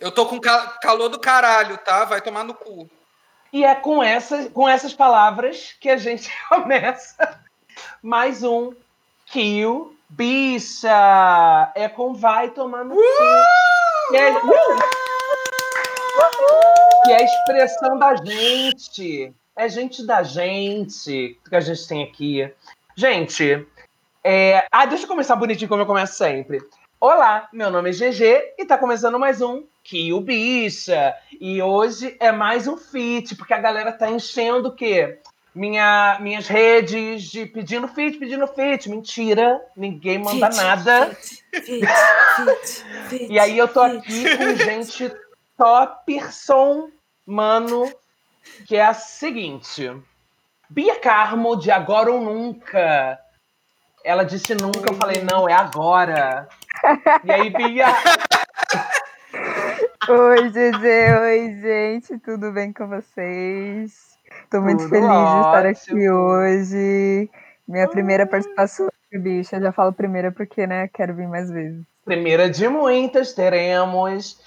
Eu tô com calor do caralho, tá? Vai tomar no cu. E é com, essa, com essas palavras que a gente começa mais um Kill Bicha. É com vai tomar no cu. Que é, uh! que é a expressão da gente. É gente da gente que a gente tem aqui. Gente, é... ah, deixa eu começar bonitinho como eu começo sempre. Olá, meu nome é GG e tá começando mais um Kill Bicha. E hoje é mais um feat, porque a galera tá enchendo o quê? Minha, minhas redes de pedindo feat, pedindo feat. Mentira, ninguém manda nada. e aí eu tô aqui com gente topperson, mano, que é a seguinte. Bia Carmo, de Agora ou Nunca. Ela disse nunca, eu falei, não, é agora. E aí, Bia? Oi, GG, oi, gente, tudo bem com vocês? Estou muito tudo feliz ótimo. de estar aqui hoje. Minha primeira participação, bicha, já falo primeira porque, né, quero vir mais vezes. Primeira de muitas, teremos.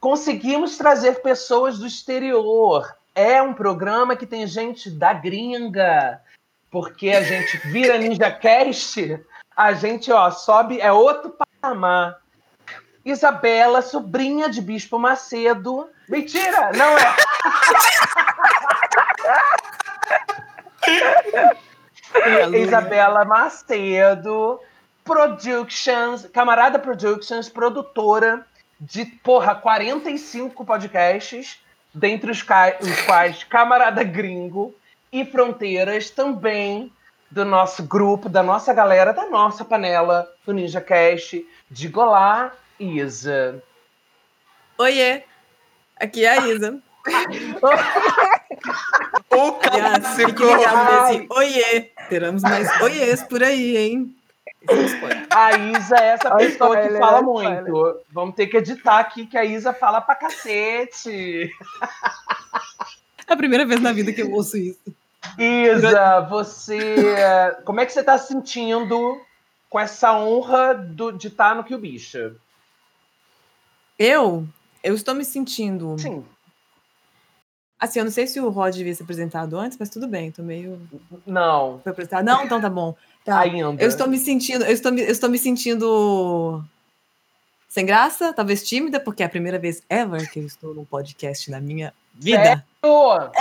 Conseguimos trazer pessoas do exterior. É um programa que tem gente da gringa, porque a gente vira Ninja Cast, a gente ó, sobe, é outro patamar. Isabela, sobrinha de Bispo Macedo. Mentira, não é. Isabela Macedo, Productions, Camarada Productions, produtora de, porra, 45 podcasts, dentre os, os quais Camarada Gringo e Fronteiras também do nosso grupo, da nossa galera, da nossa panela do Ninja Cast. Diga olá, Isa. Oiê, aqui é a Isa. o clássico. Assim, oiê, teremos mais oiês por aí, hein? A Isa é essa pessoa que fala muito. Vamos ter que editar aqui que a Isa fala pra cacete. É a primeira vez na vida que eu ouço isso. Isa, você. Como é que você tá se sentindo com essa honra do, de estar no Que o Bicha? Eu? Eu estou me sentindo. Sim. Assim, eu não sei se o Rod devia ser apresentado antes, mas tudo bem, tô meio. Não. Foi apresentado? Não, então tá bom. Tá. Ainda. Eu estou me sentindo. Eu estou me, eu estou me sentindo. Sem graça, talvez tímida, porque é a primeira vez ever que eu estou num podcast na minha vida. Sério?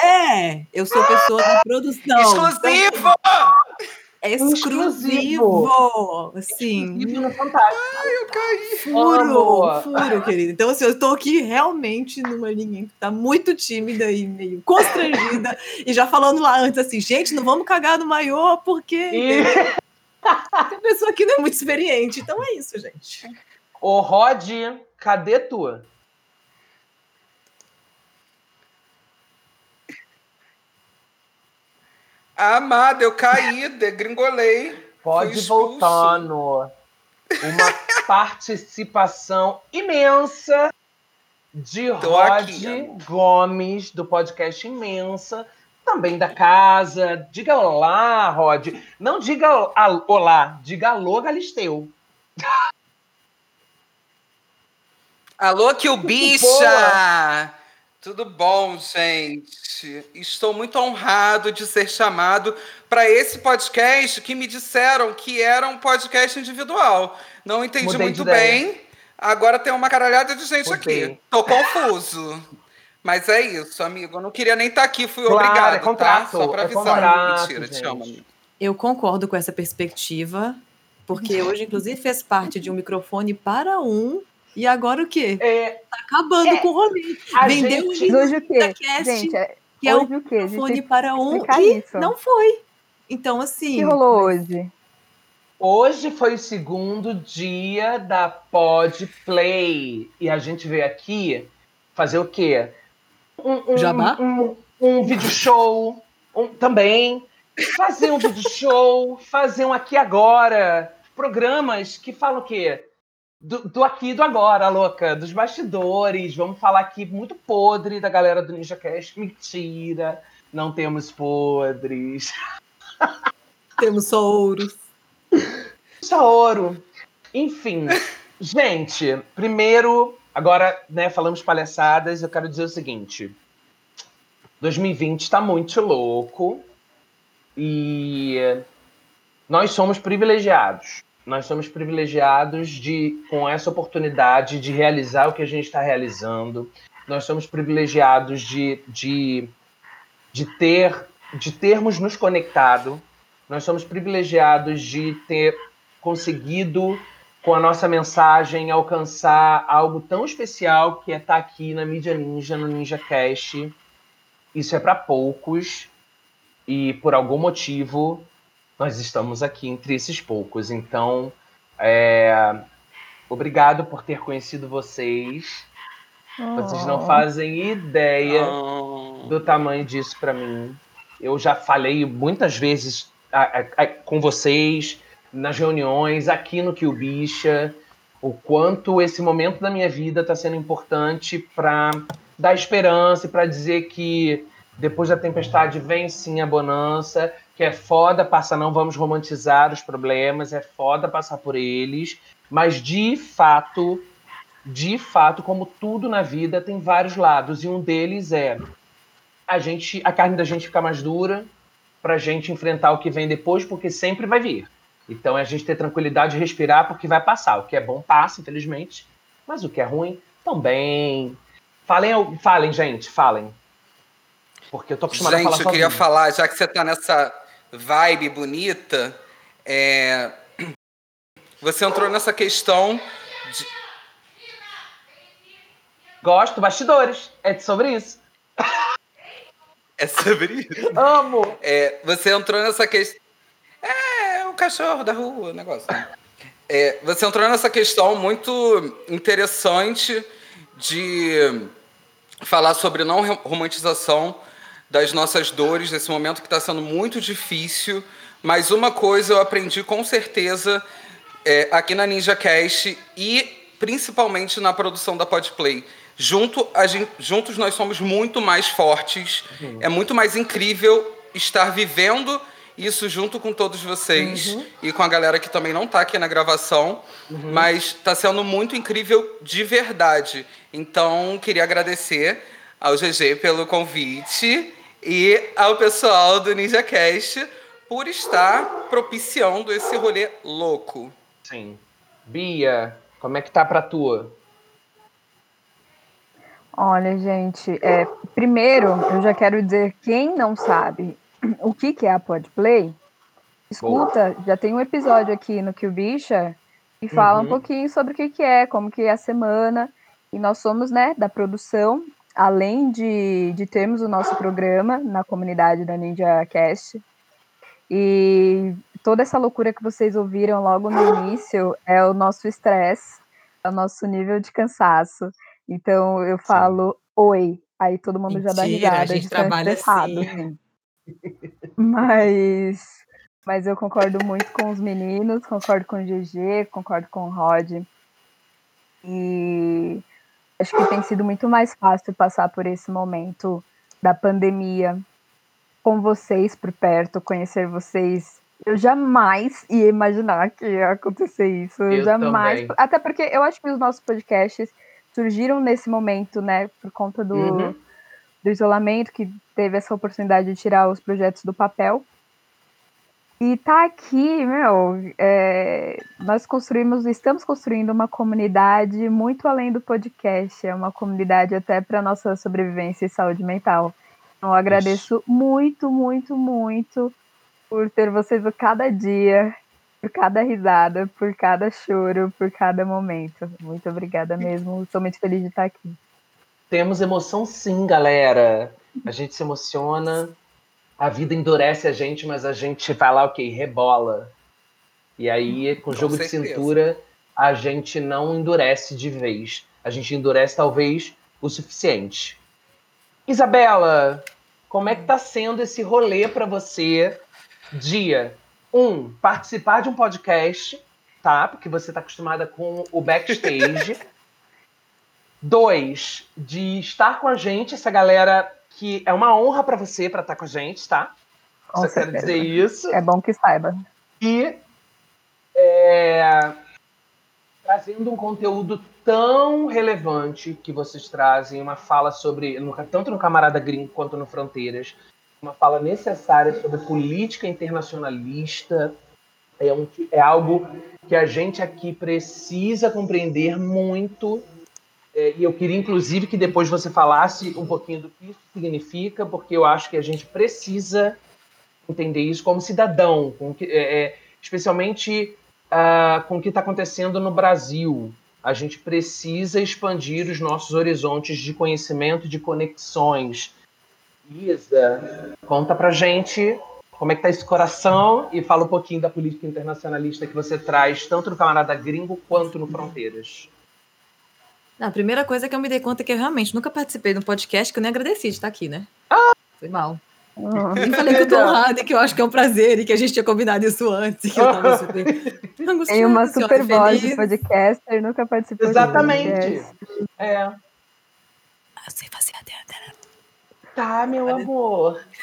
É, eu sou pessoa da produção. Exclusivo! Então, é exclusivo. Assim. Exclusivo no Fantástico. Ai, eu caí. Furo, furo, querido. Então, assim, eu estou aqui realmente numa linha que tá muito tímida e meio constrangida. e já falando lá antes, assim, gente, não vamos cagar no maiô, porque. E... a pessoa aqui não é muito experiente. Então é isso, gente. Ô, Rod, cadê tu? Amada, eu caí, degringolei. Pode voltando. Uma participação imensa de Tô Rod aqui, Gomes, do podcast Imensa, também da casa. Diga olá, Rod. Não diga olá, diga alô, Galisteu. Alô, que o bicha! Tudo bom, gente? Estou muito honrado de ser chamado para esse podcast que me disseram que era um podcast individual. Não entendi Mudei muito bem. Agora tem uma caralhada de gente Mudei. aqui. Tô confuso. Mas é isso, amigo. Eu não queria nem estar tá aqui, fui claro, obrigado, é contrato, tá? Só para é avisar. Contrato, Mentira, gente. te amo, amigo. Eu concordo com essa perspectiva, porque hoje, inclusive, fez parte de um microfone para um e agora o quê? É, tá acabando é, com o rolê. Vendeu gente, hoje o quê? Cast, gente, é, que é o microfone para um e isso. não foi. Então, assim. O que rolou hoje? Hoje foi o segundo dia da Podplay. E a gente veio aqui fazer o quê? Um, um, Jabá? Um, um vídeo show um, também. Fazer um vídeo show, fazer um aqui agora. Programas que falam o quê? Do, do aqui e do agora, louca, dos bastidores. Vamos falar aqui muito podre da galera do Ninja Cast. Mentira, não temos podres. Temos só ouros. Só ouro. Enfim, gente, primeiro Agora, né, falamos palhaçadas, eu quero dizer o seguinte. 2020 está muito louco e nós somos privilegiados. Nós somos privilegiados de com essa oportunidade de realizar o que a gente está realizando. Nós somos privilegiados de, de, de ter de termos nos conectado. Nós somos privilegiados de ter conseguido com a nossa mensagem alcançar algo tão especial que é estar tá aqui na mídia Ninja, no Ninja Cast. Isso é para poucos e por algum motivo nós estamos aqui entre esses poucos. Então, é... obrigado por ter conhecido vocês. Oh. Vocês não oh. fazem ideia oh. do tamanho disso para mim. Eu já falei muitas vezes a, a, a, com vocês nas reuniões, aqui no Que o Bicha, o quanto esse momento da minha vida está sendo importante para dar esperança e para dizer que depois da tempestade vem sim a bonança, que é foda passar, não vamos romantizar os problemas, é foda passar por eles, mas de fato, de fato, como tudo na vida, tem vários lados, e um deles é a gente, a carne da gente ficar mais dura, para a gente enfrentar o que vem depois, porque sempre vai vir. Então é a gente ter tranquilidade de respirar, porque vai passar. O que é bom passa, infelizmente, mas o que é ruim também. Falem, falem, gente, falem. Porque eu tô acostumado gente, a falar Gente, eu queria falar, já que você tá nessa vibe bonita, é... você entrou nessa questão de... Gosto, bastidores. É sobre isso. É sobre isso? Amo! É, você entrou nessa questão. É, o cachorro da rua, o negócio. Né? É, você entrou nessa questão muito interessante de falar sobre não romantização das nossas dores nesse momento que está sendo muito difícil. Mas uma coisa eu aprendi com certeza é, aqui na Ninja Cast e principalmente na produção da Podplay Junto, gente, juntos nós somos muito mais fortes. Uhum. É muito mais incrível estar vivendo isso junto com todos vocês uhum. e com a galera que também não está aqui na gravação, uhum. mas está sendo muito incrível de verdade. Então, queria agradecer ao GG pelo convite e ao pessoal do NinjaCast por estar propiciando esse rolê louco. Sim. Bia, como é que tá pra tua? Olha, gente, é, primeiro eu já quero dizer, quem não sabe o que, que é a Podplay, escuta, Boa. já tem um episódio aqui no Que o Bicha e fala uhum. um pouquinho sobre o que, que é, como que é a semana. E nós somos, né, da produção, além de, de termos o nosso programa na comunidade da Ninja Cast. E toda essa loucura que vocês ouviram logo no início é o nosso estresse, é o nosso nível de cansaço. Então eu falo Sim. oi, aí todo mundo Mentira, já dá risada. A gente trabalha assim. Mas, mas eu concordo muito com os meninos, concordo com o GG, concordo com o Rod. E acho que tem sido muito mais fácil passar por esse momento da pandemia com vocês por perto, conhecer vocês. Eu jamais ia imaginar que ia acontecer isso. Eu, eu jamais. Também. Até porque eu acho que os nossos podcasts surgiram nesse momento, né, por conta do, uhum. do isolamento, que teve essa oportunidade de tirar os projetos do papel. E tá aqui, meu, é, nós construímos, estamos construindo uma comunidade muito além do podcast, é uma comunidade até para nossa sobrevivência e saúde mental. Então, eu agradeço muito, muito, muito por ter vocês a cada dia por cada risada, por cada choro, por cada momento. Muito obrigada mesmo. Estou muito feliz de estar aqui. Temos emoção sim, galera. A gente se emociona, a vida endurece a gente, mas a gente vai lá, ok, rebola. E aí, com, com jogo certeza. de cintura, a gente não endurece de vez. A gente endurece talvez o suficiente. Isabela, como é que tá sendo esse rolê para você? Dia um, participar de um podcast, tá? Porque você está acostumada com o backstage. Dois, de estar com a gente, essa galera que é uma honra para você para estar com a gente, tá? Com Só quero dizer isso. É bom que saiba. E é, trazendo um conteúdo tão relevante que vocês trazem, uma fala sobre, tanto no Camarada Gringo quanto no Fronteiras, uma fala necessária sobre política internacionalista. É, um, é algo que a gente aqui precisa compreender muito. É, e eu queria, inclusive, que depois você falasse um pouquinho do que isso significa, porque eu acho que a gente precisa entender isso como cidadão, com que, é, é especialmente uh, com o que está acontecendo no Brasil. A gente precisa expandir os nossos horizontes de conhecimento, de conexões. Isa, conta pra gente como é que tá esse coração e fala um pouquinho da política internacionalista que você traz, tanto no Camarada Gringo quanto no Fronteiras. Não, a primeira coisa que eu me dei conta é que eu realmente nunca participei de um podcast que eu nem agradeci de estar aqui, né? Ah! Foi mal. Oh. Eu falei que eu tô honrada, que eu acho que é um prazer e que a gente tinha combinado isso antes. Que eu tava super Tem uma super voz de podcaster, nunca participou Exatamente. É. Eu sei fazer a dela. Tá, meu Pode... amor.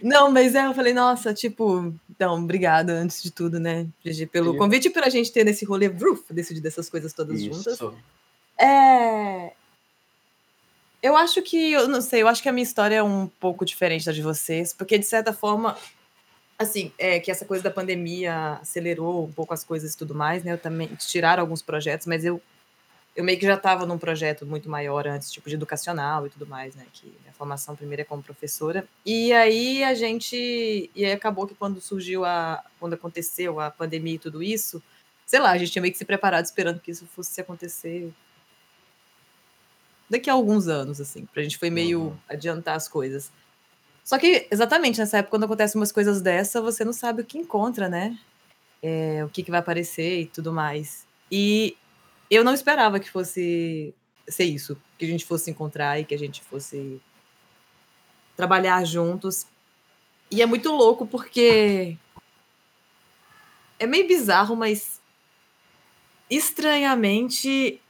Não, mas é, eu falei, nossa, tipo, então, obrigada antes de tudo, né, Gigi, pelo Isso. convite e pela gente ter nesse rolê, bruf, decidir dessas coisas todas Isso. juntas. É, eu acho que, eu não sei, eu acho que a minha história é um pouco diferente da de vocês, porque de certa forma, assim, é que essa coisa da pandemia acelerou um pouco as coisas e tudo mais, né? Eu também tiraram alguns projetos, mas eu eu meio que já estava num projeto muito maior antes, tipo de educacional e tudo mais, né? Que minha formação primeira é como professora. E aí a gente. E aí acabou que quando surgiu a. Quando aconteceu a pandemia e tudo isso, sei lá, a gente tinha meio que se preparado esperando que isso fosse acontecer daqui a alguns anos, assim. Pra gente foi meio uhum. adiantar as coisas. Só que, exatamente, nessa época, quando acontecem umas coisas dessa, você não sabe o que encontra, né? É, o que, que vai aparecer e tudo mais. E eu não esperava que fosse ser isso, que a gente fosse encontrar e que a gente fosse trabalhar juntos. E é muito louco porque é meio bizarro, mas estranhamente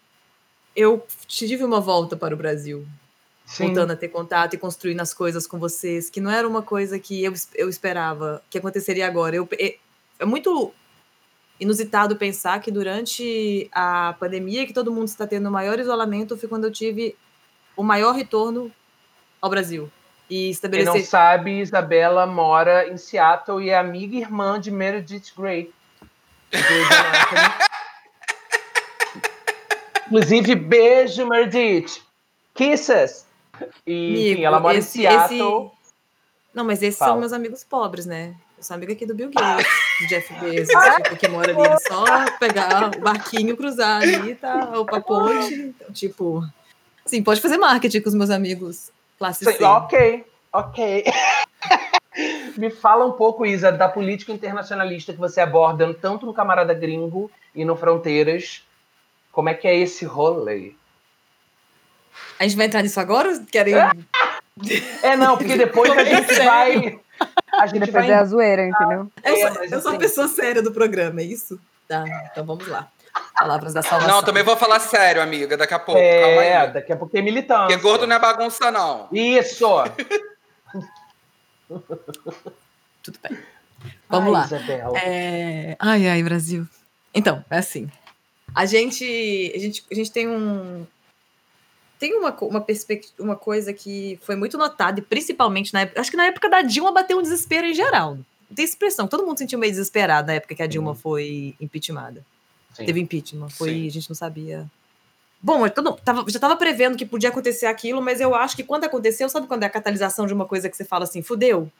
eu tive uma volta para o Brasil. Sim. Voltando a ter contato e construindo as coisas com vocês, que não era uma coisa que eu, eu esperava que aconteceria agora. Eu, é, é muito inusitado pensar que durante a pandemia, que todo mundo está tendo maior isolamento, foi quando eu tive o maior retorno ao Brasil. E estabelecer... Quem não sabe, Isabela mora em Seattle e é amiga e irmã de Meredith Grey. Inclusive, beijo, Merdit. Kisses. E Amigo, enfim, ela mora esse, em Seattle. Esse... Não, mas esses Fala. são meus amigos pobres, né? Eu sou amiga aqui do Bill Gates, do Jeff Bezos, tipo, que mora ali. só pegar o barquinho, cruzar ali, tá? Ou pra ponte. Então, tipo... Sim, pode fazer marketing com os meus amigos classe C. Ok, ok. Me fala um pouco, Isa, da política internacionalista que você aborda tanto no Camarada Gringo e no Fronteiras, como é que é esse rolê? A gente vai entrar nisso agora? Querem... É, não, porque depois a gente vai. A gente vai fazer a zoeira, entendeu? Eu sou, eu sou a assim. pessoa séria do programa, é isso? Tá, então vamos lá. Palavras da salvação. Não, também vou falar sério, amiga, daqui a pouco. É, daqui a pouco tem militância. Porque gordo não é bagunça, não. Isso! Tudo bem. Vamos ai, lá. É... Ai, ai, Brasil. Então, é assim. A gente, a gente, a gente tem um tem uma, uma perspectiva, uma coisa que foi muito notada, e principalmente na época. Acho que na época da Dilma bateu um desespero em geral. Tem essa impressão, todo mundo sentiu meio desesperado na época que a Dilma uhum. foi impeachmentada. Sim. Teve impeachment, foi, Sim. a gente não sabia. Bom, todo, tava, já estava prevendo que podia acontecer aquilo, mas eu acho que quando aconteceu, sabe quando é a catalisação de uma coisa que você fala assim, fudeu?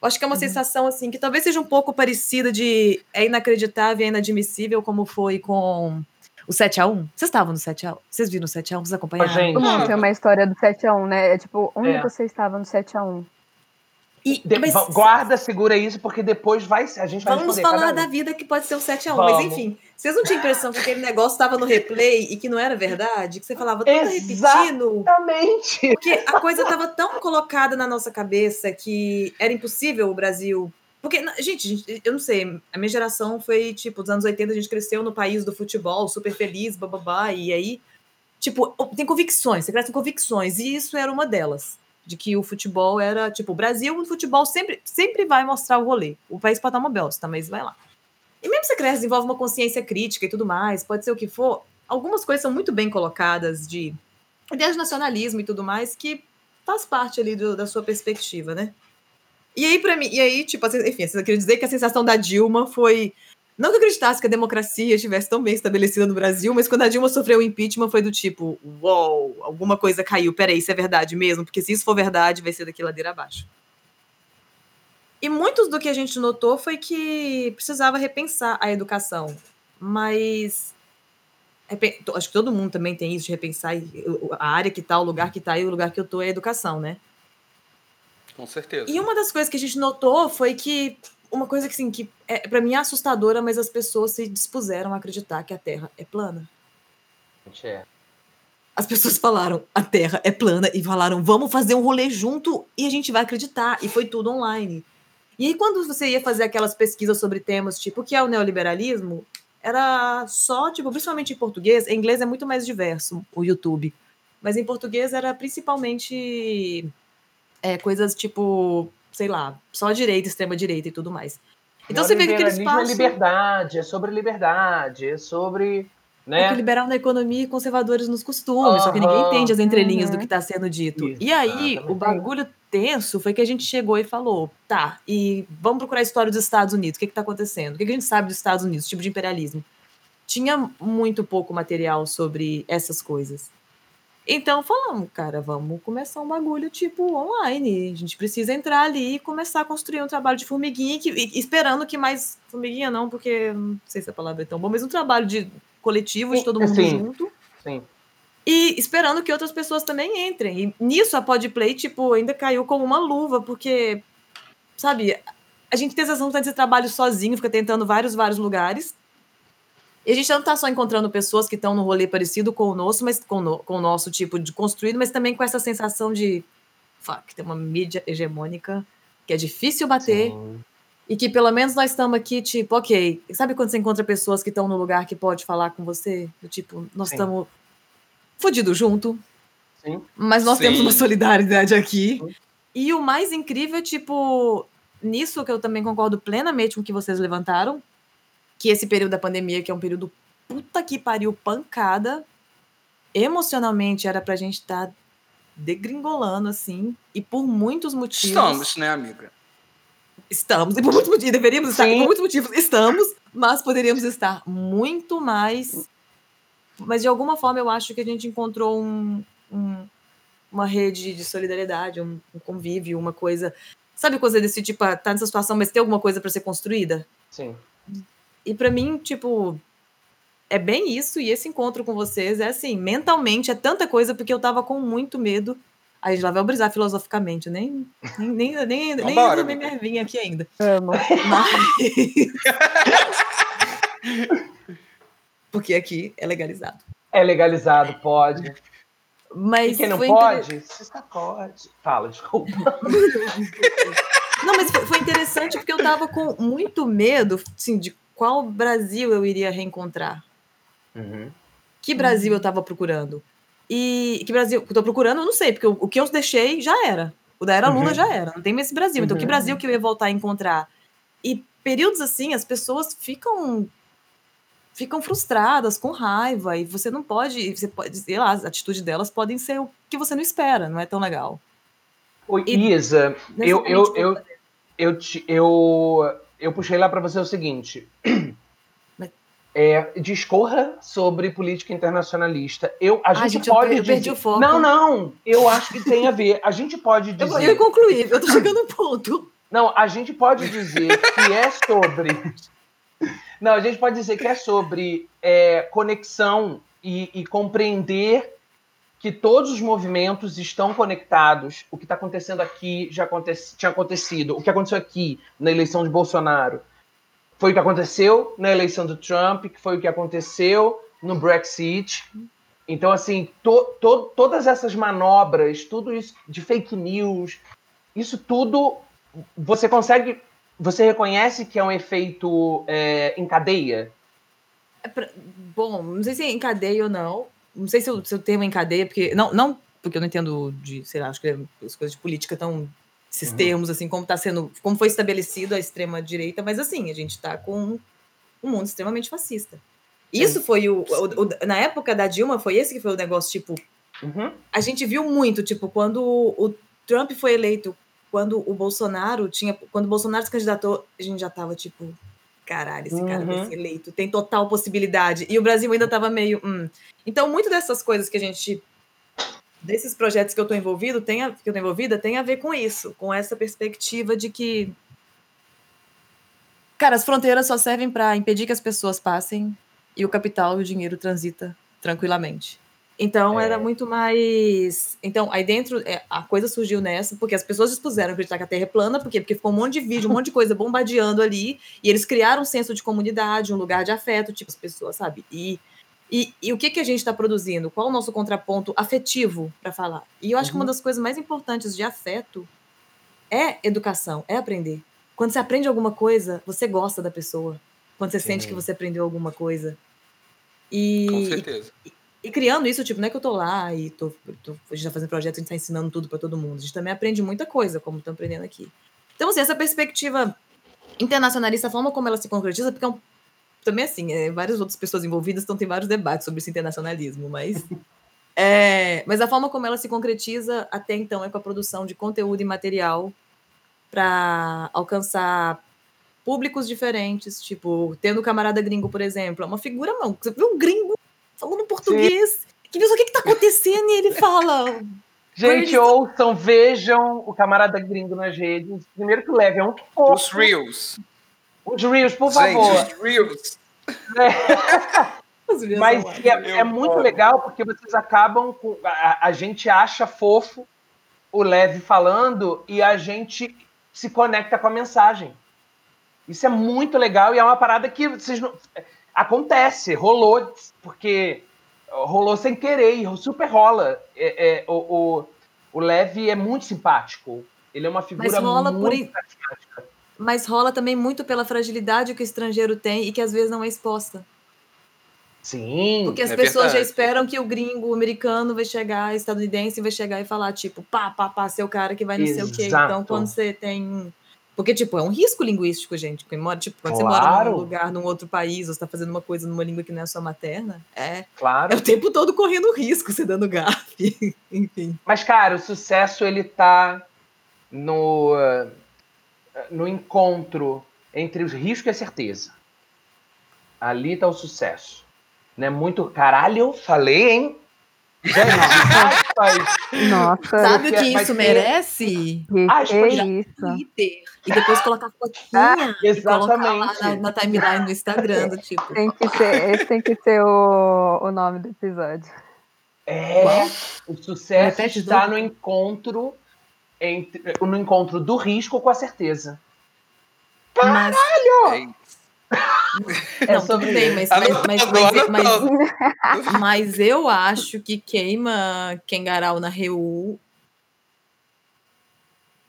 Eu acho que é uma uhum. sensação assim que talvez seja um pouco parecida de é inacreditável, é inadmissível, como foi com o 7x1. Vocês estavam no 7x1? Vocês viram o 7x1? Vocês acompanharam? Gente. Todo mundo tem uma história do 7x1, né? É tipo, onde é. você estava no 7x1? E, de, mas, guarda, segura isso, porque depois vai, a gente vai Vamos falar um. da vida que pode ser o 7x1. Mas enfim, vocês não tinham impressão que aquele negócio estava no replay e que não era verdade? Que você falava tudo repetindo? Exatamente. Porque a coisa estava tão colocada na nossa cabeça que era impossível o Brasil porque, gente, eu não sei, a minha geração foi, tipo, dos anos 80, a gente cresceu no país do futebol, super feliz, bababá, e aí, tipo, tem convicções, você cresce com convicções, e isso era uma delas. de que o futebol era, tipo, o Brasil, o futebol sempre, sempre vai mostrar o rolê. O país pode estar uma bosta, mas vai lá. E mesmo se cresce, desenvolve uma consciência crítica e tudo mais, pode ser o que for, algumas coisas são muito bem colocadas de ideia de nacionalismo e tudo mais, que faz parte ali do, da sua perspectiva, né? E aí, para mim, e aí, tipo, enfim, eu queria dizer que a sensação da Dilma foi. Não que eu acreditasse que a democracia estivesse tão bem estabelecida no Brasil, mas quando a Dilma sofreu o impeachment foi do tipo, uou, alguma coisa caiu. Peraí, isso é verdade mesmo? Porque se isso for verdade, vai ser daqui ladeira abaixo. E muitos do que a gente notou foi que precisava repensar a educação. Mas acho que todo mundo também tem isso de repensar a área que tá, o lugar que tá e o lugar que eu tô é a educação, né? Com certeza. E uma das coisas que a gente notou foi que uma coisa que assim, que é, para mim é assustadora, mas as pessoas se dispuseram a acreditar que a Terra é plana. É. As pessoas falaram, a Terra é plana, e falaram, vamos fazer um rolê junto e a gente vai acreditar. E foi tudo online. E aí, quando você ia fazer aquelas pesquisas sobre temas tipo o que é o neoliberalismo, era só, tipo, principalmente em português, em inglês é muito mais diverso o YouTube, mas em português era principalmente é, coisas tipo, sei lá, só direita, extrema direita e tudo mais. Então você vê que aquele espaço... é liberdade, é sobre liberdade, é sobre... Né? É que liberal na economia e conservadores nos costumes, uhum, só que ninguém entende as entrelinhas uhum. do que está sendo dito. Isso, e aí, o bagulho tenso foi que a gente chegou e falou: tá, e vamos procurar a história dos Estados Unidos, o que está acontecendo? O que, que a gente sabe dos Estados Unidos, tipo de imperialismo? Tinha muito pouco material sobre essas coisas. Então falamos, cara, vamos começar um bagulho tipo online. A gente precisa entrar ali e começar a construir um trabalho de formiguinha, que, esperando que mais. Formiguinha não, porque não sei se a palavra é tão boa, mas um trabalho de coletivo, de todo mundo sim, junto. Sim. E esperando que outras pessoas também entrem. E nisso a Podplay, tipo, ainda caiu como uma luva, porque, sabe, a gente tem essa sensação de trabalho sozinho, fica tentando vários, vários lugares. E a gente não tá só encontrando pessoas que estão no rolê parecido com o nosso, mas com, no, com o nosso tipo de construído, mas também com essa sensação de fuck, tem uma mídia hegemônica que é difícil bater. Sim. E que pelo menos nós estamos aqui, tipo, ok. Sabe quando você encontra pessoas que estão no lugar que pode falar com você? Do tipo, nós estamos fodido junto. Sim. Mas nós Sim. temos uma solidariedade aqui. E o mais incrível é, tipo, nisso que eu também concordo plenamente com o que vocês levantaram, que esse período da pandemia, que é um período puta que pariu pancada, emocionalmente era pra gente estar tá degringolando, assim, e por muitos motivos. Estamos, né, amiga? Estamos, e por muitos motivos, deveríamos estar, e por muitos motivos estamos, mas poderíamos estar muito mais mas de alguma forma eu acho que a gente encontrou um, um, uma rede de solidariedade, um, um, convívio, uma coisa. Sabe coisa desse tipo, ah, tá nessa situação, mas tem alguma coisa para ser construída? Sim. E para mim, tipo, é bem isso, e esse encontro com vocês é assim, mentalmente é tanta coisa, porque eu tava com muito medo. Aí lá vai brisar filosoficamente, nem nem nem nem, nem nem minha vinha aqui ainda. Amo. Mas... porque aqui é legalizado. É legalizado, pode. Mas e quem não foi pode, inter- se. Fala, desculpa. Não, mas foi- foi interessante porque eu tava com muito medo, assim, de qual Brasil eu iria reencontrar. Uhum. Que Brasil eu tava procurando. E que Brasil que eu tô procurando, eu não sei, porque o, o que eu deixei já era. O da era Lula Uhum. já era. Não tem mais esse Brasil. Então, que Uhum. Brasil que eu ia voltar a encontrar? E períodos assim, as pessoas ficam ficam frustradas, com raiva, e você não pode, você pode, sei lá, as atitudes delas podem ser o que você não espera, não é tão legal. Oi, E- Isa, eu, eu, eu, eu, te- eu, eu puxei lá para você o seguinte. É, discorra sobre política internacionalista. Eu, a Ah, gente, gente, eu pode eu perdi dizer- o foco. Não, não. Eu acho que tem a ver. A gente pode Eu, dizer. vou- eu concluí, eu tô chegando no ponto. Não, a gente pode dizer que é sobre. Não, a gente pode dizer que é sobre é, conexão e, e compreender que todos os movimentos estão conectados. O que está acontecendo aqui já acontece, tinha acontecido. O que aconteceu aqui na eleição de Bolsonaro foi o que aconteceu na eleição do Trump, que foi o que aconteceu no Brexit. Então, assim, to, to, todas essas manobras, tudo isso de fake news, isso tudo você consegue. Você reconhece que é um efeito é, em cadeia? É bom, não sei se é em cadeia ou não. Não sei se o, se o termo em cadeia, porque. Não, não porque eu não entendo de, sei lá, acho que as coisas de política estão esses uhum. termos, assim, como está sendo, como foi estabelecido a extrema-direita, mas assim, a gente está com um mundo extremamente fascista. Isso Sim. foi o, o, o, Na época da Dilma, foi esse que foi o negócio, tipo. Uhum. A gente viu muito, tipo, quando o Trump foi eleito, quando o Bolsonaro tinha. Quando o Bolsonaro se candidatou, a gente já tava, tipo, caralho, esse uhum. cara vai ser eleito, tem total possibilidade. E o Brasil ainda tava meio. Hum. Então, muito dessas coisas que a gente desses projetos que eu estou envolvido, tem a, que eu tô envolvida, tem a ver com isso, com essa perspectiva de que cara, as fronteiras só servem para impedir que as pessoas passem e o capital e o dinheiro transita tranquilamente. Então é. era muito mais. Então, aí dentro, é, a coisa surgiu nessa, porque as pessoas dispuseram acreditar que a Terra é plana, por quê? Porque ficou um monte de vídeo, um monte de coisa bombardeando ali, e eles criaram um senso de comunidade, um lugar de afeto, tipo, as pessoas, sabe? E e, e, o que, que a gente está produzindo? Qual o nosso contraponto afetivo para falar? E eu acho uhum. que uma uhum. das coisas mais importantes de afeto é educação, é aprender. Quando você aprende alguma coisa, você gosta da pessoa. Quando você Sim. sente que você aprendeu alguma coisa. E, Com certeza. E, e, criando isso, tipo, não é que eu tô lá e tô, tô a gente tá fazendo projeto, a gente tá ensinando tudo para todo mundo. A gente também aprende muita coisa, como estamos aprendendo aqui. Então, assim, essa perspectiva internacionalista, a forma como ela se concretiza, porque é um também assim, é, várias outras pessoas envolvidas, então tem vários debates sobre esse internacionalismo, mas. É, mas a forma como ela se concretiza até então é com a produção de conteúdo e material para alcançar públicos diferentes, tipo, tendo o camarada gringo, por exemplo, é uma figura, não, você viu um gringo falando português, Sim. que diz o que está acontecendo e ele fala. Gente, ouçam, vejam o camarada gringo nas redes. Primeiro que leve é um pouco. Os Reels. Os Reels, por favor. Gente, os Reels. É. Mas é, é, muito legal porque vocês acabam com. A, a, gente acha fofo o Leve falando e a gente se conecta com a mensagem. Isso é muito legal e é uma parada que vocês não. Acontece, rolou, porque rolou sem querer e super rola. É, é, o, o, o Leve é muito simpático. Ele é uma figura Mas rola muito por... mas rola também muito pela fragilidade que o estrangeiro tem e que às vezes não é exposta. Sim. Porque as é pessoas verdade. já esperam que o gringo o americano vai chegar, estadunidense vai chegar e falar, tipo, pá, pá, pá, seu cara que vai não Exato. sei o quê. Então, quando você tem. Porque, tipo, é um risco linguístico, gente. Tipo, quando claro. você mora num lugar, num outro país, ou você tá fazendo uma coisa numa língua que não é sua materna, é. Claro. É o tempo todo correndo risco, você dando gafe. Enfim. Mas, cara, o sucesso, ele tá no no encontro entre os riscos e a certeza. Ali está o sucesso. Não é muito. Caralho, eu falei, hein? Nossa. Sabe o que isso merece? Acho que é isso. Twitter. E depois colocar fotinha. Ah, exatamente. Na, na, timeline no Instagram, do tipo. Tem que ser, esse tem que ser o, o nome do episódio. É, Qual? o sucesso está no encontro entre, no encontro do risco com a certeza. Caralho! É não, tudo bem, mas, mas, mas, mas, mas, eu acho que queima Kengarau na Reu.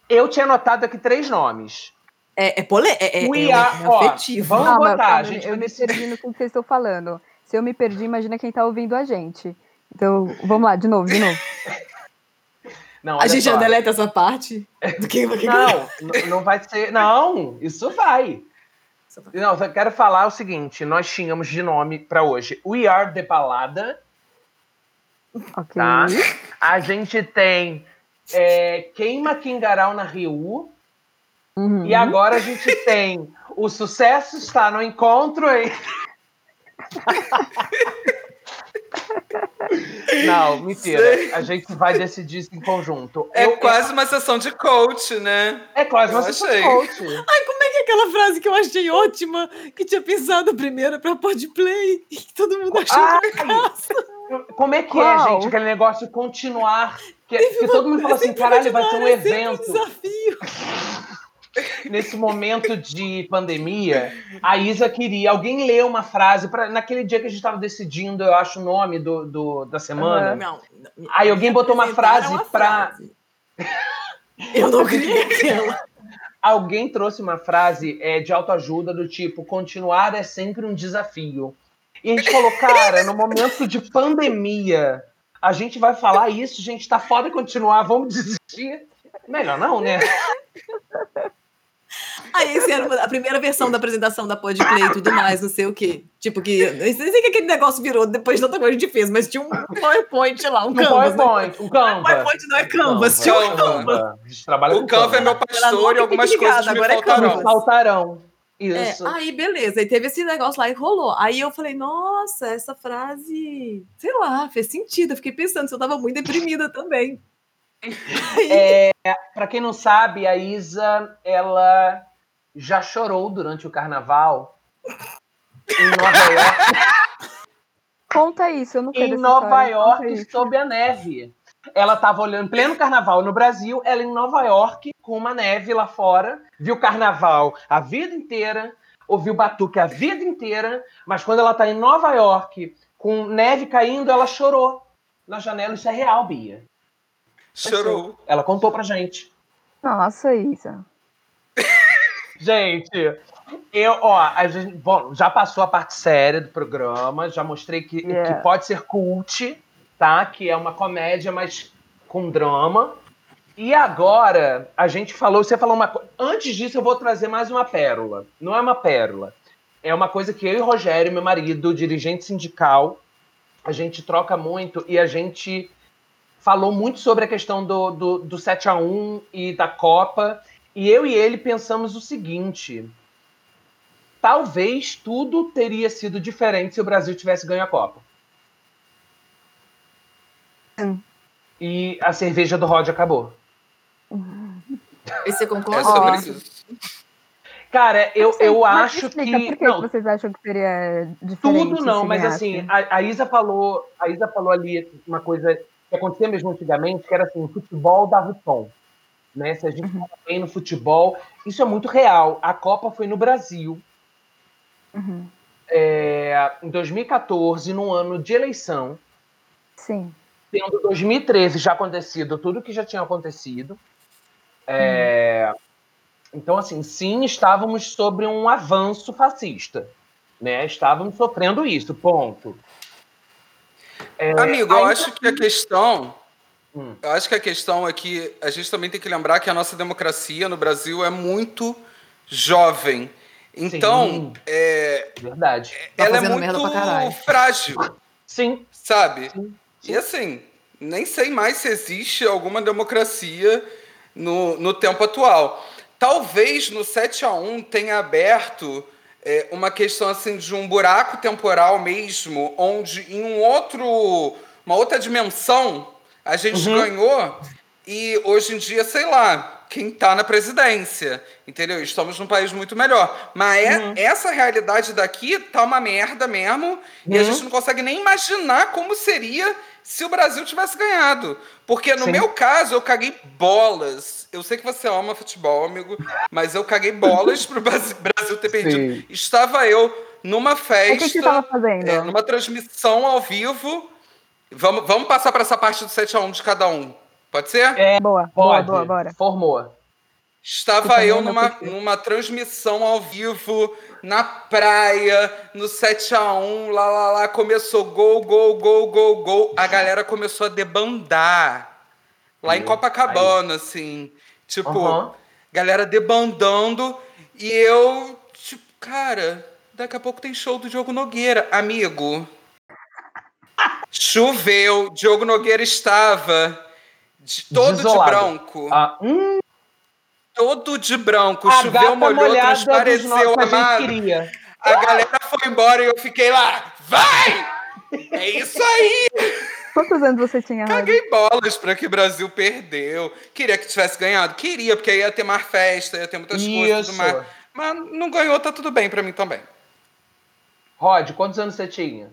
Eu tinha anotado aqui três nomes. É, é, pole, é, é, é, are, é afetivo. Ó, vamos botar, gente. Eu me perdi no que vocês estão falando. Se eu me perdi, imagina quem está ouvindo a gente. Então, vamos lá, de novo, de novo. Não, a gente só. já deleta essa parte? Do que, do que não, não vai ser. Não, isso vai. Não, eu quero falar o seguinte: nós tínhamos de nome para hoje We Are the Balada. Ok. Tá? A gente tem é, Queima Kingarau na Rio. Uhum. E agora a gente tem O Sucesso está no Encontro em. Não, mentira. Sei. A gente vai decidir isso em conjunto. É eu, quase eu... uma sessão de coach, né? É quase eu uma sessão de coach. Ai, como aquela frase que eu achei ótima, que tinha pensado primeiro pra podplay e que todo mundo achou Ai, Como é que é, Qual? é, gente, aquele negócio de continuar? Que, que todo mundo fala assim, caralho, vai ser um evento. Um desafio nesse momento de pandemia, a Isa queria. Alguém leu uma frase para naquele dia que a gente estava decidindo, eu acho, o nome do, do da semana. Não, Aí alguém botou uma frase para. Eu não queria aquela. Alguém trouxe uma frase é, de autoajuda do tipo: continuar é sempre um desafio. E a gente falou, cara, no momento de pandemia, A gente vai falar isso, gente, tá foda continuar, vamos desistir. Melhor não, né? Aí esse era a primeira versão da apresentação da Podplay e tudo mais, não sei o quê. Tipo que, não sei que aquele negócio virou depois de tanta coisa que a gente fez, mas tinha um PowerPoint lá, um, um Canvas. PowerPoint, né? um Canva. PowerPoint não é Canvas, tinha um Canva. o Canva é meu pastor e algumas coisas me agora faltarão. É faltarão. Isso. É, aí, beleza. E teve esse negócio lá e rolou. Aí eu falei, nossa, essa frase, sei lá, fez sentido. Eu fiquei pensando se eu tava muito deprimida também. É, para quem não sabe, a Isa, ela já chorou durante o carnaval em Nova York. Conta isso, eu não Em Nova York, sob a neve. Ela estava olhando pleno carnaval no Brasil, ela em Nova York, com uma neve lá fora, viu carnaval a vida inteira, ouviu batuque a vida inteira, mas quando ela está em Nova York, com neve caindo, ela chorou na janela. Isso é real, Bia. Chorou. Ela contou pra gente. Nossa, Isa. Gente, eu, ó, a gente, bom, já passou a parte séria do programa, já mostrei que, yeah. que pode ser cult, tá? Que é uma comédia, mas com drama. E agora, a gente falou, você falou uma coisa. Antes disso, eu vou trazer mais uma pérola. Não é uma pérola. É uma coisa que eu e Rogério, meu marido, dirigente sindical, a gente troca muito e a gente falou muito sobre a questão do, do, do 7 a 1 e da Copa. E eu e ele pensamos o seguinte: talvez tudo teria sido diferente se o Brasil tivesse ganho a Copa. Hum. E a cerveja do Rod acabou. E você concorda? É sobre isso. Cara, eu, eu acho que. Por que não, vocês acham que seria diferente? Tudo não, mas assim, a, a, Isa falou, a Isa falou ali uma coisa que acontecia mesmo antigamente, que era assim, o futebol dava o tom. Né? Se a gente uhum. bem no futebol, isso é muito real. A Copa foi no Brasil. Uhum. É, em 2014, num ano de eleição. Sim. Tendo 2013 já acontecido tudo que já tinha acontecido. É, uhum. Então, assim, sim, estávamos sobre um avanço fascista. Né? Estávamos sofrendo isso, ponto. É, Amigo, eu acho que a questão. Hum. Eu acho que a questão é que a gente também tem que lembrar que a nossa democracia no Brasil é muito jovem. Então, Sim, é, verdade. Tá ela é muito frágil. Sim. Sabe? Sim, sim. E assim, nem sei mais se existe alguma democracia no, no tempo atual. Talvez no 7 a 1 tenha aberto é, uma questão assim de um buraco temporal mesmo, onde em um outro, uma outra dimensão a gente uhum. ganhou e hoje em dia, sei lá, quem está na presidência, entendeu? Estamos num país muito melhor. Mas é, uhum. essa realidade daqui tá uma merda mesmo uhum. e a uhum. gente não consegue nem imaginar como seria se o Brasil tivesse ganhado. Porque no Sim. meu caso, eu caguei bolas. Eu sei que você ama futebol, amigo, mas eu caguei bolas pro Brasil ter perdido. Sim. Estava eu numa festa. O que, você estava fazendo? É, numa transmissão ao vivo. Vamos, vamos passar para essa parte do 7x1 de cada um. Pode ser? É, boa, boa, boa, bora. Formou. Estava eu numa, numa transmissão ao vivo, na praia, no 7x1, lá, lá, lá, começou gol, gol, gol, gol, gol. A galera começou a debandar. Lá em Copacabana, assim. Tipo, uhum. galera debandando. E eu, tipo, cara, daqui a pouco tem show do Diogo Nogueira. Amigo, choveu, Diogo Nogueira estava de, todo Desolado. de branco. Ah, hum todo de branco. A Choveu, molhou, transpareceu, amado. A, a galera foi embora e eu fiquei lá. Vai! É isso aí! Quantos anos você tinha? Caguei bolas para que o Brasil perdeu. Queria que tivesse ganhado. Queria, porque ia ter mais festa, ia ter muitas isso. coisas tudo mais. Mas não ganhou, tá tudo bem para mim também. Rod, quantos anos você tinha?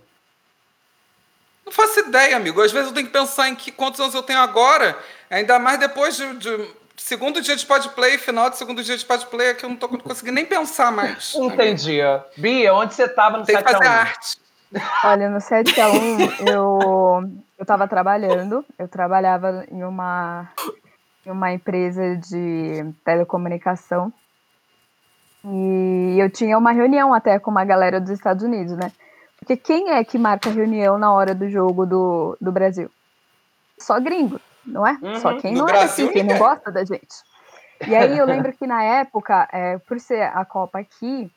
Não faço ideia, amigo. Às vezes eu tenho que pensar em que, quantos anos eu tenho agora. Ainda mais depois de, de segundo dia de podplay, final de segundo dia de podplay, é que eu não tô conseguindo nem pensar mais. Entendi. Bia, onde você tava no Tem 7 que fazer arte. Olha, no 7 a 1 eu, eu tava trabalhando, eu trabalhava em uma, em uma empresa de telecomunicação e eu tinha uma reunião até com uma galera dos Estados Unidos, né? Porque quem é que marca reunião na hora do jogo do, do Brasil? só gringo, não é? Uhum. Só quem não Brasil, é daqui, quem não gosta da gente. E aí eu lembro que na época, é, por ser a Copa aqui,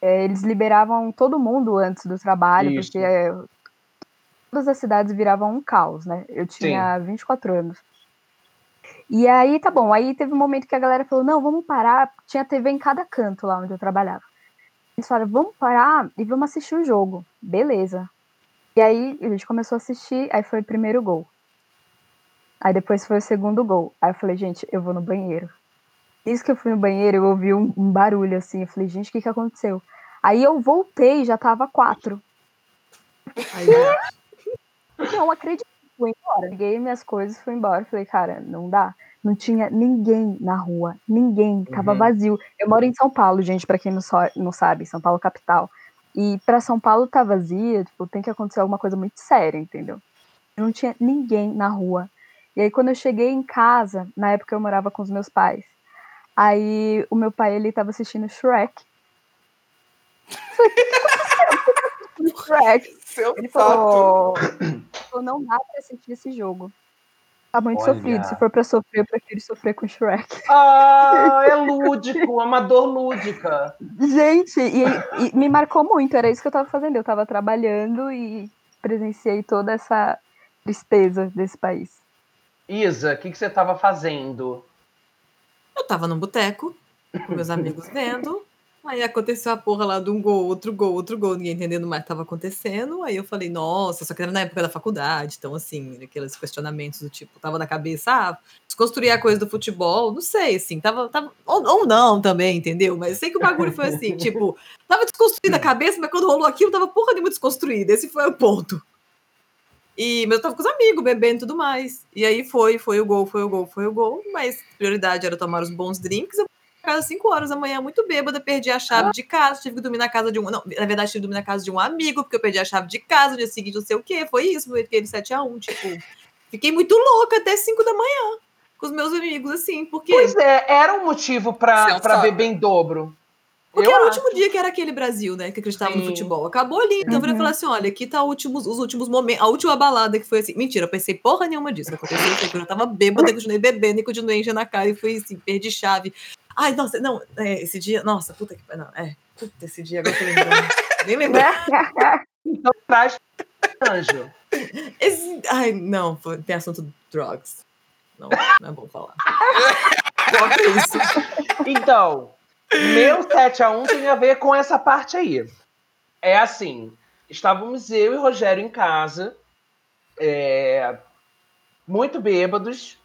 é, eles liberavam todo mundo antes do trabalho, Isso. porque é, todas as cidades viravam um caos, né? Eu tinha Sim. 24 anos. E aí, tá bom, aí teve um momento que a galera falou, não, vamos parar, tinha TV em cada canto lá onde eu trabalhava. Eles falaram, vamos parar e vamos assistir o jogo. Beleza. E aí a gente começou a assistir, aí foi o primeiro gol. Aí depois foi o segundo gol. Aí eu falei, gente, eu vou no banheiro. Isso que eu fui no banheiro, eu ouvi um, um barulho assim. Eu falei, gente, o que, que aconteceu? Aí eu voltei, já tava quatro. Aí, não acredito, fui embora. Peguei minhas coisas, fui embora. Falei, cara, não dá. Não tinha ninguém na rua, ninguém, tava uhum. vazio. Eu moro em São Paulo, gente, para quem não, so, não sabe, São Paulo capital. E para São Paulo tá vazia, tipo, tem que acontecer alguma coisa muito séria, entendeu? Não tinha ninguém na rua. E aí quando eu cheguei em casa, na época eu morava com os meus pais. Aí o meu pai ele tava assistindo Shrek. Shrek. Seu ele falou, falou, não dá pra assistir esse jogo. Tá muito Olha. sofrido. Se for pra sofrer, eu prefiro sofrer com Shrek. Ah, é lúdico, amador lúdica. Gente, e, e, me marcou muito, era isso que eu tava fazendo. Eu tava trabalhando e presenciei toda essa tristeza desse país. Isa, o que, que você tava fazendo? Eu tava no boteco, com meus amigos vendo. Aí aconteceu a porra lá de um gol, outro gol, outro gol, ninguém entendendo mais o que estava acontecendo. Aí eu falei, nossa, só que era na época da faculdade, então assim, aqueles questionamentos do tipo, tava na cabeça, ah, desconstruir a coisa do futebol, não sei, assim, tava, tava ou, ou não também, entendeu? Mas sei que o bagulho foi assim, tipo, tava desconstruída a cabeça, mas quando rolou aquilo, tava porra nenhuma desconstruída, esse foi o ponto. E, mas eu tava com os amigos, bebendo e tudo mais. E aí foi, foi o gol, foi o gol, foi o gol, mas prioridade era tomar os bons drinks, eu casa às 5 horas da manhã, muito bêbada, perdi a chave de casa, tive que dormir na casa de um. Não, na verdade, tive que dormir na casa de um amigo, porque eu perdi a chave de casa, no dia seguinte, não sei o quê. Foi isso, meu aquele 7x1. Tipo, fiquei muito louca até 5 da manhã com os meus amigos, assim, porque. Pois é, era um motivo pra, pra beber em dobro. Porque eu era acho. o último dia que era aquele Brasil, né? Que acreditava Sim. no futebol. Acabou ali. Então uhum. eu falei assim: olha, aqui tá últimos, os últimos momentos. A última balada que foi assim. Mentira, eu pensei porra nenhuma disso. Aconteceu que eu tava bêbada, continuei bebendo e continuei enchendo a cara e fui assim, perdi chave. Ai, nossa, não, é, esse dia, nossa, puta que não, é, puta, esse dia agora tô lembrando. Nem lembrar. então traz anjo. Esse, ai, não, tem assunto drugs. Não, não é bom falar. Corta isso. Então, meu 7x1 tem a ver com essa parte aí. É assim, estávamos eu e Rogério em casa, é, muito bêbados,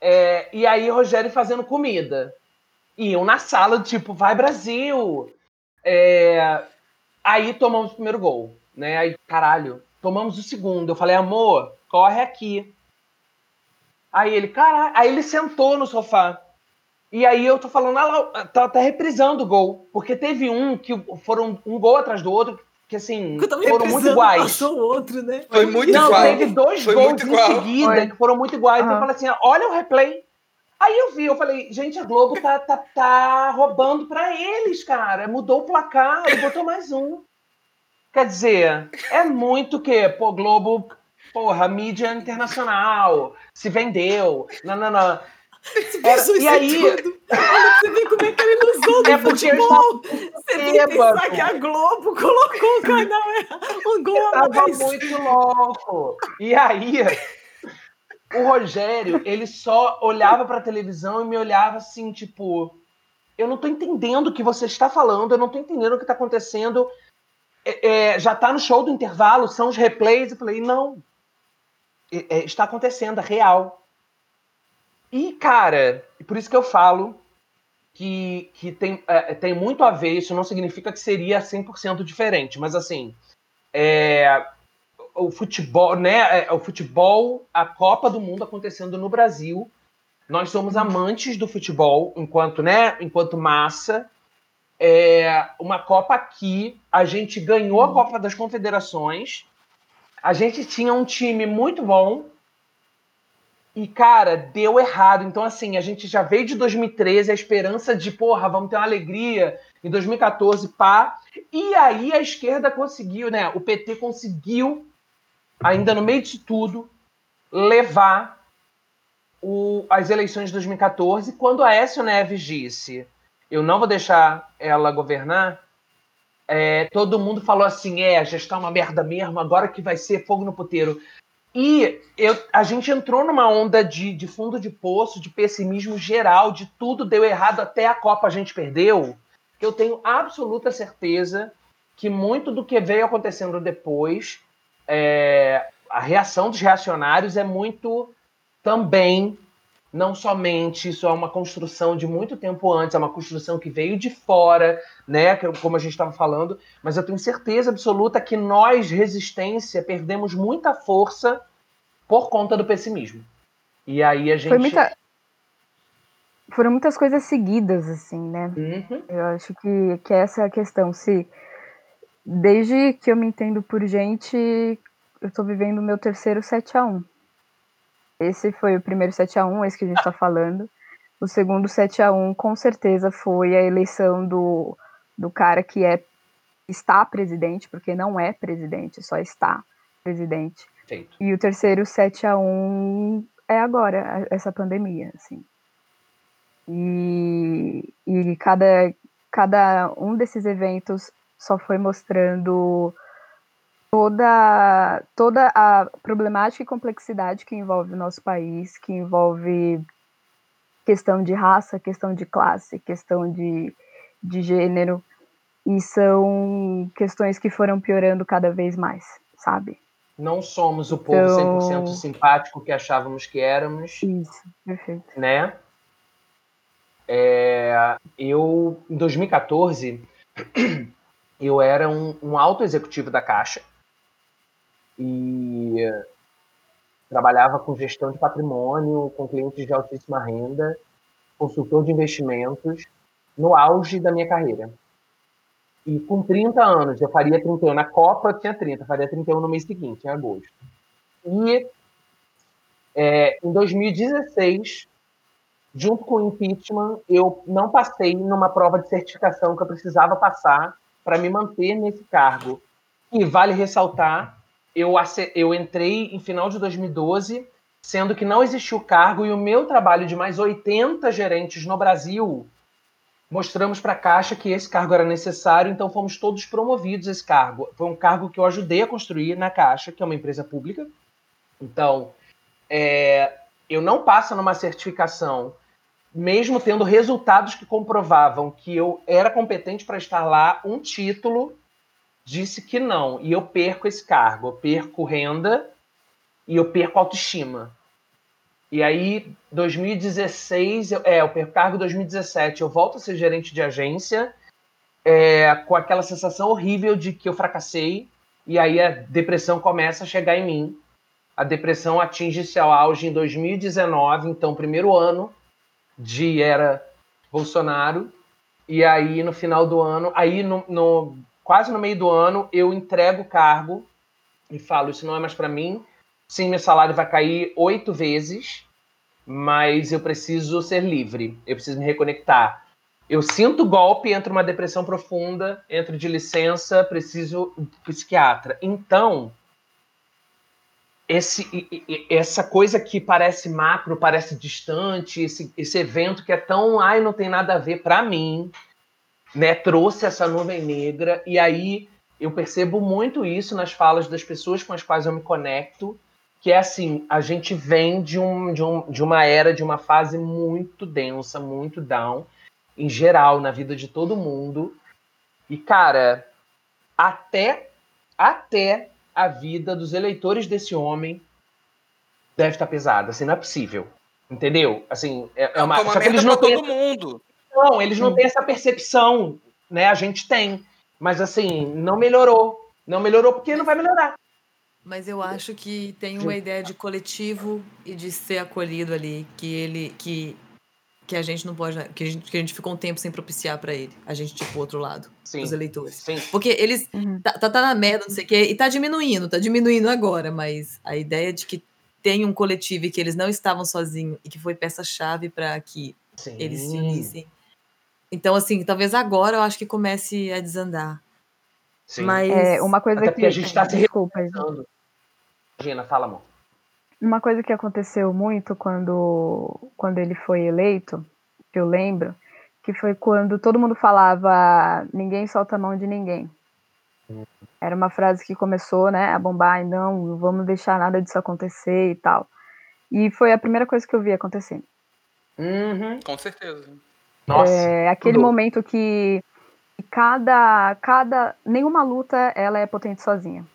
é, e aí Rogério fazendo comida. Iam na sala, tipo, vai Brasil! É, aí tomamos o primeiro gol, né? Aí, caralho, tomamos o segundo. Eu falei, amor, corre aqui. Aí ele, caralho, aí ele sentou no sofá. E aí eu tô falando, ah, tá, tá reprisando o gol. Porque teve um que foram um gol atrás do outro, que assim, foram muito iguais. Passou outro, né? Foi muito Não, igual. teve dois Foi gols em seguida Foi. que foram muito iguais. Então eu falei assim, olha o replay. Aí eu vi, eu falei, gente, a Globo tá, tá, tá roubando para eles, cara. Mudou o placar e botou mais um. Quer dizer, é muito que, pô, Globo, porra, mídia internacional, se vendeu. Não. Era, e aí. Tudo. Olha, você vê como é que ele ilusão do é futebol. Você vê pensar que a Globo colocou o canal um gol a mais. muito louco. E aí, o Rogério, ele só olhava para a televisão e me olhava assim, tipo, eu não estou entendendo o que você está falando, eu não estou entendendo o que está acontecendo. É, é, já está no show do intervalo, são os replays. Eu falei, não, é, é está acontecendo, é real. E, cara, por isso que eu falo que, que tem, é, tem muito a ver, isso não significa que seria 100% diferente, mas assim, é, o futebol, né? É, o futebol, a Copa do Mundo acontecendo no Brasil. Nós somos amantes do futebol enquanto, né? Enquanto massa. É, uma Copa aqui, a gente ganhou a. Copa das Confederações. A gente tinha um time muito bom. E, cara, deu errado. Então, assim, a gente já veio de 2013, a esperança de, porra, vamos ter uma alegria. Em 2014, pá. E aí a esquerda conseguiu, né? O PT conseguiu ainda no meio de tudo, levar o, as eleições de 2014, quando a Écio Neves disse eu não vou deixar ela governar, é, todo mundo falou assim, é, a gestão é uma merda mesmo, agora que vai ser fogo no puteiro. E eu, a gente entrou numa onda de, de fundo de poço, de pessimismo geral, de tudo deu errado, até a Copa a gente perdeu. Eu tenho absoluta certeza que muito do que veio acontecendo depois, é, a reação dos reacionários é muito também, não somente isso é uma construção de muito tempo antes, é uma construção que veio de fora, né, como a gente estava falando, mas eu tenho certeza absoluta que nós, resistência, perdemos muita força por conta do pessimismo. E aí a gente. Foi muita... Foram muitas coisas seguidas, assim, né? Uhum. Eu acho que, que essa é a questão. Se desde que eu me entendo por gente, eu tô vivendo o meu terceiro 7 a 1 Esse foi o primeiro 7 a 1 esse que a gente tá falando. O segundo 7 a 1 com certeza foi a eleição do do cara que é está presidente, porque não é presidente, só está presidente. Feito. E o terceiro 7 a 1 é agora, essa pandemia, assim. E, e cada, cada um desses eventos só foi mostrando toda, toda a problemática e complexidade que envolve o nosso país, que envolve questão de raça, questão de classe, questão de, de gênero, e são questões que foram piorando cada vez mais, sabe? Não somos o povo então... 100% simpático que achávamos que éramos. Isso, perfeito. Né? É, eu, em 2014, eu era um, um alto executivo da Caixa e trabalhava com gestão de patrimônio, com clientes de altíssima renda, consultor de investimentos, no auge da minha carreira. E com 30 anos, eu faria 31. Na Copa eu tinha 30, faria 31 no mês seguinte, em agosto. E é, em 2016, junto com o impeachment, eu não passei numa prova de certificação que eu precisava passar para me manter nesse cargo. E vale ressaltar, eu, eu entrei em final de 2012, sendo que não existia o cargo e o meu trabalho de mais 80 gerentes no Brasil mostramos para a Caixa que esse cargo era necessário, então fomos todos promovidos a esse cargo. Foi um cargo que eu ajudei a construir na Caixa, que é uma empresa pública. Então, é, eu não passo numa certificação, mesmo tendo resultados que comprovavam que eu era competente para estar lá, um título disse que não, e eu perco esse cargo, eu perco renda e eu perco autoestima. E aí, 2016, é, eu perco cargo 2017, eu volto a ser gerente de agência, é, com aquela sensação horrível de que eu fracassei, e aí a depressão começa a chegar em mim. A depressão atinge seu auge em 2019, então, primeiro ano de era Bolsonaro, e aí no final do ano, aí no, no quase no meio do ano, eu entrego o cargo e falo: Isso não é mais para mim, Sim, meu salário vai cair oito vezes, mas eu preciso ser livre, eu preciso me reconectar. Eu sinto golpe, entro uma depressão profunda, entro de licença, preciso de psiquiatra. Então, esse, essa coisa que parece macro, parece distante, esse, esse evento que é tão, ai, não tem nada a ver para mim, né, trouxe essa nuvem negra e aí eu percebo muito isso nas falas das pessoas com as quais eu me conecto que é assim, a gente vem de, um, de, um, de uma era, de uma fase muito densa, muito down, em geral, na vida de todo mundo. E, cara, até, até a vida dos eleitores desse homem deve estar pesada, assim, não é possível. Entendeu? Assim, é, é uma. Só que eles não têm todo mundo. Não, eles não têm essa percepção, né? A gente tem. Mas assim, não melhorou. Não melhorou porque não vai melhorar. Mas eu acho que tem uma ideia de coletivo e de ser acolhido ali, que ele que que a gente não pode, que a gente, que a gente ficou um tempo sem propiciar para ele. A gente tipo o outro lado, Sim. os eleitores. Sim. Porque eles uhum. tá, tá, tá, na merda, não sei o quê, e tá diminuindo, tá diminuindo agora, mas a ideia de que tem um coletivo e que eles não estavam sozinhos e que foi peça-chave para que Sim. eles se unissem. Então, assim, talvez agora eu acho que comece a desandar. Sim. Mas é, uma coisa Até que a gente está se Desculpa, Gina, fala, amor. Uma coisa que aconteceu muito quando, quando ele foi eleito, que eu lembro, que foi quando todo mundo falava ninguém solta a mão de ninguém. Era uma frase que começou, né, a bombar, e não, não vamos deixar nada disso acontecer e tal. E foi a primeira coisa que eu vi acontecendo. Uhum. Com certeza. Nossa. É, aquele tudo. momento que cada, cada. Nenhuma luta ela é potente sozinha.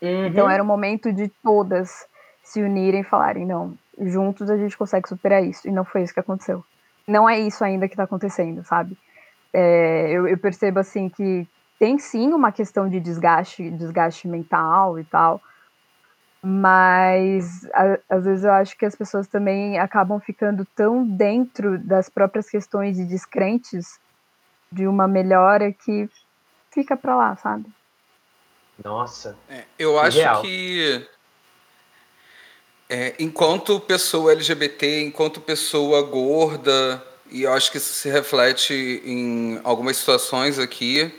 Uhum. Então era o momento de todas se unirem e falarem, não, juntos a gente consegue superar isso. E não foi isso que aconteceu. Não é isso ainda que está acontecendo, sabe? É, eu, eu, percebo assim que tem sim uma questão de desgaste, desgaste mental e tal, mas a, às vezes eu acho que as pessoas também acabam ficando tão dentro das próprias questões de descrentes de uma melhora que fica para lá, sabe? Nossa. É, eu acho real. que é, enquanto pessoa LGBT, enquanto pessoa gorda, e eu acho que isso se reflete em algumas situações aqui,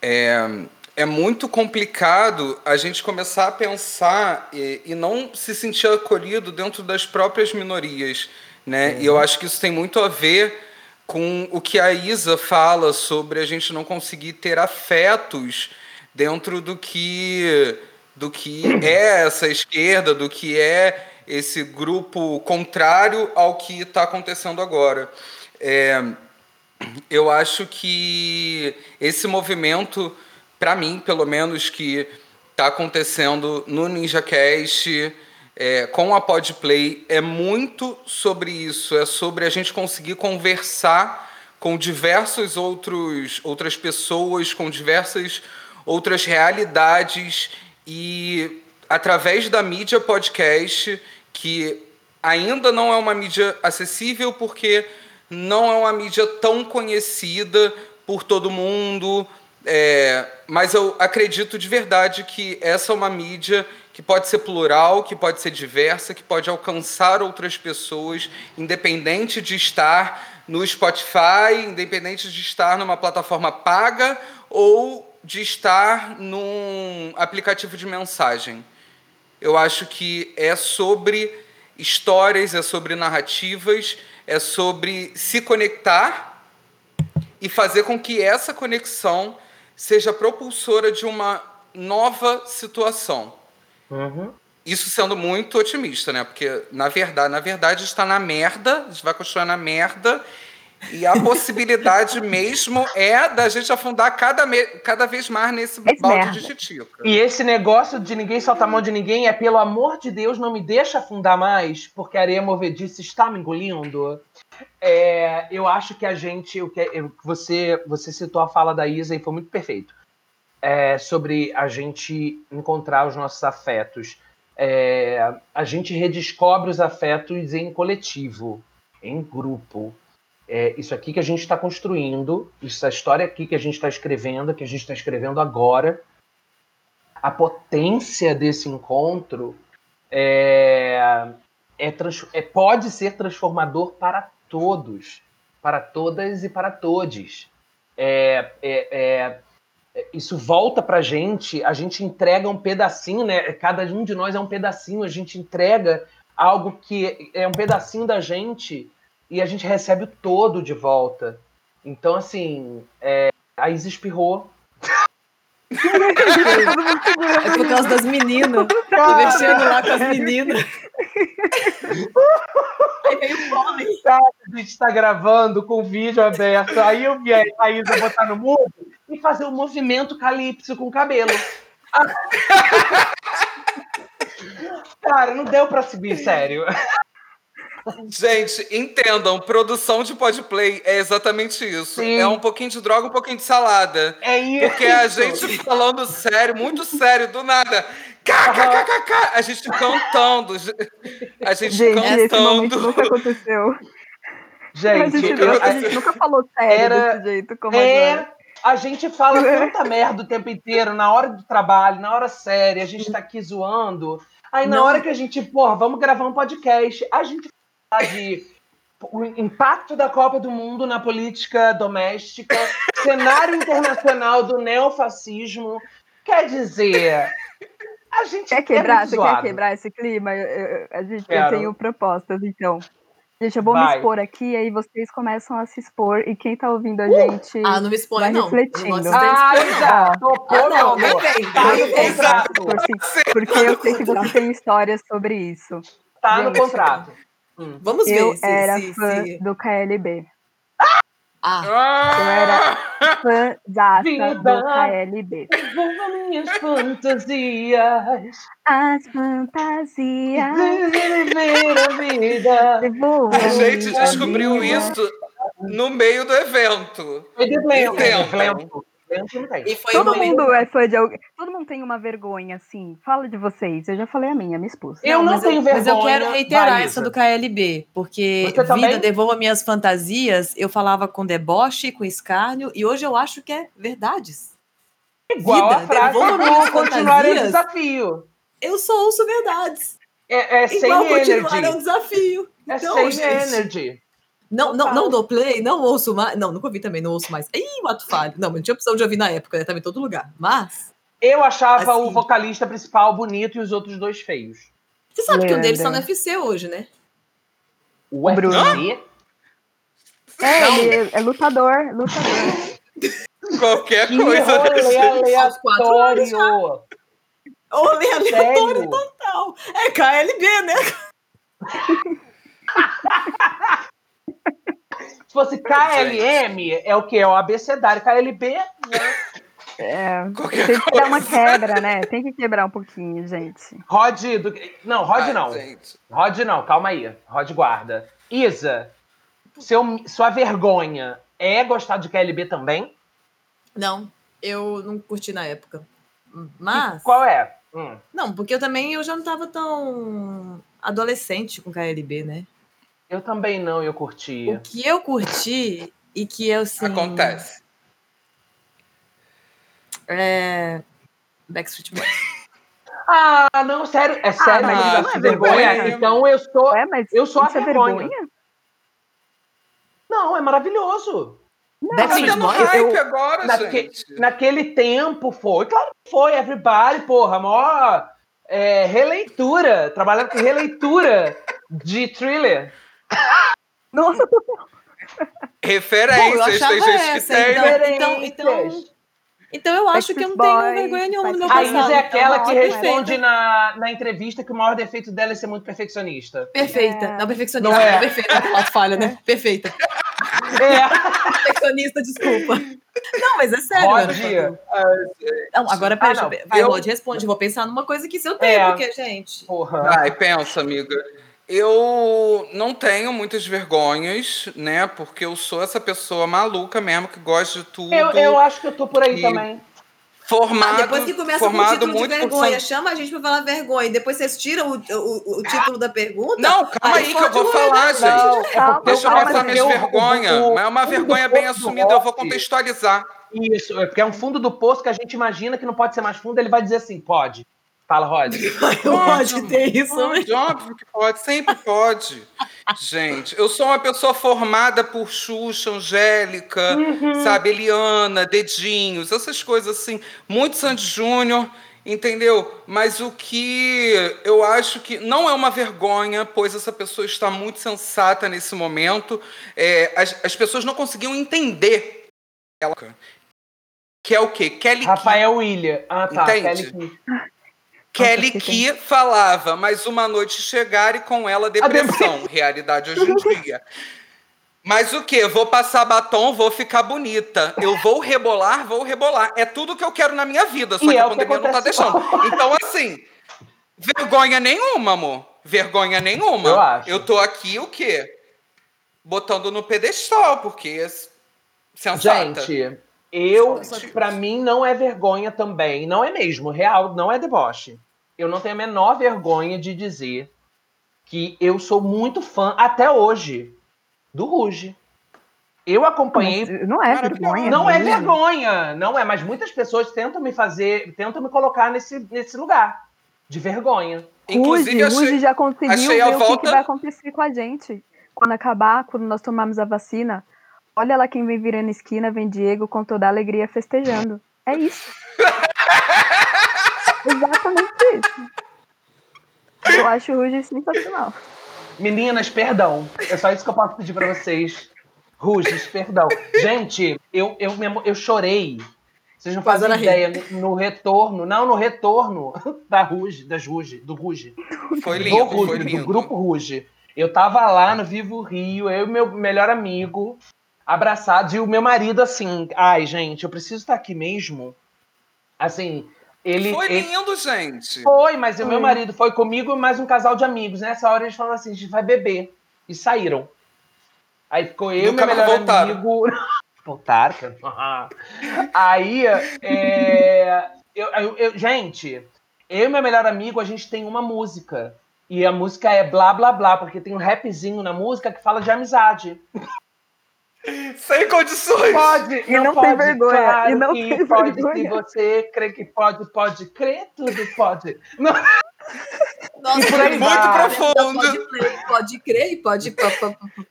é, é muito complicado a gente começar a pensar e, e, não se sentir acolhido dentro das próprias minorias, né? Uhum. E eu acho que isso tem muito a ver com o que a Isa fala sobre a gente não conseguir ter afetos dentro do que do que é essa esquerda, do que é esse grupo contrário ao que está acontecendo agora. É, eu acho que esse movimento para mim, pelo menos, que está acontecendo no NinjaCast é, com a Podplay é muito sobre isso, é sobre a gente conseguir conversar com diversos outros outras pessoas, com diversas outras realidades e através da mídia podcast, que ainda não é uma mídia acessível porque não é uma mídia tão conhecida por todo mundo, é, mas eu acredito de verdade que essa é uma mídia que pode ser plural, que pode ser diversa, que pode alcançar outras pessoas, independente de estar no Spotify, independente de estar numa plataforma paga ou de estar num aplicativo de mensagem. Eu acho que é sobre histórias, é sobre narrativas, é sobre se conectar e fazer com que essa conexão seja propulsora de uma nova situação. Uhum. Isso sendo muito otimista, né? Porque, na verdade, na verdade, está na merda, a gente vai continuar na merda, e a possibilidade mesmo é da gente afundar cada, cada vez mais nesse é balde merda. de titica. E esse negócio de ninguém solta a mão de ninguém é, pelo amor de Deus, não me deixa afundar mais, porque a areia movediça está me engolindo. É, eu acho que a gente, o que você, você citou a fala da Isa e foi muito perfeito. É, sobre a gente encontrar os nossos afetos. É, a gente redescobre os afetos em coletivo, em grupo. É, isso aqui que a gente está construindo, essa história aqui que a gente está escrevendo, que a gente está escrevendo agora, a potência desse encontro é, é, é, pode ser transformador para todos, para todas e para todes. É, é, é, isso volta para a gente, a gente entrega um pedacinho, né? Cada um de nós é um pedacinho, a gente entrega algo que é um pedacinho da gente e a gente recebe o todo de volta. Então, assim, é, a Isa espirrou. é por causa das meninas. Mexendo lá com as meninas. Aí veio o pólen. A gente tá gravando com o vídeo aberto. Aí eu vi a Isa botar no mudo e fazer um movimento calypso com o cabelo. Cara, não deu pra subir, sério. Gente, entendam, produção de podplay é exatamente isso. Sim. É um pouquinho de droga, um pouquinho de salada. É isso. Porque a gente falando sério, muito sério, do nada. KKKKK, a gente cantando. A gente, gente cantando. Nunca aconteceu. Gente, a gente, eu, a gente nunca falou sério era, desse jeito como é, agora. A gente fala tanta merda o tempo inteiro, na hora do trabalho, na hora séria, a gente tá aqui zoando. Aí na Não. hora que a gente, porra, vamos gravar um podcast, a gente de o impacto da Copa do Mundo na política doméstica, cenário internacional do neofascismo. Quer dizer, A gente quer é quebrar, muito você quer quebrar esse clima? Eu, eu- a gente, eu tenho propostas, então. Gente, eu vou me Vai. expor aqui, aí vocês começam a se expor, e quem tá ouvindo a gente. Ah, não me expõe, Vai não. Eu não refletindo. Ah, ser exposta, já, não. topou, Ah, meu não, amor. não vem. Tá no não contrato. Por si- porque eu sei que você tem histórias sobre isso. Tá no Gente. Contrato. Vamos Eu ver se, era se, fã se- do KLB. Ah, Ah! Fã da Vida. do KLB. Devolva minhas fantasias. As fantasias. Viver a vida. A gente descobriu isso no meio do evento. Foi de lento, Não e Todo um momento- mundo é fã de alguém. Todo mundo tem uma vergonha, assim. Fala de vocês. Eu já falei a minha, me expus. Eu não mas tenho Mas eu vergonha, quero reiterar vai, essa do KLB, porque Você também? Vida Devolva Minhas Fantasias, eu falava com deboche, com escárnio, e hoje eu acho que é verdades. Igual Vida, a frase minhas continuar é fantasias. desafio. Eu só ouço verdades. É, é sem Igual continuar é um desafio. É Então, sem gente, energy. Não, não, não dou play, não ouço mais. Não, nunca ouvi também, não ouço mais. Ih, o ato falho. Não, mas não tinha opção de ouvir na época, né? Tava em todo lugar. Mas, Eu achava Assim. o vocalista principal bonito e os outros dois feios. você sabe que um deles tá no. UFC hoje, né? O Bruno. É, ele é, lutador, lutador. Qualquer Que coisa. rolê aleatório. Olha, aleatório total. É KLB, né? Se fosse KLM, é o quê? É o abecedário. KLB, né? É, Qualquer tem que dar uma coisa. quebra, né? Tem que quebrar um pouquinho, gente. Rod do... Não, Rod Ai, não. gente. Rod não, calma aí. Rod guarda. Isa, seu, sua vergonha é gostar de KLB também? Não, eu não curti na época. Mas, Qual é? Hum. não, porque eu também eu já não tava tão adolescente com KLB, né? Eu também não, eu curti. O que eu curti e que eu, assim... Acontece. É... Backstreet Boys. Ah, não, sério. É sério, mas mas ah, não é vergonha. vergonha. Então eu sou. Ué, mas Eu sou a é vergonha. vergonha? Não, é maravilhoso. Tá Backstreet tendo Boys? hype eu- agora, Naque- gente. Naquele tempo foi. Claro que foi, everybody, porra. Mó é, releitura. Trabalhando com releitura de thriller. Nossa, Referências, Bom, eu achava tem gente que essa, tem. então- né? então- então- Então eu acho que eu não tenho Boys, vergonha nenhuma no meu A passado. Isa é então, aquela ó, que perfeita. responde na, na entrevista que o maior defeito dela é ser muito perfeccionista. Perfeita. É. Não, perfeccionista. Não é. Perfeita. Fato falha, né? Perfeita. É, Perfeccionista, desculpa. Não, mas é sério. Rod, Não, agora Ah, pera, não, deixa eu ver. Vai, eu- Rod, responde. Eu vou pensar numa coisa que se eu tenho, É. porque, gente. porra. Vai, pensa, amiga. Eu não tenho muitas vergonhas, né? Porque eu sou essa pessoa maluca mesmo que gosta de tudo. Eu, eu acho que eu tô por aí E- também. Formado, Ah, depois que começa com o formado título de vergonha, chama a gente pra falar vergonha. Depois vocês tiram o, o, o título da pergunta. Não, calma aí, que eu vou falar, gente. Não, calma, Deixa eu passar minhas vergonhas. Mas é uma vergonha bem assumida, eu vou contextualizar. Isso, é porque é um fundo do poço que a gente imagina que não pode ser mais fundo, ele vai dizer assim, pode. Fala, Rod. Pode ter isso, né? Pode, óbvio que pode, sempre pode. Gente, eu sou uma pessoa formada por Xuxa, Angélica, Uhum. sabe, Eliana, Dedinhos, essas coisas assim, muito Sandy Júnior, entendeu? Mas o que eu acho que não é uma vergonha, pois essa pessoa está muito sensata nesse momento, é, as, as pessoas não conseguiam entender ela. Que é o quê? Kelly. Rafael William. Ah, tá. Entende? Kelly. Kelly que falava, mas uma noite chegar e com ela depressão. Realidade hoje em dia. Mas o que? Vou passar batom, vou ficar bonita. Eu vou rebolar, vou rebolar. É tudo que eu quero na minha vida, só E que é a o que pandemia não tá deixando. Então, assim, vergonha nenhuma, amor. Vergonha nenhuma. Eu acho. Eu tô aqui o quê? Botando no pedestal, porque é sensata. Gente, eu, pra mim, não é vergonha também. Não é mesmo, real, não é deboche. Eu não tenho a menor vergonha de dizer que eu sou muito fã, até hoje, do Ruge. Eu acompanhei mas não é vergonha. Não é vergonha, não é, mas muitas pessoas tentam me fazer, tentam me colocar nesse, nesse lugar de vergonha. Inclusive, Ruge, achei- Ruge já conseguiu achei a ver o que que, volta- vai acontecer com a gente. Quando acabar, quando nós tomarmos a vacina, olha lá quem vem virando esquina, vem Diego com toda a alegria festejando. É isso. Exatamente isso. Eu acho o Ruge sensacional. Meninas, perdão. É só isso que eu posso pedir pra vocês. Ruges, perdão. Gente, eu, eu, mesmo, eu chorei. Vocês não fazem Fazendo ideia. No, no retorno, não, no retorno da Ruge, das Ruge, do Ruge. Foi do lindo, Ruge, foi do lindo. grupo Ruge. Eu tava lá no Vivo Rio, eu e meu melhor amigo, abraçados, e o meu marido assim, ai, gente, eu preciso estar aqui mesmo. Assim, ele. Foi ele- lindo, gente. Foi, mas o meu Foi. marido foi comigo e mais um casal de amigos. Nessa hora eles falaram assim: a gente vai beber. E saíram. Aí ficou eu e Nunca meu melhor voltaram. amigo. Voltaram, cara. Aí, é, eu, eu- eu- gente, eu e meu melhor amigo, a gente tem uma música. E a música é blá blá blá, porque tem um rapzinho na música que fala de amizade. Sem condições. Pode, E não tem vergonha, Claro e não tem pode, vergonha. Se você crê que pode, pode crer, tudo pode. Não, Nossa, E por aí Muito vai. profundo. Pode, pode crer e pode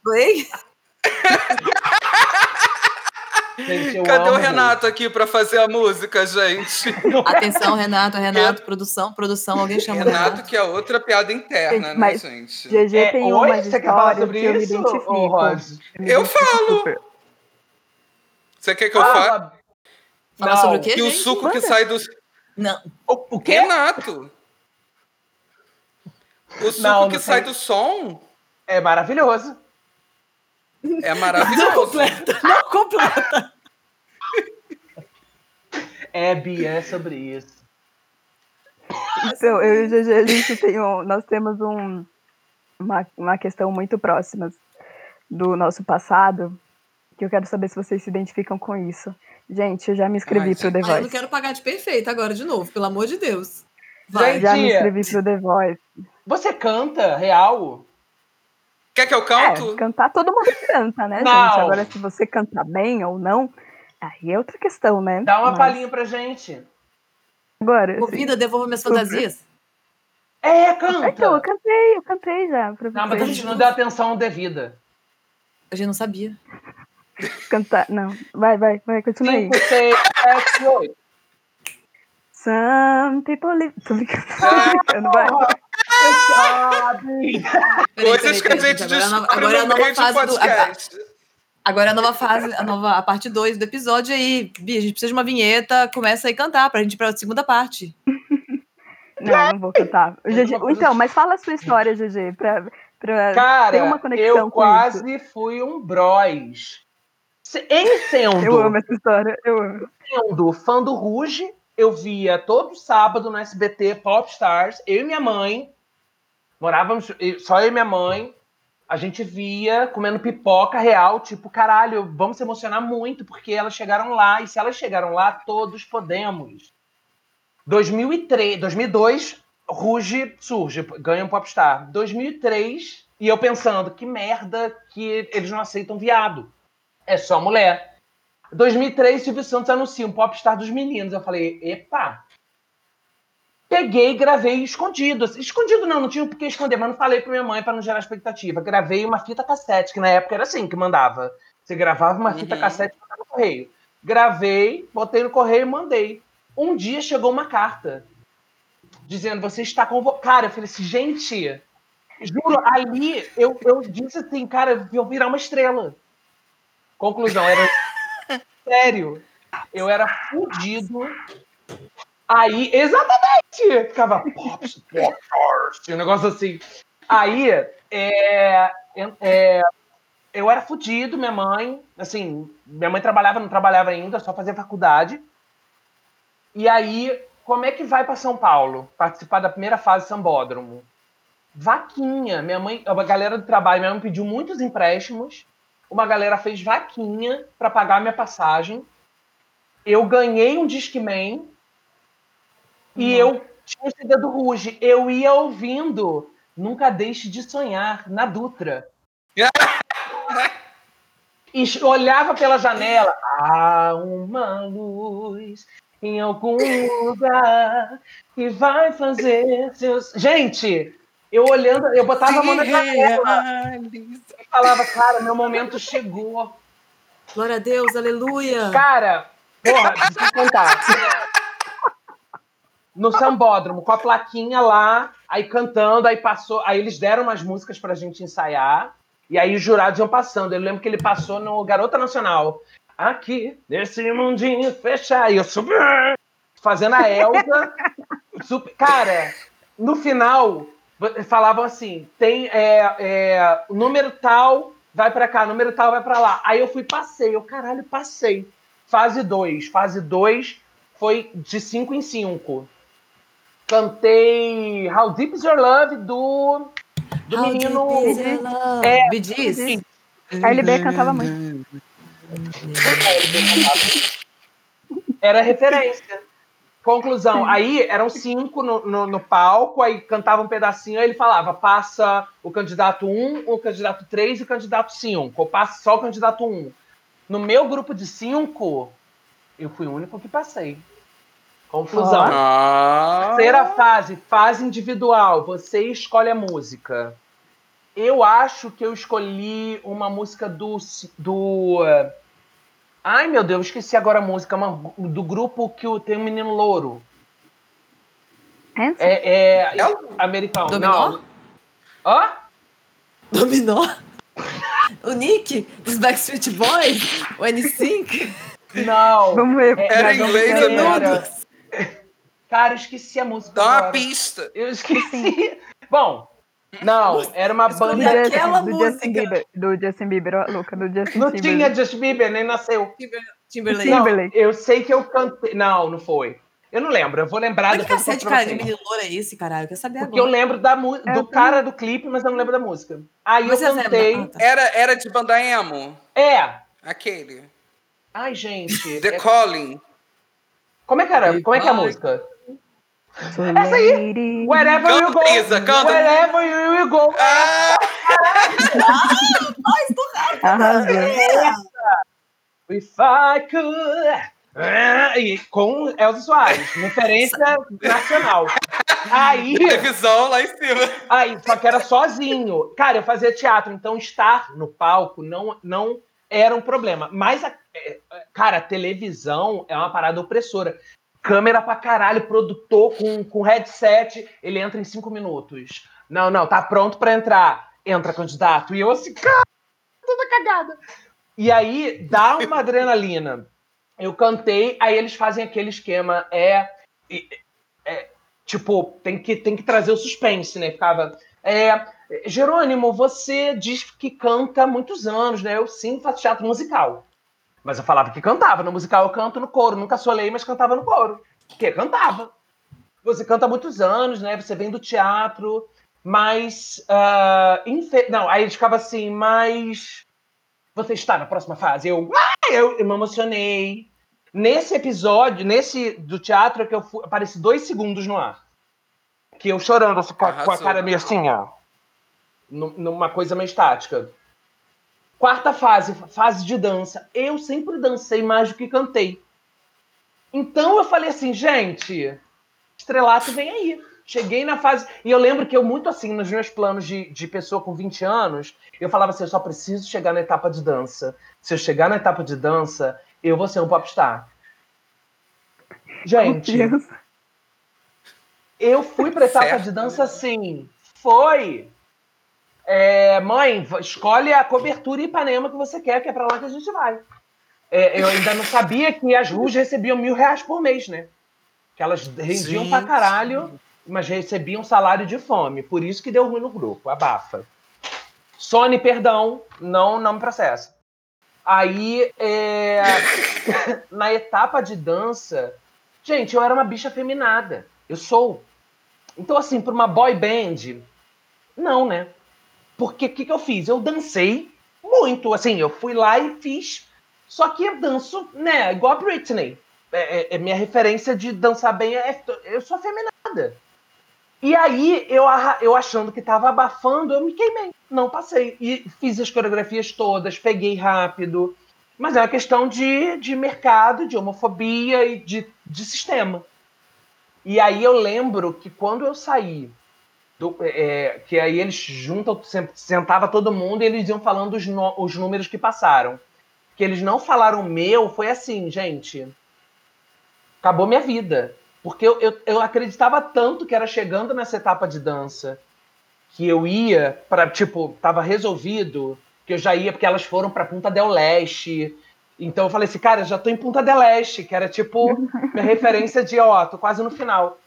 play. Gente, eu Cadê o amo. Renato aqui pra fazer a música, gente? Atenção, Renato, Renato, produção, produção, alguém chama o Renato, Renato. que é outra piada interna, né, Mas- gente? GG É, tem umas você quer falar sobre que eu me isso, identifico. ô, Rose? Eu falo. super. Você quer que eu fale? Ah, Fala não. sobre o quê, Que o gente? suco que Manda. sai do. Não, O, o quê? Renato! O suco Não, que não sai do som É maravilhoso. É não maravilhoso. completa, não completa. É, Bia, é sobre isso. Então, eu e o GG, a gente tem um, nós temos um, uma, uma questão muito próxima do nosso passado, que eu quero saber se vocês se identificam com isso. Gente, eu já me inscrevi Ai, pro The Ah, eu não Voice. quero pagar de perfeita agora de novo, pelo amor de Deus. Vai. Gente, Já me inscrevi pro The Voice. Você canta real? Quer que eu É, canto? cantar todo mundo canta, né, Não. gente? Agora, se você cantar bem ou não, aí é outra questão, né? Dá uma Mas palhinha pra gente. Agora, assim, Movida, devolva minhas fantasias. É, canta. então, eu cantei, eu cantei já pra Não, mas a vocês. gente não deu atenção devida. A gente não sabia. Cantar, não. Vai, vai, vai, continua aí. 5, 6, 7, 8. Some people live... Tô brincando, tô brincando, vai. Sabe? Coisas que a gente é a nova- descobre Agora é no meio de do. podcast. Agora é a nova fase, a, nova, a parte 2 do episódio aí. Bia, a gente precisa de uma vinheta, começa aí a cantar pra gente ir pra segunda parte. Não, não vou cantar. Coisa- Então, mas fala a sua história, GG, pra, pra Cara, ter uma conexão eu com quase fui um bros. Em sendo, isso. Eu amo essa história, eu amo. sendo fã do Ruge, eu via todo sábado no SBT Popstars, eu e minha mãe, morávamos, só eu e minha mãe, a gente via comendo pipoca real, tipo, caralho, vamos se emocionar muito, porque elas chegaram lá, e se elas chegaram lá, todos podemos. 2003, 2002, Ruge surge, ganha um Popstar. 2003, e eu pensando, que merda que eles não aceitam viado. É só mulher. 2003, Silvio Santos anuncia um Popstar dos meninos. Eu falei, epa. Peguei e gravei escondido. Escondido não, não tinha por que esconder, mas não falei pra minha mãe pra não gerar expectativa. Gravei uma fita cassete, que na época era assim que mandava. Você gravava uma fita Uhum. cassete e mandava no correio. Gravei, botei no correio e mandei. Um dia chegou uma carta dizendo, você está convocado. Eu falei assim, gente, juro, ali eu, eu disse assim, cara, eu vou virar uma estrela. Conclusão, era sério. Eu era fudido. Aí, exatamente! Ficava pops, pops, um negócio assim. Aí, é, é, eu era fudido, minha mãe, assim, minha mãe trabalhava, não trabalhava ainda, só fazia faculdade. E aí, como é que vai para São Paulo? Participar da primeira fase Sambódromo. Vaquinha. Minha mãe, a galera do trabalho, minha mãe pediu muitos empréstimos. Uma galera fez vaquinha para pagar minha passagem. Eu ganhei um Discman e eu tinha o CD do Ruge. Eu ia ouvindo Nunca Deixe de Sonhar na Dutra. E olhava pela janela. Há uma luz em algum lugar que vai fazer seus. Gente, eu olhando, eu botava a mão na janela e falava, cara, meu momento chegou. Glória a Deus, aleluia. Cara, porra, deixa eu contar. no sambódromo, com a plaquinha lá, aí cantando, aí passou, aí eles deram umas músicas pra gente ensaiar, e aí os jurados iam passando. Eu lembro que ele passou no Garota Nacional. Aqui, nesse mundinho fechado, e eu super fazendo a Elsa. super, cara, no final, falavam assim: tem é, é, número tal, vai para cá, número tal, vai para lá. Aí eu fui, passei, eu caralho, passei. Fase 2. Fase 2 foi de 5 em 5. Cantei How Deep Is Your Love do, do How menino. É, Bidis. A LB cantava muito. Era referência. Conclusão, aí eram cinco no, no, no, palco, aí cantava um pedacinho, aí ele falava, passa o candidato 1, um, o candidato 3 e o candidato 5, ou passa só o candidato 1. Um. No meu grupo de cinco, eu fui o único que passei. Conclusão. Ah. Terceira fase, fase individual. Você escolhe a música. Eu acho que eu escolhi uma música do. do ai, meu Deus, esqueci agora a música. Uma, do grupo que tem um menino louro. É, é, é americano. Dominó? Não. Hã? Dominó? o Nick? Dos Backstreet Boys? O N5? Não. Vamos ver. É, era inglês, era... Cara, eu esqueci a música. Dá uma pista. Eu esqueci. Bom, não, era uma banda. Do, Aquela do música. Justin Bieber, do Justin Bieber, louca, do Justin Não Timberlake. tinha Justin Bieber, nem nasceu. Timberlake. Não, eu sei que eu cantei. Não, não foi. Eu não lembro, eu vou lembrar Mas que cacete, cara, de menino é esse, caralho? Eu quero saber Porque agora. eu lembro da mu... do cara do clipe, mas eu não lembro da música. Aí Mas eu você cantei. lembra? Era, era de banda emo? É. Aquele. Ai, gente. The é- Calling. Como é que era? Como é que é a música? Essa aí. Wherever you go. Canta, Isa, canta. Wherever you go. Ah, Arrasou. If I could. Ah, E com Elza Soares, referência nacional. Aí, televisão lá em cima. aí, só que era sozinho. Cara, eu fazia teatro, então estar no palco não, não era um problema. Mas, a- cara, a televisão é uma parada opressora. Câmera pra caralho, produtor com, com headset, ele entra em cinco minutos. Não, não, tá pronto pra entrar. Entra, candidato. E eu assim, cara, toda cagada. E aí, dá uma adrenalina. Eu cantei, aí eles fazem aquele esquema, é, é- é, tipo, tem que, tem que trazer o suspense, né? Ficava, é, Jerônimo, você diz que canta há muitos anos, né? Eu sim faço teatro musical. Mas eu falava que cantava. No musical eu canto no coro. Nunca solei, mas cantava no coro. Porque cantava. Você canta há muitos anos, né? Você vem do teatro, mas. ah, infe- Não, aí eles ficavam assim, mas. Você está na próxima fase? Eu. Ah, eu, eu me emocionei. Nesse episódio, nesse do teatro, é que eu fui, apareci dois segundos no ar. Que eu chorando, assim, com, a, com a cara meio assim, ó. nu- Numa coisa meio estática. Quarta fase, fase de dança. Eu sempre dancei mais do que cantei. Então eu falei assim, gente, estrelato vem aí. Cheguei na fase. E eu lembro que eu, muito assim, nos meus planos de, de pessoa com 20 anos, eu falava assim: eu só preciso chegar na etapa de dança. Se eu chegar na etapa de dança, eu vou ser um popstar. Gente, Meu Deus. eu fui pra etapa Certo. de dança assim. Foi. É, mãe, escolhe a cobertura Ipanema que você quer, que é pra lá que a gente vai. É, eu ainda não sabia que as ruas recebiam mil reais por mês, né? Que elas rendiam pra Gente. caralho, mas recebiam salário de fome. Por isso que deu ruim no grupo, abafa. Sony, perdão, não, não me processa. Aí, é, na etapa de dança, gente, eu era uma bicha feminada. Eu sou. Então, assim, para uma boy band, não, né? Porque o que, que eu fiz? Eu dancei muito. Assim, eu fui lá e fiz. Só que eu danço, né? Igual a Britney. É, é- é minha referência de dançar bem é. Eu sou feminada. E aí, eu, eu achando que tava abafando, eu me queimei. Não passei. E fiz as coreografias todas, peguei rápido. Mas é uma questão de, de mercado, de homofobia e de, de sistema. E aí eu lembro que quando eu saí, do- é, que aí eles juntam, sen- sentava todo mundo e eles iam falando os, no- os números que passaram. Que eles não falaram meu, foi assim, gente. Acabou minha vida. Porque eu, eu, eu acreditava tanto que era chegando nessa etapa de dança que eu ia para tipo, tava resolvido, que eu já ia porque elas foram para Punta del Leste. Então eu falei assim, cara, já tô em Punta del Leste, que era tipo minha referência de, ó, tô quase no final.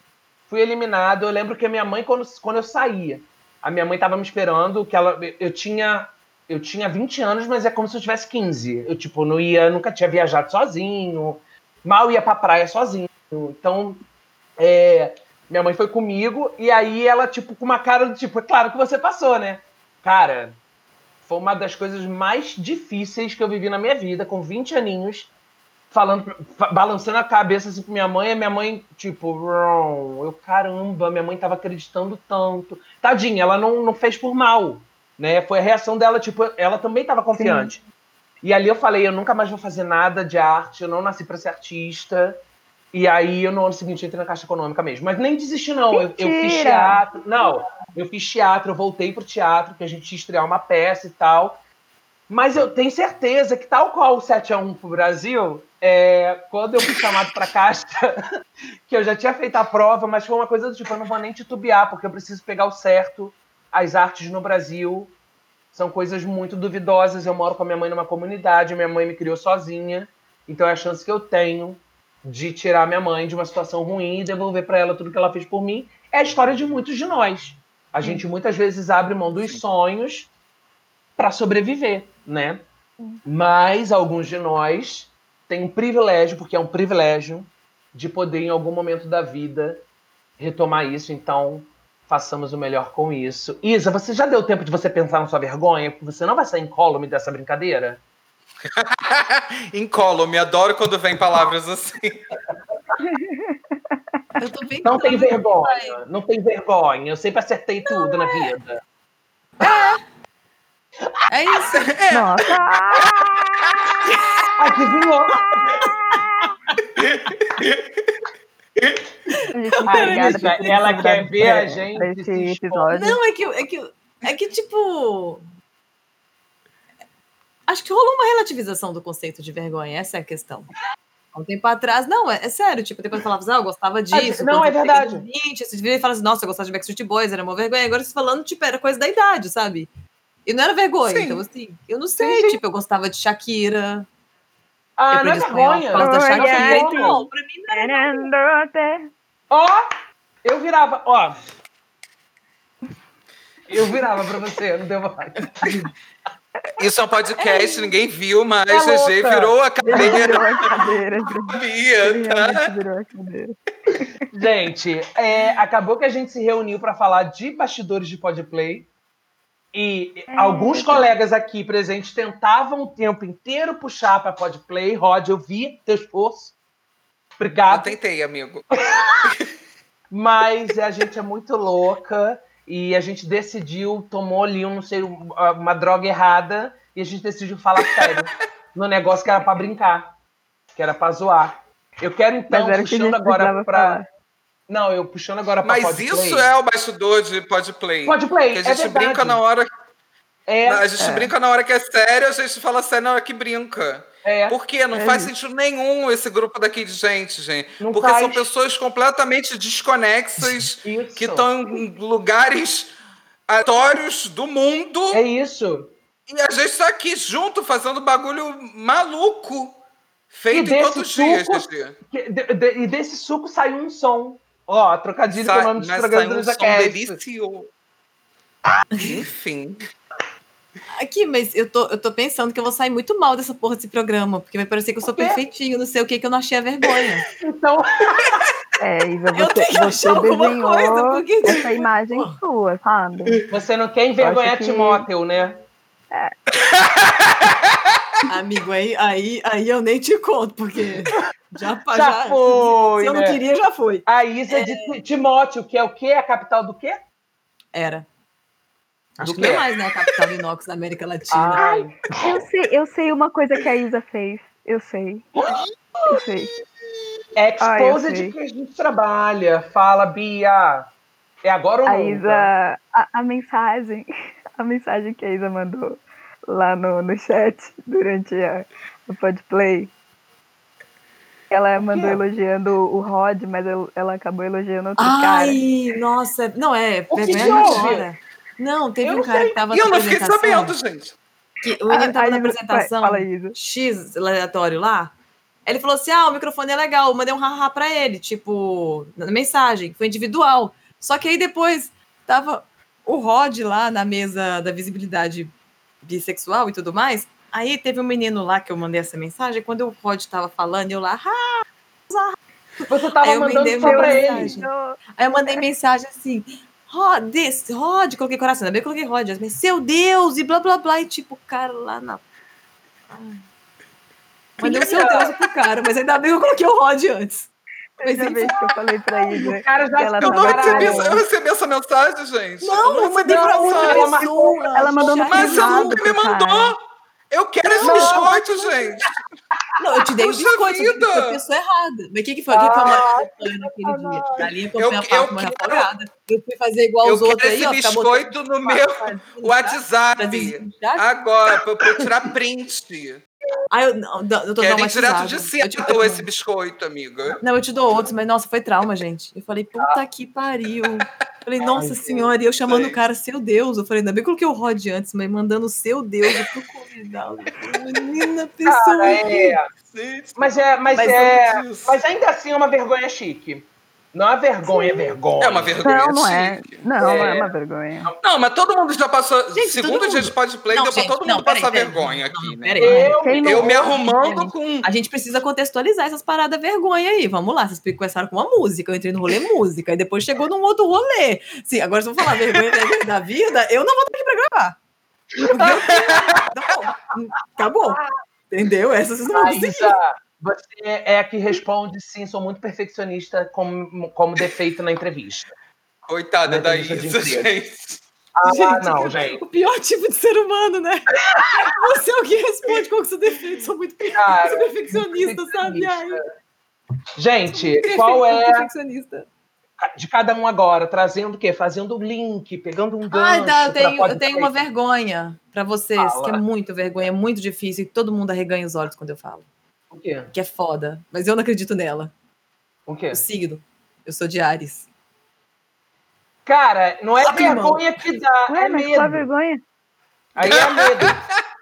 Fui eliminado. Eu lembro que a minha mãe quando, quando eu saía, a minha mãe tava me esperando, que ela eu tinha eu tinha 20 anos, mas é como se eu tivesse 15. Eu tipo, não ia, nunca tinha viajado sozinho, mal ia pra praia sozinho. Então, é, minha mãe foi comigo e aí ela, tipo, com uma cara do tipo, é claro que você passou, né? Cara, foi uma das coisas mais difíceis que eu vivi na minha vida, com 20 aninhos, falando, balançando a cabeça assim pra minha mãe, e minha mãe, tipo, eu, caramba, minha mãe tava acreditando tanto. Tadinha, ela não, não fez por mal, né? Foi a reação dela, tipo, ela também tava confiante. Sim. E ali eu falei, eu nunca mais vou fazer nada de arte, eu não nasci para ser artista. E aí, eu no ano seguinte entrei na Caixa Econômica mesmo. Mas nem desisti, não. Eu, eu, fiz teatro. Não, eu fiz teatro, eu voltei pro teatro, que a gente ia estrear uma peça e tal. Mas eu tenho certeza que, tal qual o 7x1 pro Brasil, é, quando eu fui chamado pra Caixa, que eu já tinha feito a prova, mas foi uma coisa do tipo, eu não vou nem titubear, porque eu preciso pegar o certo. As artes no Brasil são coisas muito duvidosas. Eu moro com a minha mãe numa comunidade, minha mãe me criou sozinha. Então é a chance que eu tenho de tirar minha mãe de uma situação ruim e devolver para ela tudo que ela fez por mim. É a história de muitos de nós. A gente muitas vezes abre mão dos sonhos para sobreviver, né? Mas alguns de nós têm um privilégio, porque é um privilégio, de poder em algum momento da vida retomar isso. Então, façamos o melhor com isso. Isa, você já deu tempo de você pensar na sua vergonha? Você não vai sair incólume dessa brincadeira? Incólume, adoro quando vem palavras assim. não tem vergonha, não tem vergonha. Eu sempre acertei não, tudo é. na vida. É. É isso. É. Nossa. Adivinhou. Obrigada, ela quer ver a gente. Não, é que, é que, é que tipo acho que rolou uma relativização do conceito de vergonha, essa é a questão. Há um tempo atrás, não, é, é sério, tipo, depois falava assim, ah, eu gostava disso. Não, é verdade. 20, você devia falar assim, nossa, eu gostava de Backstreet Boys, era uma vergonha. Agora você falando, tipo, era coisa da idade, sabe? E não era vergonha, sim. então assim, eu não sei, sim, sim. tipo, eu gostava de Shakira. Ah, não é vergonha. Por da Shakira, então, pra mim não era Ó, oh, eu virava, ó. Eu virava pra você, não deu mais. Isso é um podcast, é ninguém viu, mas é GG virou a cadeira. Virou a cadeira. Via, tá? Virou a cadeira. Gente, é, acabou que a gente se reuniu para falar de bastidores de podplay. E é, alguns colegas aqui presentes tentavam o tempo inteiro puxar para podplay. Rod, eu vi teu esforço. Obrigado. Eu tentei, amigo. mas a gente é muito louca e a gente decidiu, tomou ali, um, não sei, uma droga errada, e a gente decidiu falar sério no negócio que era para brincar, que era para zoar. Eu quero então, puxando agora para. Não, eu puxando agora para Mas isso é o bastidor de Podplay. Podplay, que a gente é brinca na hora. É, a gente é. brinca na hora que é sério, a gente fala sério na hora que brinca. É. Por quê? Não é faz isso. sentido nenhum esse grupo daqui de gente, gente. Não Porque faz. são pessoas completamente desconexas isso. que estão em lugares aleatórios do mundo. É isso. E a gente está aqui junto fazendo bagulho maluco. Feito em quantos suco, dias? E desse suco saiu um som. Ó, trocadilho Sa com o nome dos programas do um som delicioso. Enfim. Aqui, mas eu tô, eu tô pensando que eu vou sair muito mal dessa porra desse programa, porque vai parecer que eu sou perfeitinho, não sei o que, que eu não achei a vergonha. Então. É, Isa, você, eu tenho que achar alguma coisa, porque... essa imagem sua, sabe? Você não quer envergonhar que... Timóteo, né? É. Amigo, aí, aí, aí eu nem te conto, porque já, já, já foi. Se eu não né? queria, já foi. A Isa é... de Timóteo, que é o quê? A capital do quê? Era. Acho que não é mais, né? A capital de inox da América Latina. Ai, eu sei, eu sei uma coisa que a Isa fez. Eu sei. Eu sei. Expose de que a gente trabalha. Fala, Bia. É agora ou a Isa, a, a, mensagem, a mensagem que a Isa mandou lá no, no chat durante a, o podplay. Ela mandou elogiando o Rod, mas ela acabou elogiando outro Ai, cara. Ai, nossa, não é, o vergonha. Não, teve Eu um cara sei. que tava E eu na não fiquei apresentação. sabendo, gente. Que o menino tava Aí, na apresentação Fala isso. X aleatório lá. Ele falou assim: ah, o microfone é legal. Eu mandei um haha pra ele, tipo, na mensagem, foi individual. Só que aí depois tava o Rod lá na mesa da visibilidade bissexual e tudo mais. Aí teve um menino lá que eu mandei essa mensagem. Quando o Rod tava falando, eu lá, ah! Você tava Aí eu mandando mandei só pra mensagem. ele. Aí eu mandei mensagem assim, Rod, Rod, coloquei coração, ainda bem que eu coloquei Rod, mas seu Deus, e blá blá blá, e tipo, o cara lá na. Ai. Mandei o seu Deus pro cara, mas ainda bem que eu coloquei o Rod antes. Mas enfim. vez que eu falei pra Isa. O cara já ela Eu não recebi, grávida. eu recebi essa mensagem, gente. Não, eu não mandei pra outra mensagem. pessoa. Ela mandou no Mas você nunca me pro cara. mandou. Eu quero esse Não. biscoito, gente. Não, eu te dei o biscoito, vida. foi a pessoa errada. Mas o que, que foi? O que, que foi a Ah, naquele dia? A linha Eu- comprei a eu afogada. Eu fui fazer igual Eu os outros aí, esse ó. ficar biscoito no meu WhatsApp. Agora, pra eu tirar print. Ah, eu, não, eu tô Querem direto de Eu te- Seattle eu- esse biscoito, amiga. Não, eu te dou outros, mas nossa, foi trauma, gente. Eu falei, puta que pariu. Falei, nossa Deus. senhora, e eu chamando Sei. o cara, seu Deus. Eu falei, ainda bem que eu coloquei o Rod antes, mas mandando seu Deus, eu convidado. Menina, pessoa. Cara, é. Mas é, mas, Mas é, mas ainda assim é uma vergonha chique. Não é vergonha, é vergonha. É uma vergonha Não, não é. Não, não é É. uma vergonha. Não, mas todo mundo já passou. Gente, segundo todo a gente mundo. pode play, Não, deu pra todo mundo peraí, passar peraí. vergonha Não, aqui, não, né? peraí. Eu, Eu me arrumando com. A gente precisa contextualizar essas paradas vergonha aí. Vamos lá, vocês começaram com uma música, eu entrei no rolê música, e depois chegou num outro rolê. Sim, agora se eu falar vergonha da- da vida, eu não vou estar aqui pra gravar. Porque eu- não, acabou. Entendeu? Essas vocês não vão conseguir. Você é a que responde sim, sou muito perfeccionista como, como defeito na entrevista. Coitada Na da Isa, gente. Ah, Gente, não, gente. O pior tipo de ser humano, né? Você é o que responde qual que é o seu defeito. Sou muito Cara, sou perfeccionista, sabe? Ai, Gente, qual é perfeccionista. de cada um agora? Trazendo o quê? Fazendo um link, pegando um gancho. Ai, tá, eu tenho, eu tenho uma vergonha pra vocês, Fala. que é muito vergonha, é muito difícil, e todo mundo arreganha os olhos quando eu falo. O quê? Que é foda, mas eu não acredito nela. O quê? O signo. Eu sou de Ares. Cara, não é Sabe, irmão? vergonha que dá, Ué, é medo. vergonha? Aí é medo.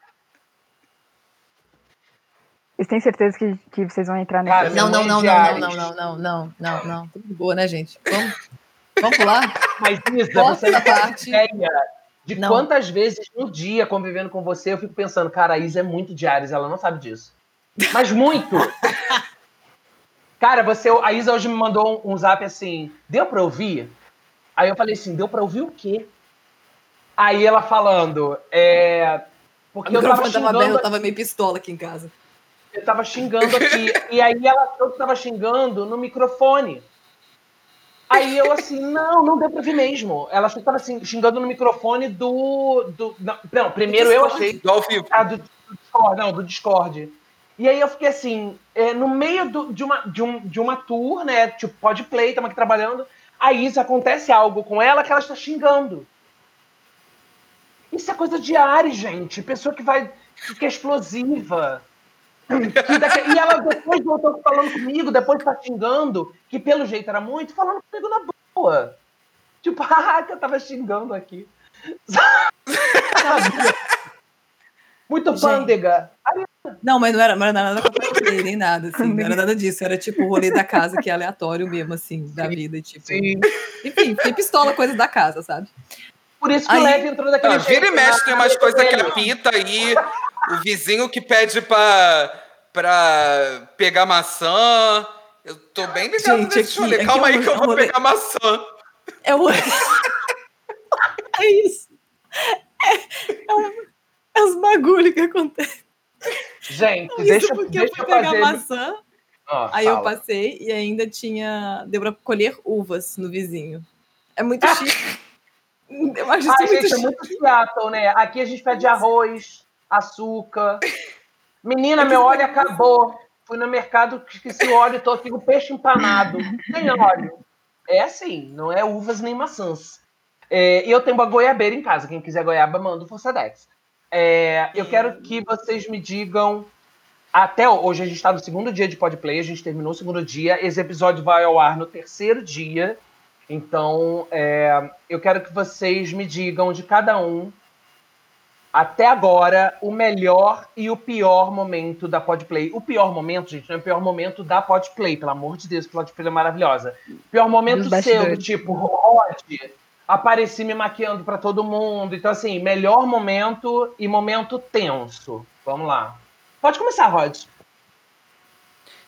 Vocês têm certeza que, que vocês vão entrar Cara, nesse Não, não, não, não, não, não, não, não, não, não. Tudo de boa, né, gente? Vamos, vamos pular? Mas, Isa, Posso você não parte? ideia de Não. quantas vezes no dia convivendo com você eu fico pensando, cara, a Isa é muito de Ares, ela não sabe disso. Mas muito! cara, você, a Isa hoje me mandou um, um zap assim, deu pra ouvir? Aí eu falei assim, deu pra ouvir o quê? Aí ela falando, é... O Porque eu tava microfone tava xingando aberto, eu tava meio pistola aqui em casa. eu tava xingando aqui. e aí ela achou que tava xingando no microfone. Aí eu assim, não, não deu pra ouvir mesmo. Ela achou que tava assim, xingando no microfone do. do não, não, primeiro eu achei. Do ao vivo. Ah, do, do Discord, não, do Discord. E aí eu fiquei assim, é, no meio do- de, uma, de, um, de uma tour, né? Tipo, pode play, estamos aqui trabalhando. A Isa acontece algo com ela que ela está xingando. Isso é coisa de Ares, gente. Pessoa que vai. que é explosiva. Que daqui- e ela depois voltou falando comigo, depois tá xingando, que pelo jeito era muito, falando comigo na boa. Tipo, ah, que eu tava xingando aqui. Muito pândega. Não, mas não era, mas não era nada com nem nada, assim. Não era nada disso. Era tipo o rolê da casa, que é aleatório mesmo, assim, da vida. Tipo, Sim. enfim, tem pistola, coisa da casa, sabe? Por isso que Aí- o Leve entrou daquele Ah, vira e jeito, mexe, né? tem umas coisas que Ele- apita aí. O vizinho que pede pra, pra pegar maçã. Eu tô bem ligado Gente, nesse aqui- Calma é aí que eu é vou rolê- pegar maçã. É o. é isso. É, é, um- é os bagulho que acontecem. Gente, Isso deixa, porque deixa eu fui eu pegar fazer. maçã, aí eu fala. passei e ainda tinha. Deu pra colher uvas no vizinho. É muito chique. Eu acho isso Ai, muito gente, é chique. muito Seattle, né? Aqui a gente pede arroz, açúcar. Menina, meu óleo acabou. Fui no mercado, esqueci o óleo todo, fica o peixe empanado. Tem óleo. É assim, não é uvas nem maçãs. É, E eu tenho uma goiabeira em casa. Quem quiser goiaba, manda o Forçadex. É, eu quero que vocês me digam até hoje a gente está no segundo dia de podplay, a gente terminou o segundo dia. Esse episódio vai ao ar no terceiro dia. Então, é, eu quero que vocês me digam de cada um, até agora, o melhor e o pior momento da Podplay. O pior momento, gente, não é o pior momento da Podplay, pelo amor de Deus, a Podplay é maravilhosa. O pior momento seu, tipo, Rod, apareci me maquiando para todo mundo. Então, assim, melhor momento e momento tenso. Vamos lá. Pode começar, Rod.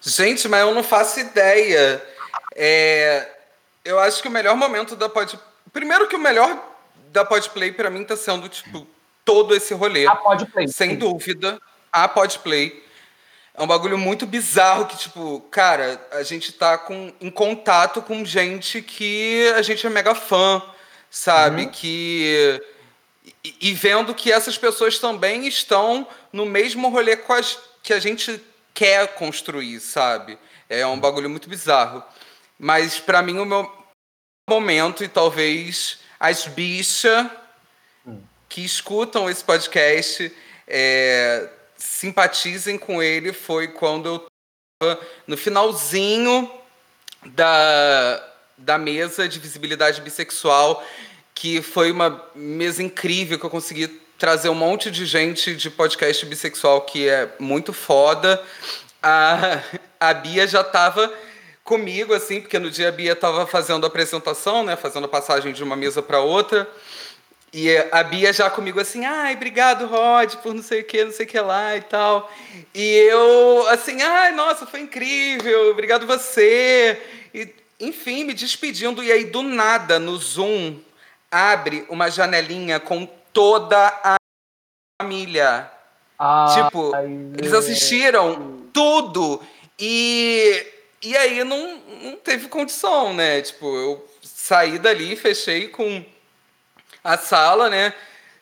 Gente, mas eu não faço ideia. É, eu acho que o melhor momento da Pod. Primeiro que o melhor da Podplay para mim tá sendo, tipo, todo esse rolê. A Podplay. Sem dúvida. A Podplay. É um bagulho muito bizarro que, tipo, cara, a gente tá com, em contato com gente que a gente é mega fã, sabe? Uhum. Que. E, e, vendo que essas pessoas também estão no mesmo rolê as, que a gente quer construir, sabe? É um bagulho muito bizarro. Mas para mim o meu momento e talvez as bichas hum. que escutam esse podcast é, simpatizem com ele foi quando eu estava no finalzinho da, da mesa de visibilidade bissexual, que foi uma mesa incrível que eu consegui trazer um monte de gente de podcast bissexual que é muito foda. A, a Bia já estava comigo, assim, porque no dia a Bia estava fazendo a apresentação, né, fazendo a passagem de uma mesa para outra. E a Bia já comigo assim, ai, obrigado, Rod, por não sei o que, não sei o que lá e tal. E eu, assim, ai, nossa, foi incrível, obrigado você. E, enfim, me despedindo. E aí, do nada, no Zoom, abre uma janelinha com toda a família. Ai, tipo, eles assistiram tudo. E e aí não, não teve condição, né? Tipo, eu saí dali, fechei com a sala, né?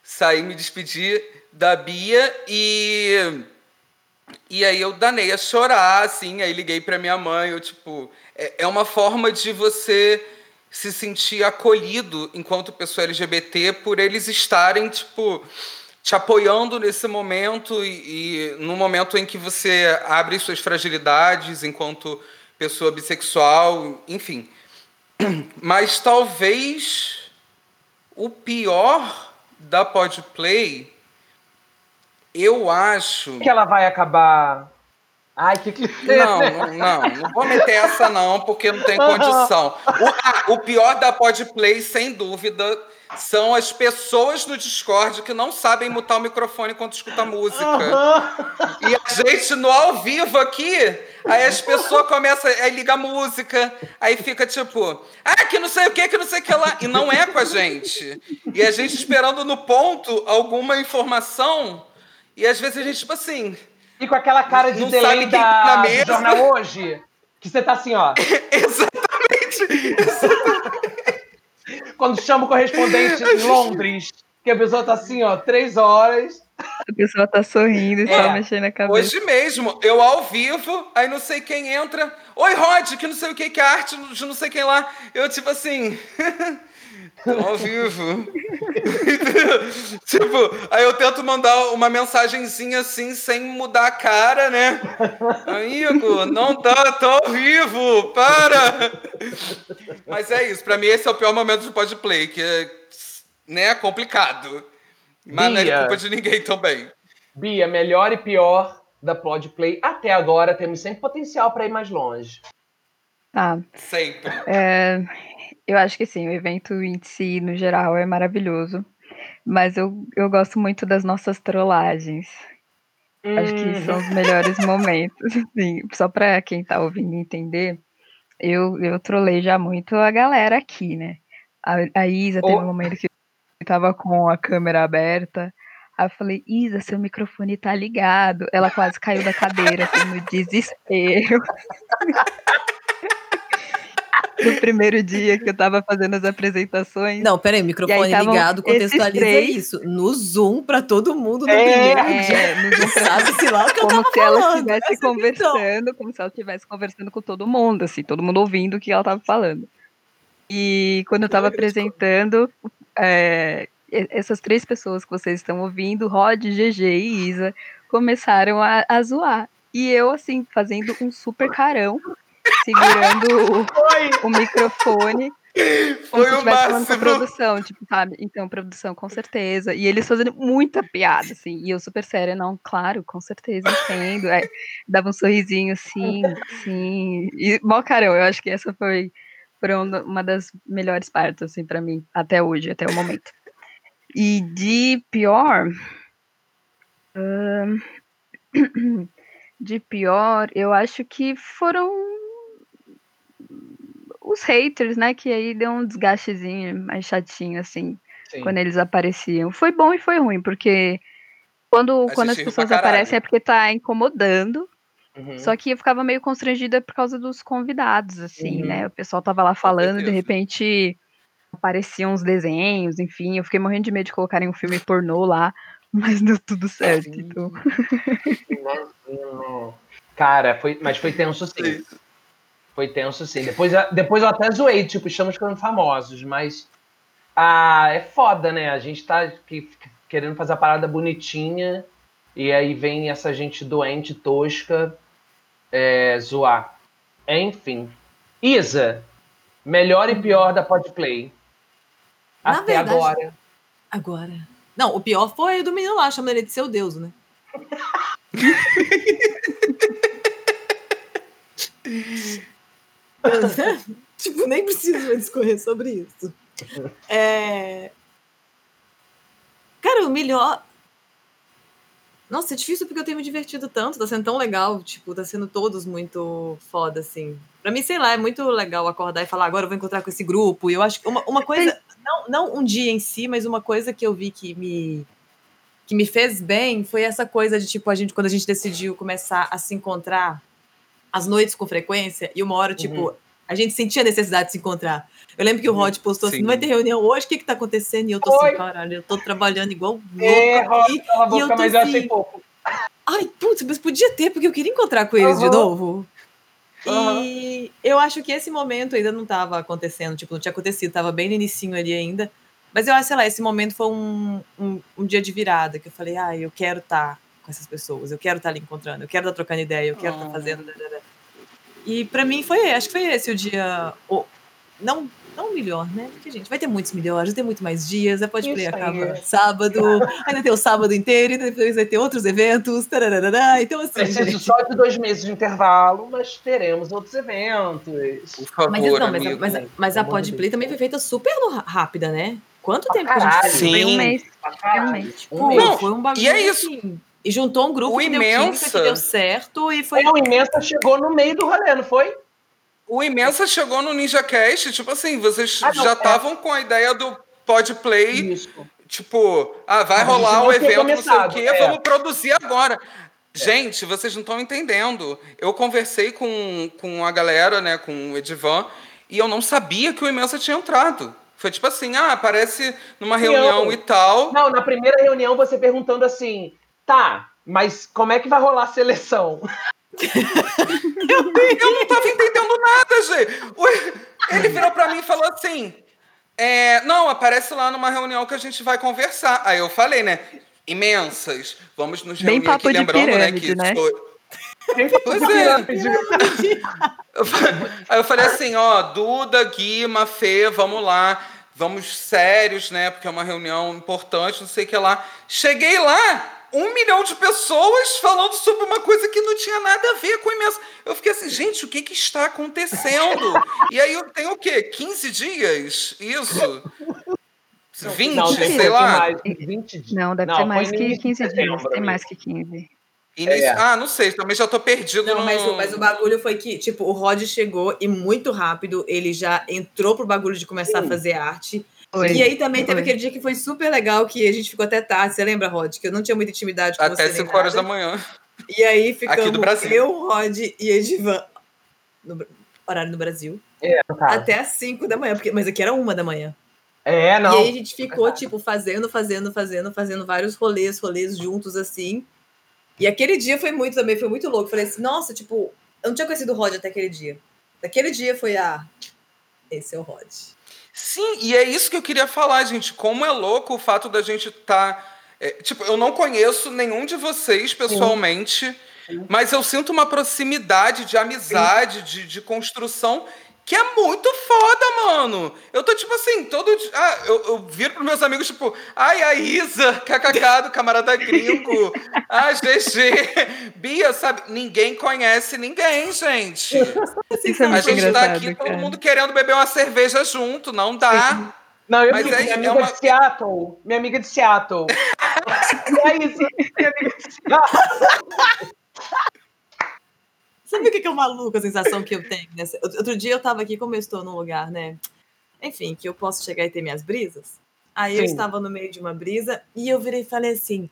Saí, me despedi da Bia e. E aí eu danei a chorar, assim, aí liguei para minha mãe, eu, tipo, é, é uma forma de você se sentir acolhido enquanto pessoa LGBT por eles estarem, tipo, te apoiando nesse momento e, e no momento em que você abre suas fragilidades enquanto pessoa bissexual, enfim. Mas talvez o pior da Podplay, eu acho. Que ela vai acabar. Ai, que Não, não, não, não vou meter essa, não, porque não tem condição. O, ah, o pior da Podplay, sem dúvida, são as pessoas no Discord que não sabem mutar o microfone quando escuta música. Uhum. E a gente no ao vivo aqui, aí as pessoas começam, aí liga a música, aí fica tipo, ah, que não sei o que, que não sei o que lá. E não é com a gente. E a gente esperando no ponto alguma informação, e às vezes a gente, tipo assim. E com aquela cara de delay da, tá do jornal hoje, que você tá assim, ó. Exatamente. Exatamente. Quando chama o correspondente em Londres, que a pessoa tá assim, ó, três horas. A pessoa tá sorrindo e é. só mexendo a cabeça. Hoje mesmo, eu ao vivo, aí não sei quem entra. Oi, Rod, que não sei o que, que é arte de não sei quem lá. Eu, tipo assim. ao vivo. tipo, aí eu tento mandar uma mensagenzinha assim, sem mudar a cara, né? Amigo, não tá, tô ao vivo, para! Mas é isso, pra mim esse é o pior momento do podplay, que é né, complicado. Mas Bia, não é culpa de ninguém também. Bia, melhor e pior da podplay até agora, temos sempre potencial para ir mais longe. Tá. Sempre. É, eu acho que sim, o evento em si, no geral, é maravilhoso. Mas eu, eu gosto muito das nossas trollagens. Hum. Acho que são os melhores momentos. Assim, só para quem tá ouvindo entender, eu, eu trolei já muito a galera aqui, né? A, a Isa oh. teve um momento que eu tava com a câmera aberta. Aí eu falei, Isa, seu microfone tá ligado. Ela quase caiu da cadeira, assim, no desespero. no primeiro dia que eu tava fazendo as apresentações. Não, peraí, microfone ligado, contextualiza três... isso. No Zoom pra todo mundo no é, primeiro é, dia. No Zoom Sabe-se lá o que como eu tava se ela estivesse conversando, como se ela estivesse conversando com todo mundo, assim, todo mundo ouvindo o que ela tava falando. E quando eu tava apresentando, é, essas três pessoas que vocês estão ouvindo, Rod, GG e Isa, começaram a, a zoar. e eu, assim, fazendo um super carão, segurando o, o microfone. Como Foi se o falando com máximo. produção, tipo, sabe? Então, produção, com certeza. E eles fazendo muita piada, assim. E eu super séria, não, claro, com certeza, entendo. Aí, dava um sorrisinho, assim, sim. E, mó carão, eu acho que essa foi, foi uma das melhores partes, assim, pra mim, até hoje, até o momento. E de pior. ahn, de pior, eu acho que foram os haters, né? Que aí deu um desgastezinho mais chatinho, assim, Sim. quando eles apareciam. Foi bom e foi ruim, porque quando, quando as pessoas aparecem é porque tá incomodando. Uhum. Só que eu ficava meio constrangida por causa dos convidados, assim, Uhum. né? O pessoal tava lá falando, e de repente apareciam uns desenhos, enfim. Eu fiquei morrendo de medo de colocarem um filme pornô lá, mas deu tudo certo. Então. Cara, foi, mas foi tenso sim. Foi tenso sim. Depois, depois eu até zoei, tipo, estamos ficando famosos, mas. Ah, é foda, né? A gente tá que- querendo fazer a parada bonitinha e aí vem essa gente doente, tosca, é, zoar. Enfim. Isa, melhor e pior da Podplay. Na Até verdade- agora. Agora. Não, o pior foi o do menino lá, chamando ele de seu Deus, né? tipo, nem preciso discorrer sobre isso. É... Cara, o melhor. Nossa, é difícil porque eu tenho me divertido tanto, tá sendo tão legal, tipo, tá sendo todos muito foda, assim. Pra mim, sei lá, é muito legal acordar e falar, agora eu vou encontrar com esse grupo. E eu acho que uma, uma coisa, não, não um dia em si, mas uma coisa que eu vi que me que me fez bem foi essa coisa de, tipo, a gente, quando a gente decidiu começar a se encontrar as noites com frequência, e uma hora, tipo, a gente sentia a necessidade de se encontrar. Eu lembro que o Rod postou assim, Sim. não vai ter reunião hoje, o que que tá acontecendo? E eu tô Oi. assim, caralho, eu tô trabalhando igual É, louca aqui. Rosa, cala a e eu boca, tô mas eu achei assim, pouco. Ai, putz, mas podia ter, porque eu queria encontrar com eles de Aham. novo. Aham. E eu acho que esse momento ainda não estava acontecendo, tipo, não tinha acontecido, tava bem no inicinho ali ainda. Mas eu acho, sei lá, esse momento foi um, um, um dia de virada, que eu falei, ah, eu quero estar com essas pessoas, eu quero estar ali encontrando, eu quero estar trocando ideia, eu quero estar Ah. fazendo. da, da, da. E pra mim foi, acho que foi esse o dia. o- não, não o melhor, né? Porque, gente, vai ter muitos melhores, vai ter muito mais dias, a Pode Play aí. acaba sábado, ainda tem o sábado inteiro, e depois vai ter outros eventos, tararará, então assim, Preciso gente. só de dois meses de intervalo, mas teremos outros eventos. Por favor, Mas, não, mas, amigo. mas, mas a Pelo amor de Podplay também foi feita super rápida, né? Quanto tempo que a gente. Sim. Foi um mês. Foi um mês. Mês. Não, foi um bagulho e é isso. assim. E juntou um grupo O que deu química, Imensa- que deu certo, e foi. Foi o Imensa chegou no meio do rolê, não foi? O Imensa chegou no NinjaCast, tipo assim, vocês Ah, não, já é. estavam com a ideia do Podplay, Isso. tipo, ah, vai rolar não o tinha evento, não sei o quê, é. vamos produzir agora. Gente, vocês não estão entendendo. Eu conversei com, com a galera, né, com o Edivan, e eu não sabia que o Imensa tinha entrado. Foi tipo assim, ah, aparece numa Não. reunião e tal. Não, na primeira reunião você perguntando assim, tá, mas como é que vai rolar a seleção? Eu não tava entendendo nada, gente. Ele virou pra mim e falou assim: é, não, aparece lá numa reunião que a gente vai conversar. Aí eu falei, né? Imensas. Vamos nos Bem reunir papo aqui, de lembrando, né? pirâmide, Que né? sou- Pois é. Eu Aí eu falei assim, ó, Duda, Guima, Fê, vamos lá, vamos sérios, né? Porque é uma reunião importante, não sei o que lá. Cheguei lá, um milhão de pessoas falando sobre uma coisa que não tinha nada a ver com imenso. Eu fiquei assim, gente, o que, que está acontecendo? E aí eu tenho o quê? 15 dias? Isso? 20, Não, tem sei que lá. mais, 20 dias. Não, deve Não, ter mais que início de 15 dias. Tem mais que 15. Início- É. Ah, não sei, também já tô perdido Não, no... mas, o- mas o bagulho foi que, tipo, o Rod chegou e muito rápido ele já entrou pro bagulho de começar Sim. a fazer arte. Foi. E aí também teve Foi. aquele dia que foi super legal, que a gente ficou até tarde. Você lembra, Rod? Que eu não tinha muita intimidade com Até você. nem 5 horas da manhã. E aí ficamos do Brasil. eu, Rod e Edivan, no horário no Brasil, É, no caso. até as 5 da manhã, porque, mas aqui era uma da manhã. É, não. E aí a gente ficou, Exato. tipo, fazendo, fazendo, fazendo, fazendo vários rolês, rolês juntos, assim. E aquele dia foi muito também, foi muito louco. Falei assim, nossa, tipo, eu não tinha conhecido o Rod até aquele dia. Daquele dia foi a. Esse é o Rod. Sim, e é isso que eu queria falar, gente. Como é louco o fato da gente estar. tipo, eu não conheço nenhum de vocês pessoalmente. mas eu sinto uma proximidade de amizade, de, de construção que é muito foda, mano. Eu tô tipo assim, todo dia. Ah, eu, eu viro pros meus amigos, tipo, ai, a Isa, kkk do camarada gringo. ah, GG. Bia, sabe? Ninguém conhece ninguém, gente. Isso é a gente tá aqui, cara. todo mundo querendo beber uma cerveja junto, não dá. Não, eu Mas fico, é- minha é amiga uma- de Seattle. Minha amiga de Seattle. e é isso, minha amiga de Seattle. Sabe o que é maluco a sensação que eu tenho? Nessa... Outro dia eu tava aqui, como eu estou num lugar, né? Enfim, que eu posso chegar e ter minhas brisas. Aí eu Sim. estava no meio de uma brisa e eu virei e falei assim: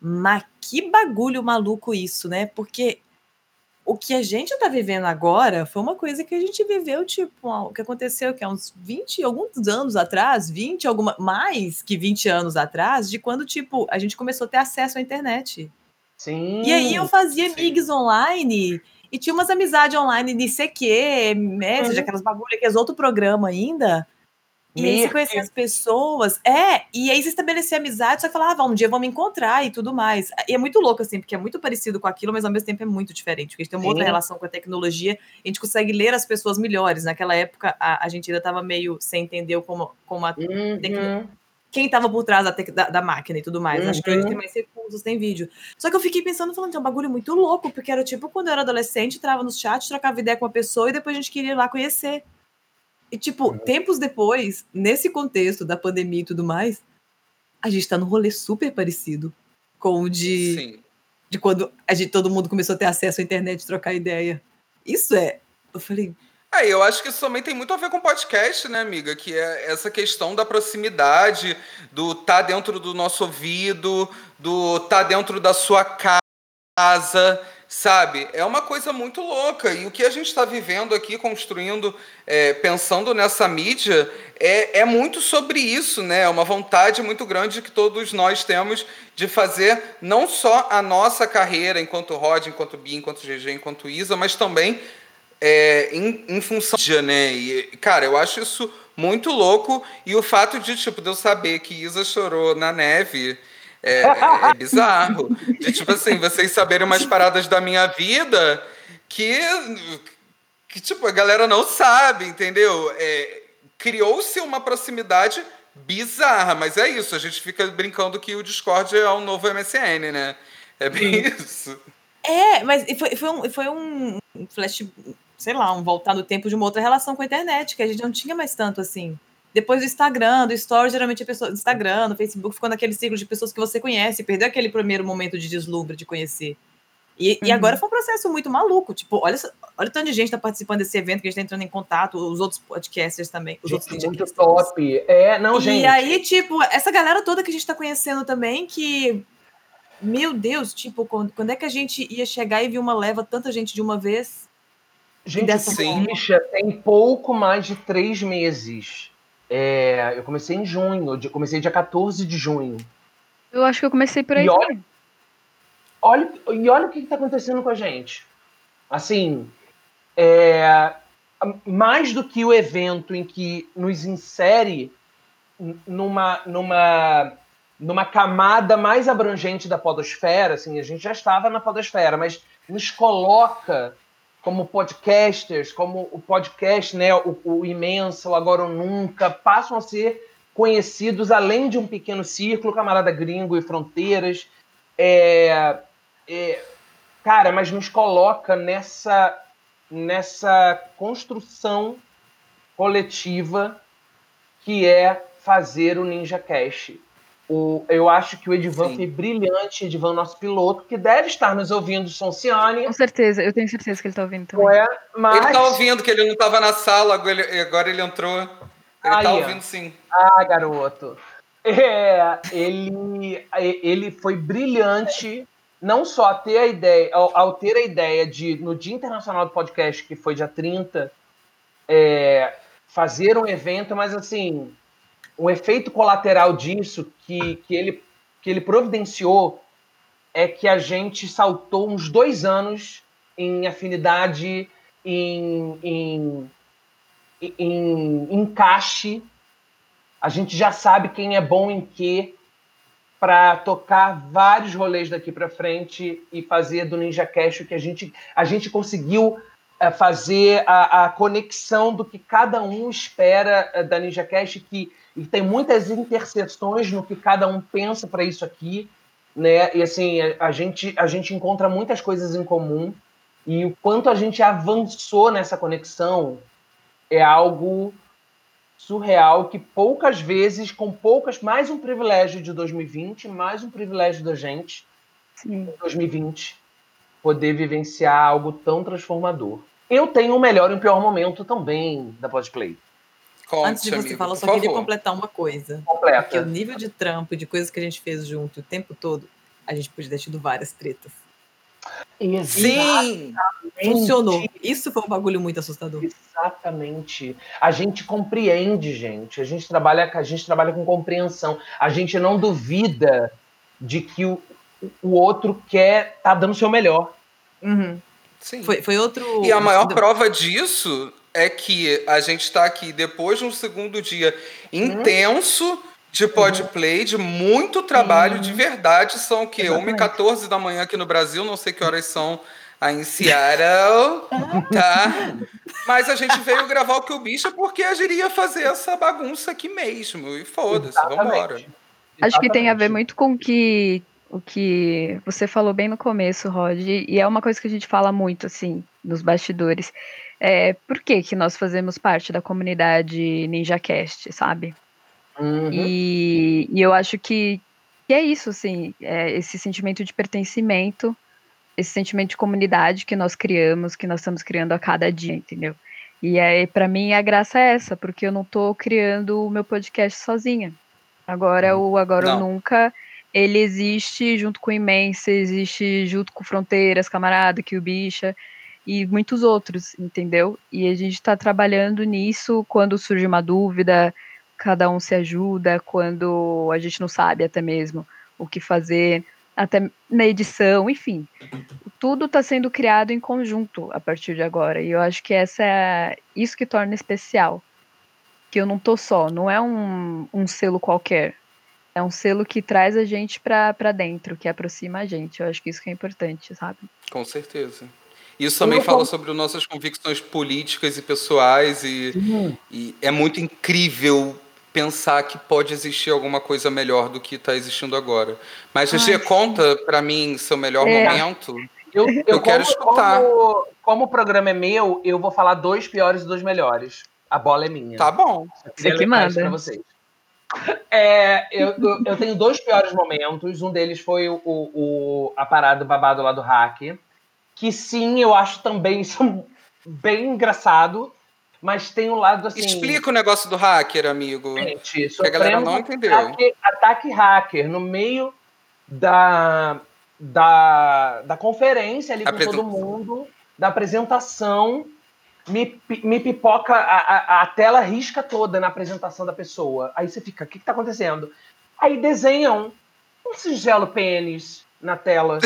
mas que bagulho maluco isso, né? Porque o que a gente tá vivendo agora foi uma coisa que a gente viveu, tipo, o que aconteceu que há uns 20, alguns anos atrás, 20, alguma, mais que 20 anos atrás, de quando, tipo, a gente começou a ter acesso à internet. Sim. E aí eu fazia Sim. migs online e tinha umas amizades online de CQ, Message, Uhum. aquelas bagulho que é outro programa ainda. E aí você conhecia as pessoas. É, e aí você estabelecia amizade, só que falava, ah, um dia vamos encontrar e tudo mais. E é muito louco, assim, porque é muito parecido com aquilo, mas ao mesmo tempo é muito diferente. Porque a gente tem uma outra Sim. relação com a tecnologia, a gente consegue ler as pessoas melhores. Naquela época, a, a gente ainda estava meio sem entender como, como a Uhum. Quem estava por trás da, da, da máquina e tudo mais. Acho que hoje Uhum. tem mais recursos, tem vídeo. Só que eu fiquei pensando, falando é um bagulho muito louco, porque era tipo quando eu era adolescente, entrava nos chats, trocava ideia com uma pessoa e depois a gente queria ir lá conhecer. E, tipo, Uhum. tempos depois, nesse contexto da pandemia e tudo mais, a gente tá num rolê super parecido com o de, Sim. de quando a gente, todo mundo começou a ter acesso à internet e trocar ideia. Isso é. Eu falei, É, eu acho que isso também tem muito a ver com podcast, né, amiga? Que é essa questão da proximidade, do tá dentro do nosso ouvido, do tá dentro da sua casa, sabe? É uma coisa muito louca. E o que a gente está vivendo aqui, construindo, é, pensando nessa mídia, é, é muito sobre isso, né? É uma vontade muito grande que todos nós temos de fazer não só a nossa carreira enquanto Rod, enquanto Bia, enquanto GG, enquanto Isa, mas também é, em, em função de, né? E, cara, eu acho isso muito louco. E o fato de, tipo, de eu saber que Isa chorou na neve é, é- é bizarro. De, tipo assim, vocês saberem umas paradas da minha vida que, que tipo, a galera não sabe, entendeu? É, Criou-se uma proximidade bizarra, mas é isso. A gente fica brincando que o Discord é o novo MSN, né? É bem isso. É, mas foi, foi, um, foi um flash, sei lá, um voltar no tempo de uma outra relação com a internet, que a gente não tinha mais tanto assim. Depois do Instagram, do Story, geralmente a pessoa. Instagram, no Facebook, ficou naquele ciclo de pessoas que você conhece, perdeu aquele primeiro momento de deslumbre de conhecer. E, e Uhum. agora foi um processo muito maluco. Tipo, olha, olha o tanto de gente tá participando desse evento, que a gente tá entrando em contato, os outros podcasters também. Os outros Gente, muito ninjacasters. top. É, não, e gente. aí, tipo, essa galera toda que a gente tá conhecendo também, que. Meu Deus, tipo, quando, quando é que a gente ia chegar e ver uma leva tanta gente de uma vez? Gente, dessa bicha tem pouco mais de três meses. É, eu comecei em junho, eu comecei dia 14 de junho. Eu acho que eu comecei por aí. E olha-. Olha, e olha o que está acontecendo com a gente. Assim, é, mais do que o evento em que nos insere numa, numa, numa camada mais abrangente da podosfera, assim, a gente já estava na podosfera, mas nos coloca como podcasters, como o podcast, né, o, o o Agora ou Nunca, passam a ser conhecidos além de um pequeno círculo, camarada gringo e fronteiras. É, é, cara, mas nos coloca nessa, nessa construção coletiva que é fazer o Ninja Cash. O, eu acho que o Edivan Sim. foi brilhante, Edivan, nosso piloto, que deve estar nos ouvindo, Sonciane, Com certeza, eu tenho certeza que ele tá ouvindo também. é? Mas, Ele tá ouvindo que ele não tava na sala, agora ele, agora ele entrou. Ele tá ó. ouvindo sim. ah, garoto, é, ele, ele foi brilhante, não só ter a ideia, ao, ao ter a ideia de, no Dia Internacional do Podcast, que foi dia 30, é, fazer um evento, mas assim, o efeito colateral disso que, que, ele, que ele providenciou é que a gente saltou uns dois anos em afinidade, em, em, em encaixe. A gente já sabe quem é bom em quê. para tocar vários rolês daqui para frente e fazer do Ninja Cash que a gente, a gente conseguiu é, fazer a, a, conexão do que cada um espera é, da Ninja Cash, que e tem muitas interseções no que cada um pensa para isso aqui, né? E assim, a, a, gente, a gente encontra muitas coisas em comum e o quanto a gente avançou nessa conexão é algo surreal que poucas vezes, com poucas, mais um privilégio de 2020, mais um privilégio da gente Sim. em 2020, poder vivenciar algo tão transformador. Eu tenho o melhor e o pior momento também da Podplay. Conte, Antes de você amigo, falar, eu só queria completar uma coisa. Completa. Porque o nível de trampo e de coisas que a gente fez junto o tempo todo, a gente podia ter tido várias tretas. Sim! Funcionou. Isso foi um bagulho muito assustador. Exatamente. A gente compreende, gente. A gente trabalha, a gente trabalha com compreensão. A gente não duvida de que o, o outro quer tá dando o seu melhor. Uhum. Sim. Foi, foi outro. E a maior prova disso é que a gente está aqui depois de um segundo dia intenso de podplay, de muito trabalho de verdade. São o quê? 1h14 da manhã aqui no Brasil, não sei que horas são aí em Seattle, tá? Mas a gente veio gravar o que o bicho porque a gente ia fazer essa bagunça aqui mesmo. E foda-se, vambora. Acho que tem a ver muito com que, o que você falou bem no começo, Rod, e é uma coisa que a gente fala muito, assim, nos bastidores. É, por que, que nós fazemos parte da comunidade NinjaCast, sabe? Uhum. E, e, eu acho que, que é isso, assim, é esse sentimento de pertencimento, esse sentimento de comunidade que nós criamos, que nós estamos criando a cada dia, entendeu? E aí, para mim, a graça é essa, porque eu não estou criando o meu podcast sozinha. Agora, o Agora ou Nunca, ele existe junto com o Imensa, existe junto com Fronteiras, Camarada, que o Bicha, e muitos outros, entendeu? E a gente está trabalhando nisso quando surge uma dúvida, cada um se ajuda, quando a gente não sabe até mesmo o que fazer, até na edição, enfim. Tudo está sendo criado em conjunto a partir de agora. E eu acho que essa é isso que torna especial. Que eu não tô só, não é um, um selo qualquer. É um selo que traz a gente para dentro, que aproxima a gente. Eu acho que isso que é importante, sabe? Com certeza. Isso também fala sobre nossas convicções políticas e pessoais, e, e, é muito incrível pensar que pode existir alguma coisa melhor do que está existindo agora. Mas, Gigi, conta para mim seu melhor é. momento. Eu, eu, eu quero como, escutar. Como, como, o programa é meu, eu vou falar dois piores e dois melhores. A bola é minha. Tá bom. Você que manda. vocês. É, eu, eu, tenho dois piores momentos. Um deles foi o, o, a parada babado lá do hack. Que sim, eu acho também isso bem engraçado. Mas tem um lado assim. Explica o negócio do hacker, amigo. Gente, que a galera não entendeu. Ataque, ataque hacker no meio da, da, da conferência ali com todo mundo, da apresentação. Me, me pipoca, a, a, a, tela risca toda na apresentação da pessoa. Aí você fica, o que, está acontecendo? Aí desenham um singelo pênis na tela.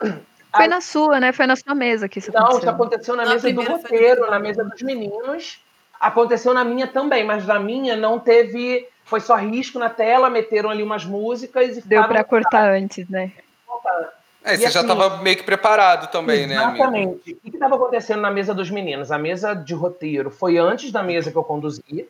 Foi na sua, né? Foi na sua mesa que isso Não, aconteceu. isso aconteceu na, na mesa do roteiro, na mesa dos meninos. Aconteceu na minha também, mas na minha não teve. Foi só risco na tela, meteram ali umas músicas e Deu para cortar antes, né? É, você assim, já estava meio que preparado também, exatamente. né? Exatamente. O que estava acontecendo na mesa dos meninos? A mesa de roteiro foi antes da mesa que eu conduzi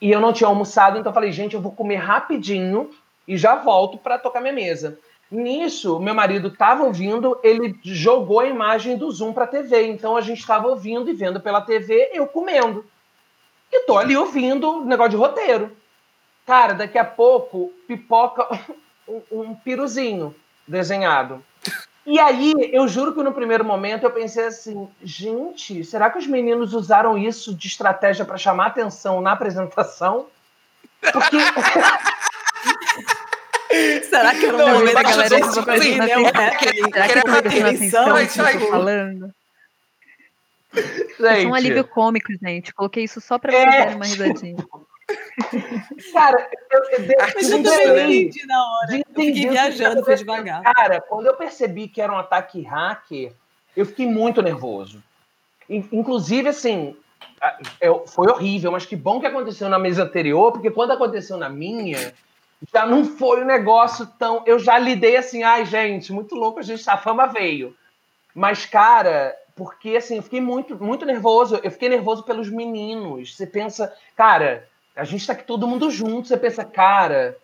e eu não tinha almoçado, então eu falei, gente, eu vou comer rapidinho e já volto para tocar minha mesa. Nisso, meu marido estava ouvindo, ele jogou a imagem do Zoom para a TV. Então a gente estava ouvindo e vendo pela TV, eu comendo. E tô ali ouvindo o negócio de roteiro. Cara, daqui a pouco pipoca um, piruzinho desenhado. E aí, eu juro que no primeiro momento eu pensei assim: gente, será que os meninos usaram isso de estratégia para chamar atenção na apresentação? Porque. Será que era um momento da galera tipo assim, né? Será que prestando atenção no que eu tô falando? Gente. um alívio cômico, gente. Coloquei isso só pra vocês é. darem uma risadinha. Cara, eu, eu, eu, Mas eu também entendi na hora. De eu fiquei viajando, fui devagar. Cara, quando eu percebi que era um ataque hacker, eu fiquei muito nervoso. Inclusive, assim, foi horrível, mas que bom que aconteceu na mesa anterior, porque quando aconteceu na minha, já não foi um negócio tão. Eu já lidei assim, ai, gente, muito louco, a gente, a fama veio. Mas, cara, porque assim, eu fiquei muito, muito nervoso. Eu fiquei nervoso pelos meninos. Você pensa, cara, a gente tá aqui todo mundo junto. Você pensa, cara,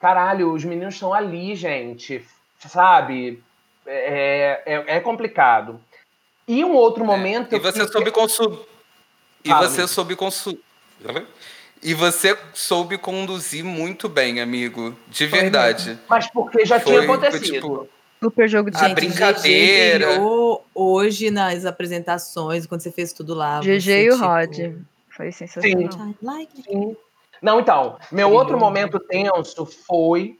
caralho, os meninos estão ali, gente. Sabe? É, é, é complicado. E um outro é. momento. E você soube consumir. E você soube consumir. E você soube conduzir muito bem, amigo. De verdade. Mas porque já foi, tinha acontecido. Tipo, Super jogo de a brincadeira. hoje nas apresentações, quando você fez tudo lá. GG você, e o tipo... Rod. Foi sensacional. Sim. Sim. Não, então, meu Sim. outro momento tenso foi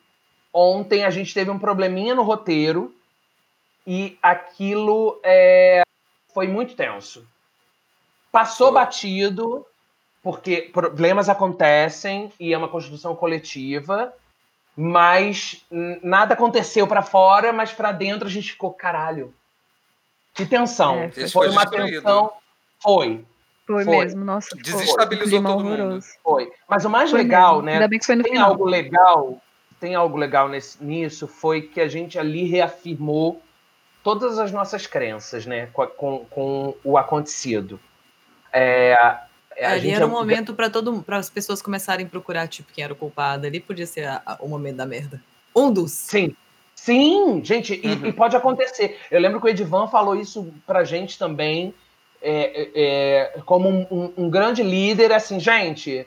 ontem a gente teve um probleminha no roteiro e aquilo é, foi muito tenso. Passou foi. batido, porque problemas acontecem e é uma construção coletiva mas nada aconteceu para fora, mas para dentro a gente ficou, caralho. Que tensão. É, foi, foi uma tensão. Foi. Foi, foi. mesmo, nossa. Desestabilizou todo horroroso. mundo. Foi. Mas o mais foi legal, mesmo. né? Ainda bem que foi no tem final. algo legal, tem algo legal nesse, nisso, foi que a gente ali reafirmou todas as nossas crenças, né? Com, com, com o acontecido. É, é, ali era um momento para todo para as pessoas começarem a procurar tipo quem era o culpado. Ali podia ser a, a, o momento da merda. Um dos. Sim. Sim, gente, uhum. e, e, pode acontecer. Eu lembro que o Edivan falou isso pra gente também, é, é, é, como um, um, um, grande líder, assim, gente,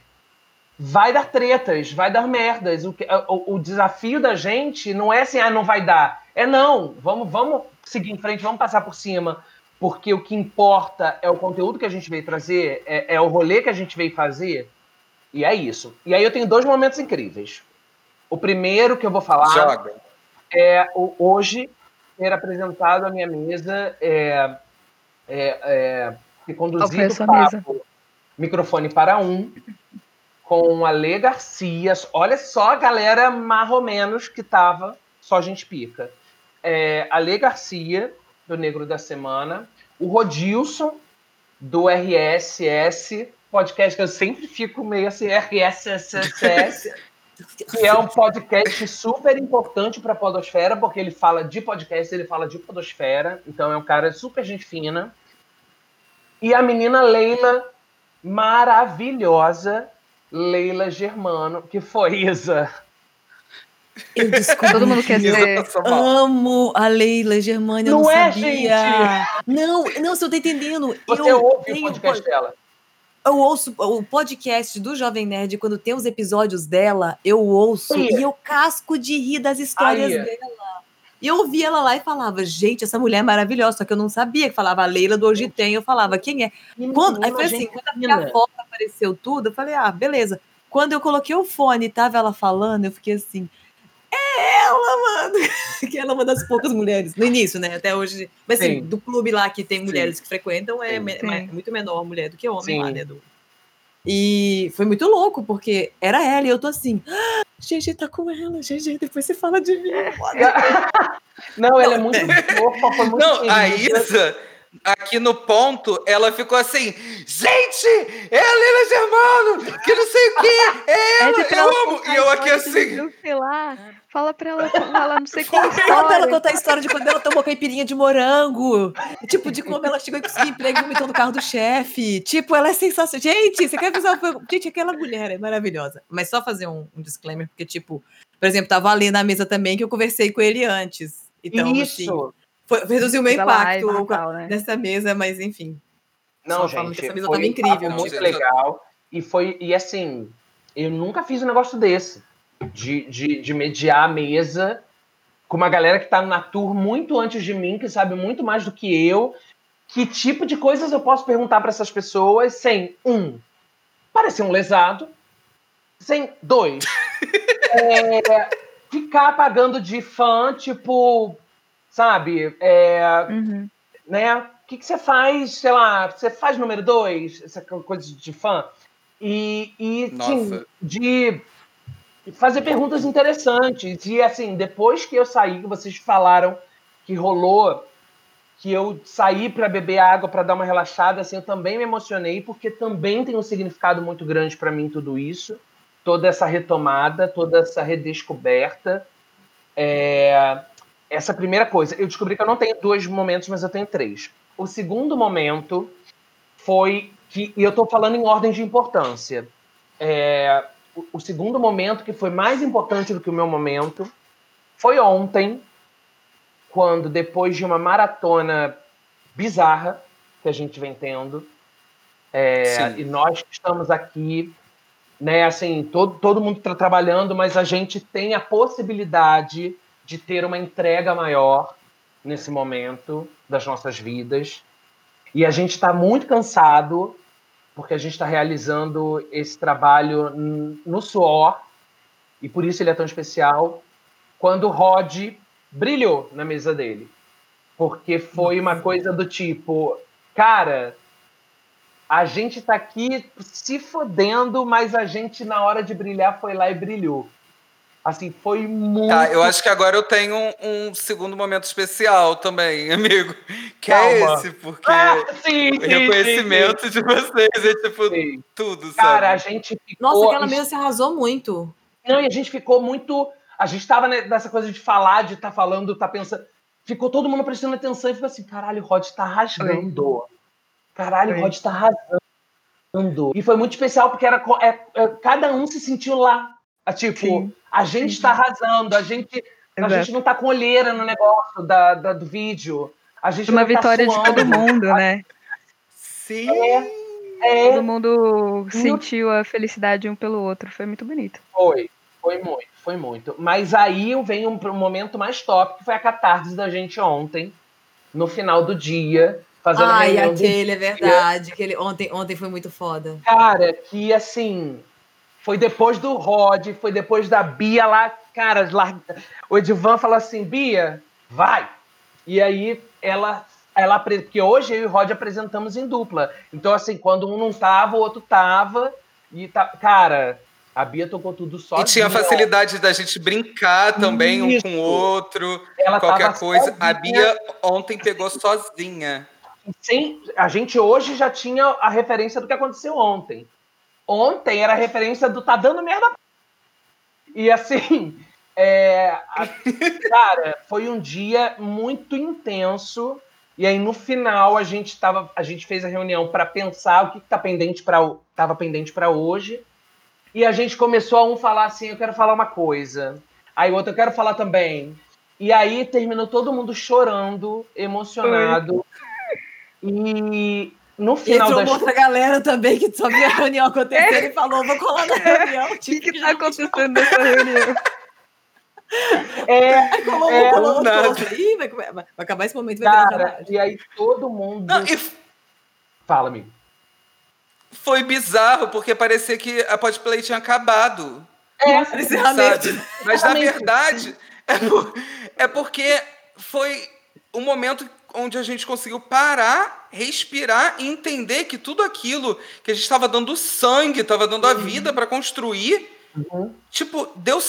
vai dar tretas, vai dar merdas. O, o, o, desafio da gente não é assim, ah, não vai dar. É não, vamos, vamos seguir em frente, vamos passar por cima porque o que importa é o conteúdo que a gente veio trazer, é, é, o rolê que a gente veio fazer, e é isso. E aí eu tenho dois momentos incríveis. O primeiro que eu vou falar Joga. é o, hoje ter apresentado a minha mesa é, é, é, e conduzido o papo, microfone para um, com a Lê Garcia. Olha só a galera mais ou menos que tava, só gente pica. É, a Lê Garcia, do Negro da Semana, o Rodilson, do RSS, podcast que eu sempre fico meio assim, RSS, que é um podcast super importante para a Podosfera, porque ele fala de podcast, ele fala de Podosfera, então é um cara super gente fina. E a menina Leila, maravilhosa, Leila Germano, que foi Isa eu descobri. Todo mundo quer ser. Amo a Leila Germânia, não, não é, sabia. Gente. Não, não, você não tá entendendo. Você eu ouve o podcast dela? Eu ouço o podcast do Jovem Nerd, quando tem os episódios dela, eu ouço Aí. e eu casco de rir das histórias Aí. dela. E eu ouvia ela lá e falava, gente, essa mulher é maravilhosa, só que eu não sabia que falava a Leila do Hoje Tem, eu falava, quem é? Quando, aí foi assim, quando a foto apareceu tudo, eu falei, ah, beleza. Quando eu coloquei o fone e tava ela falando, eu fiquei assim, é ela, mano! que ela é uma das poucas mulheres, no início, né? Até hoje. Mas assim, Sim. do clube lá que tem mulheres Sim. que frequentam, é me, muito menor mulher do que homem Sim. lá, né? Do... E foi muito louco, porque era ela e eu tô assim. Ah, GG tá com ela, GG, depois você fala de mim. Não, ela é muito fofa, foi muito Não, a Isa aqui no ponto, ela ficou assim: gente, é a Lila Germano, que não sei o que, é ela, é, eu amo. E eu aqui assim. Sei lá, fala pra ela falar não sei qual. Fala pra ela contar a história de quando ela tomou caipirinha de morango. Tipo, de como ela chegou e conseguiu emprego vomitou no carro do chefe. Tipo, ela é sensacional. Gente, você quer avisar? Gente, aquela mulher é maravilhosa. Mas só fazer um, um disclaimer, porque, tipo, por exemplo, tava ali na mesa também que eu conversei com ele antes. Então, Isso. Assim, foi, reduziu o meu impacto Natal, né? nessa mesa, mas enfim. Não, gente, essa mesa foi incrível. muito legal. E foi, e assim, eu nunca fiz um negócio desse. De, de, de mediar a mesa com uma galera que tá na tour muito antes de mim, que sabe muito mais do que eu. Que tipo de coisas eu posso perguntar para essas pessoas sem, um, parecer um lesado, sem, dois, é, ficar pagando de fã, tipo, sabe? É, uhum. né? O que, que você faz, sei lá, você faz número dois, essa coisa de fã, e, e sim, de fazer perguntas interessantes. E assim, depois que eu saí, que vocês falaram que rolou, que eu saí para beber água, para dar uma relaxada, assim, eu também me emocionei, porque também tem um significado muito grande para mim tudo isso. toda essa retomada, toda essa redescoberta. É, essa primeira coisa, eu descobri que eu não tenho dois momentos, mas eu tenho três. O segundo momento foi que, e eu estou falando em ordem de importância. É, o, o segundo momento que foi mais importante do que o meu momento foi ontem, quando depois de uma maratona bizarra que a gente vem tendo, é, e nós que estamos aqui, né, assim, todo, todo mundo está trabalhando, mas a gente tem a possibilidade de ter uma entrega maior nesse momento das nossas vidas. E a gente está muito cansado, porque a gente está realizando esse trabalho no suor, e por isso ele é tão especial. Quando o Rod brilhou na mesa dele. Porque foi uma coisa do tipo, cara, a gente tá aqui se fodendo, mas a gente, na hora de brilhar, foi lá e brilhou. Assim, foi muito. Tá, eu acho que agora eu tenho um, um segundo momento especial também, amigo. Que é Calma. é esse, porque ah, sim, o reconhecimento sim, sim. de vocês é tipo tudo, Cara, sabe? a gente ficou. Nossa, aquela mesa se arrasou muito. Não, e a gente ficou muito. A gente tava nessa coisa de falar, de estar tá falando, tá pensando. Ficou todo mundo prestando atenção e ficou assim: caralho, o Rod tá rasgando. Caralho, o Rod tá rasgando. E foi muito especial porque era, é, é, cada um se sentiu lá. Tipo, Sim. A gente está arrasando, a gente, a gente não está com olheira no negócio da, da, do vídeo. A gente Uma tá vitória tá de todo mundo, né? Sim. É, é. Todo mundo sentiu a felicidade um pelo outro. Foi muito bonito. Foi, foi muito, foi muito. Mas aí vem um, um momento mais top, que foi a catarse da gente ontem, no final do dia. Fazendo Ai, aquele, é verdade. Aquele, ontem, ontem foi muito foda. Cara, que assim, foi depois do Rod, foi depois da Bia lá, cara, lá, o Edivan falou assim, Bia, vai. E aí ela, ela porque hoje eu e o Rod apresentamos em dupla. Então, assim, quando um não tava, o outro tava. E tá, cara, a Bia tocou tudo só. E tinha a facilidade da gente brincar também Isso. um com o outro, ela qualquer coisa. Sozinha. A Bia ontem pegou sozinha. Sim, a gente hoje já tinha a referência do que aconteceu ontem ontem era referência do tá dando merda. E assim, é, a, cara, foi um dia muito intenso. E aí no final a gente tava, a gente fez a reunião para pensar o que, que tá pendente para tava pendente para hoje. E a gente começou a um falar assim, eu quero falar uma coisa. Aí o outro eu quero falar também. E aí terminou todo mundo chorando, emocionado. E no final Entrou das... outra galera também que só viu a reunião acontecendo é. e falou: vou colar na reunião. O que, que tá acontecendo nessa reunião? É, colou, é, colou, colou. Ih, vai, vai, acabar esse momento vai Cara, E aí todo mundo. Não, e... Fala, amigo. Foi bizarro, porque parecia que a Podplay tinha acabado. É, sabe? Mas na verdade, é, por... é porque foi o momento onde a gente conseguiu parar, respirar e entender que tudo aquilo que a gente estava dando sangue, estava dando a vida para construir, uhum. tipo, deu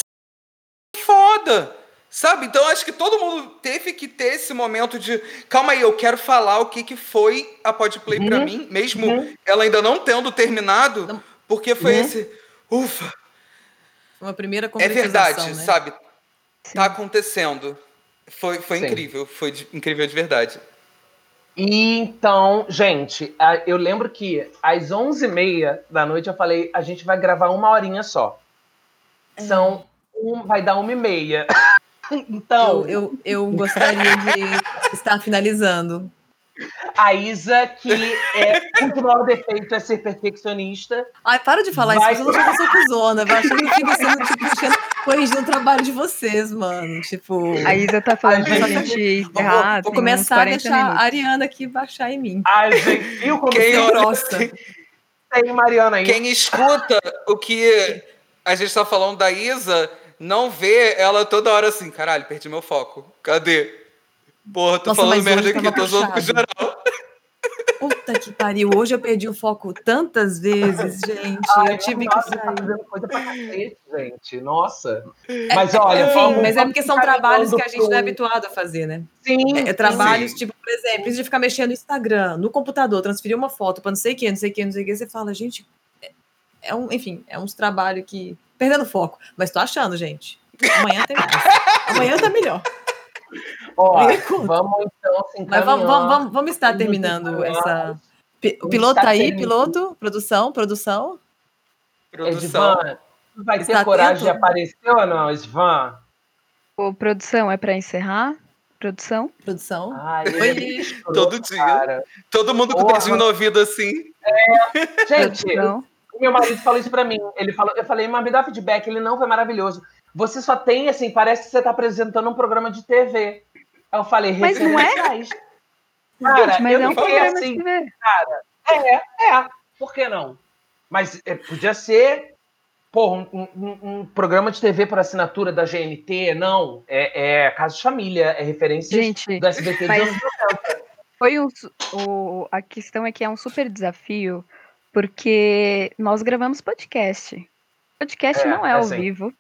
foda. Sabe? Então acho que todo mundo teve que ter esse momento de calma aí, eu quero falar o que, que foi a Podplay uhum. para mim, mesmo uhum. ela ainda não tendo terminado, porque foi uhum. esse ufa. Uma primeira É verdade, né? sabe? Sim. Tá acontecendo. Foi, foi incrível, foi de, incrível de verdade. E então, gente, eu lembro que às 11h30 da noite eu falei: a gente vai gravar uma horinha só. É. São. Um, vai dar uma e meia. então. Eu, eu, eu gostaria de estar finalizando. A Isa, que é o maior defeito é ser perfeccionista. Ai, para de falar vai... isso, eu não sou pessoa cuzona. Eu acho que fico sendo, tipo, corrigindo o trabalho de vocês, mano. Tipo. A Isa tá falando pra gente. Vou, vou começar a deixar minutos. a Ariana aqui baixar em mim. Ai, gente, viu como Quem é grossa? Tem Mariana aí. Quem escuta o que a gente tá falando da Isa, não vê ela toda hora assim, caralho, perdi meu foco. Cadê? Porra, tô Nossa, falando merda aqui, tô zoando com geral. Puta que pariu, hoje eu perdi o foco tantas vezes, gente. Ai, eu tive que sair. Tá coisa pra cacete, gente. Nossa. É, mas olha, Sim, vamos, mas é porque são trabalhos que a gente não é habituado a fazer, né? Sim. É, é trabalhos, sim. tipo, por exemplo, de ficar mexendo no Instagram, no computador, transferir uma foto para não sei o que, não sei o que, não sei o que, você fala, gente, é, é um, enfim, é uns trabalhos que. Perdendo foco. Mas tô achando, gente. Amanhã tem mais. Amanhã tá melhor. Ó, vamos então se Mas vamos, vamos, vamos, vamos estar terminando essa. O piloto tá aí, piloto? Produção, produção? Produção. Edvan, vai ter coragem atento? de aparecer ou não, Edvan? Ô, produção, é para encerrar? Produção? Produção. Ai, é Todo dia. Cara. Todo mundo com o dedinho no ouvido assim. É. Gente, meu marido falou isso pra mim. Ele falou, eu falei, mas me dá feedback. Ele não foi maravilhoso. Você só tem, assim, parece que você tá apresentando um programa de TV. Aí eu falei, mas não é? Cara, Gente, mas eu é um programa assim. Cara, é, é. Por que não? Mas é, podia ser Pô, um, um, um, programa de TV por assinatura da GNT, não. É, é Casa de Família, é referência Gente, do SBT mas... de Foi um, o, a questão é que é um super desafio, porque nós gravamos podcast. Podcast é, não é, é ao assim. vivo.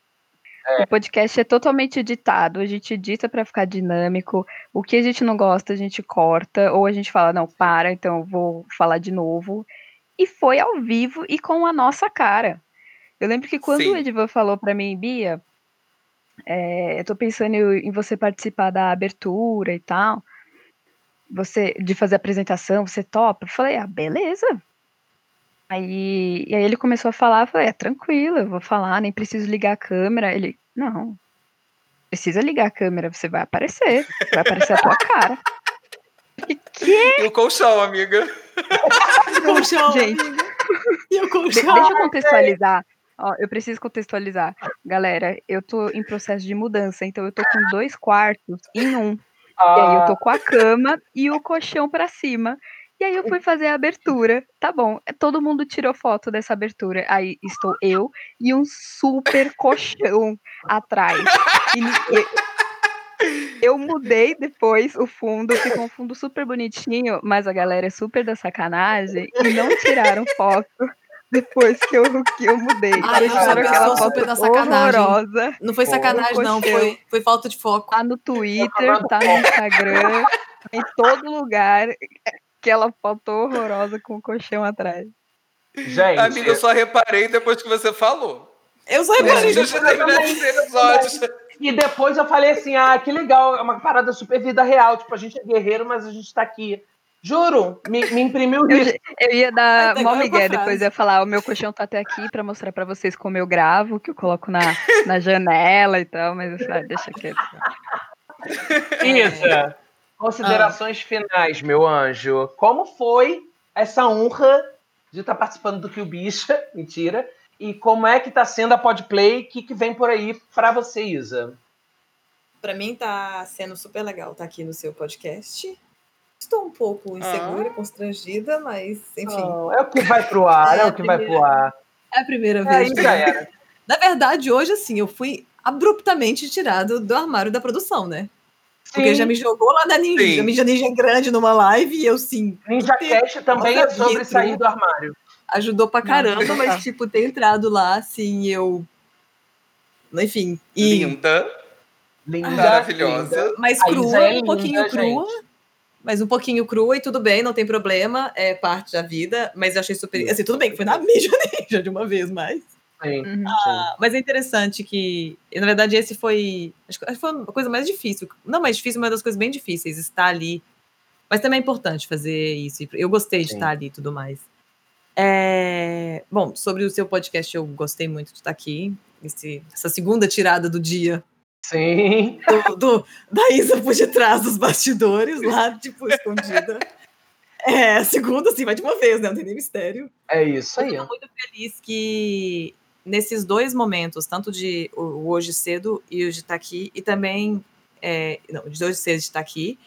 É. O podcast é totalmente editado, a gente edita para ficar dinâmico. O que a gente não gosta, a gente corta, ou a gente fala, não, para, então eu vou falar de novo. E foi ao vivo e com a nossa cara. Eu lembro que quando Sim. o Edivan falou para mim, Bia, é, eu tô pensando em você participar da abertura e tal, você de fazer a apresentação, você topa? Eu falei, ah, beleza. Aí, e aí ele começou a falar, eu falei, é tranquilo, eu vou falar, nem preciso ligar a câmera. Ele, não, precisa ligar a câmera, você vai aparecer, vai aparecer a tua cara. Que? E o colchão, amiga. o colchão, gente. E o colchão. deixa eu contextualizar. Ó, eu preciso contextualizar. Galera, eu tô em processo de mudança, então eu tô com dois quartos em um. Ah. E aí eu tô com a cama e o colchão para cima. E aí eu fui fazer a abertura. Tá bom, todo mundo tirou foto dessa abertura. Aí estou eu e um super colchão atrás. E, eu mudei depois o fundo, ficou um fundo super bonitinho, mas a galera é super da sacanagem e não tiraram foto depois que eu, que eu mudei. Ah, eu sou aquela foto da sacanagem. horrorosa. Não foi sacanagem, não, foi, foi falta de foco. Tá no Twitter, tá no Instagram, em todo lugar. Aquela foto horrorosa com o colchão atrás. Gente. Amiga, eu só reparei depois que você falou. Eu só reparei. E depois eu falei assim: ah, que legal, é uma parada super vida real. Tipo, a gente é guerreiro, mas a gente tá aqui Juro, me, me imprimiu isso. Eu, eu ia dar mó migué, depois ia falar, o meu colchão tá até aqui para mostrar para vocês como eu gravo, que eu coloco na, na janela e tal, mas eu falei, deixa quieto. Isa, considerações ah. finais, meu anjo. Como foi essa honra de estar tá participando do Que o Bicha? Mentira. E como é que tá sendo a Podplay? O que, que vem por aí para você, Isa? Para mim tá sendo super legal estar tá aqui no seu podcast. Estou um pouco insegura, ah. constrangida, mas enfim. Oh, é o que vai pro ar, é, é o que primeira, vai pro ar. É a primeira vez. É, já era. Na verdade, hoje, assim, eu fui abruptamente tirado do armário da produção, né? Porque já me jogou lá na Ninja, sim. Ninja Ninja grande numa live e eu sim. Ninja Cash também é sobre sair do armário. Ajudou pra caramba, Não, mas tipo, ter entrado lá, assim, eu. Enfim. E... Linda. Linda. Maravilhosa. Mas crua, é um pouquinho crua. Gente mas um pouquinho crua e tudo bem, não tem problema, é parte da vida, mas eu achei super. Assim, tudo bem que foi na mídia ninja de uma vez, mas. Sim, uhum. ah, mas é interessante que, na verdade, esse foi. Acho que foi uma coisa mais difícil. Não mais difícil, mas uma das coisas bem difíceis, estar ali. Mas também é importante fazer isso. Eu gostei de Sim. estar ali e tudo mais. É... Bom, sobre o seu podcast, eu gostei muito de estar aqui. Esse, essa segunda tirada do dia Sim. Do, do, da Isa por detrás dos bastidores, lá, tipo, escondida. É, a segunda, assim, vai de uma vez, né? Não tem nem mistério. É isso aí. Eu tô muito feliz que nesses dois momentos, tanto de o hoje cedo e o de estar tá aqui, e também. É, não, de hoje cedo de estar tá aqui,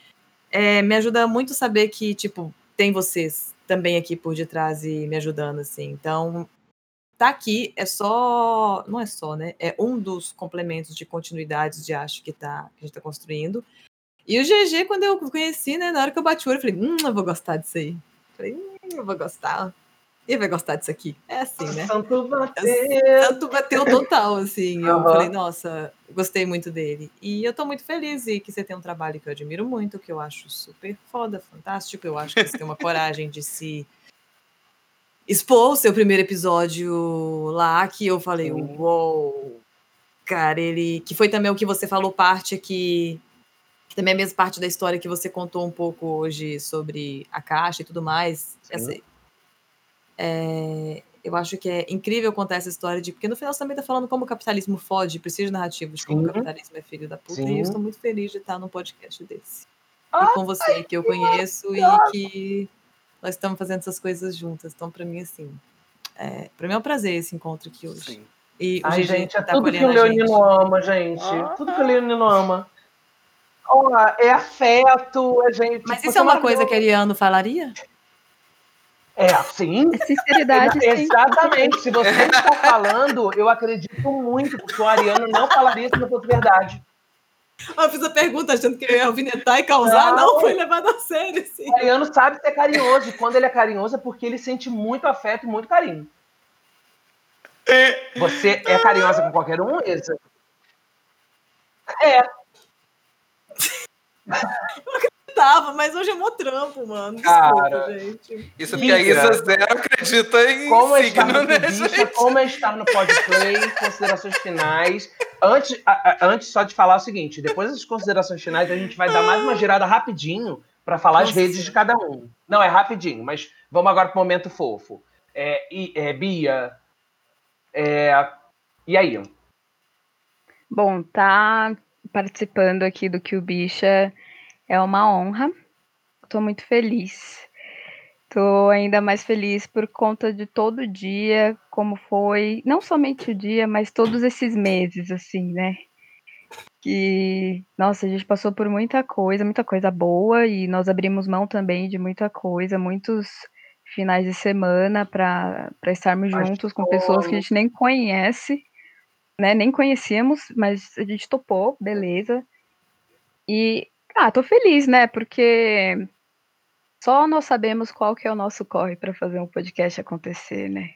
é, me ajuda muito saber que, tipo, tem vocês também aqui por detrás e me ajudando, assim. Então, tá aqui é só, não é só, né? É um dos complementos de continuidades de acho que tá que a gente tá construindo. E o GG, quando eu conheci, né, na hora que eu bati o olho, eu falei, hum, eu vou gostar disso aí. falei, hum, eu vou gostar. Ele vai gostar disso aqui. É assim, né? Santo bateu. Santo bateu total, assim. Eu uhum. falei, nossa, gostei muito dele. E eu tô muito feliz e que você tem um trabalho que eu admiro muito, que eu acho super foda, fantástico. Eu acho que você tem uma coragem de se expor o seu primeiro episódio lá, que eu falei, uou, wow, cara, ele. Que foi também o que você falou, parte aqui. Que também é a mesma parte da história que você contou um pouco hoje sobre a caixa e tudo mais. Essa, é, eu acho que é incrível contar essa história de. Porque no final você também está falando como o capitalismo fode, precisa de narrativas, de como o capitalismo é filho da puta. Sim. E eu estou muito feliz de estar num podcast desse. Ah, e com você, que eu conheço e que nós estamos fazendo essas coisas juntas. Então, para mim, assim, é, para mim é um prazer esse encontro aqui hoje. Sim. E Ai, gente, é tá tudo que o Leonino ama, gente. Ah. Tudo que o Leonino ama. Oh, é afeto, é gente. Mas isso é uma coisa que a Ariano falaria? É assim? É sinceridade. É, exatamente. Se você está falando, eu acredito muito, porque o Ariano não falaria se não fosse verdade. Eu fiz a pergunta achando que eu ia alvinetar e causar, não, não foi levado a sério. Sim. O Ariano sabe ser carinhoso, e quando ele é carinhoso é porque ele sente muito afeto e muito carinho. É. Você é carinhosa com qualquer um, Isa? É. mas hoje é mó trampo, mano. Desculpa, Cara, gente. Isso porque a Isa Zero acredita em como signo, né, bicha, Como é estar no Podplay, considerações finais. Antes, a, a, antes só de falar o seguinte, depois das considerações finais, a gente vai dar mais uma girada rapidinho para falar Nossa. as redes de cada um. Não, é rapidinho, mas vamos agora pro momento fofo. É, e, é, Bia, é, e aí? Bom, tá participando aqui do que o Bicha é uma honra. Estou muito feliz. Estou ainda mais feliz por conta de todo o dia, como foi, não somente o dia, mas todos esses meses, assim, né? Que, nossa, a gente passou por muita coisa, muita coisa boa, e nós abrimos mão também de muita coisa, muitos finais de semana para estarmos juntos com pessoas que a gente nem conhece, né? Nem conhecíamos, mas a gente topou, beleza. E ah, tô feliz, né? Porque só nós sabemos qual que é o nosso corre para fazer um podcast acontecer, né?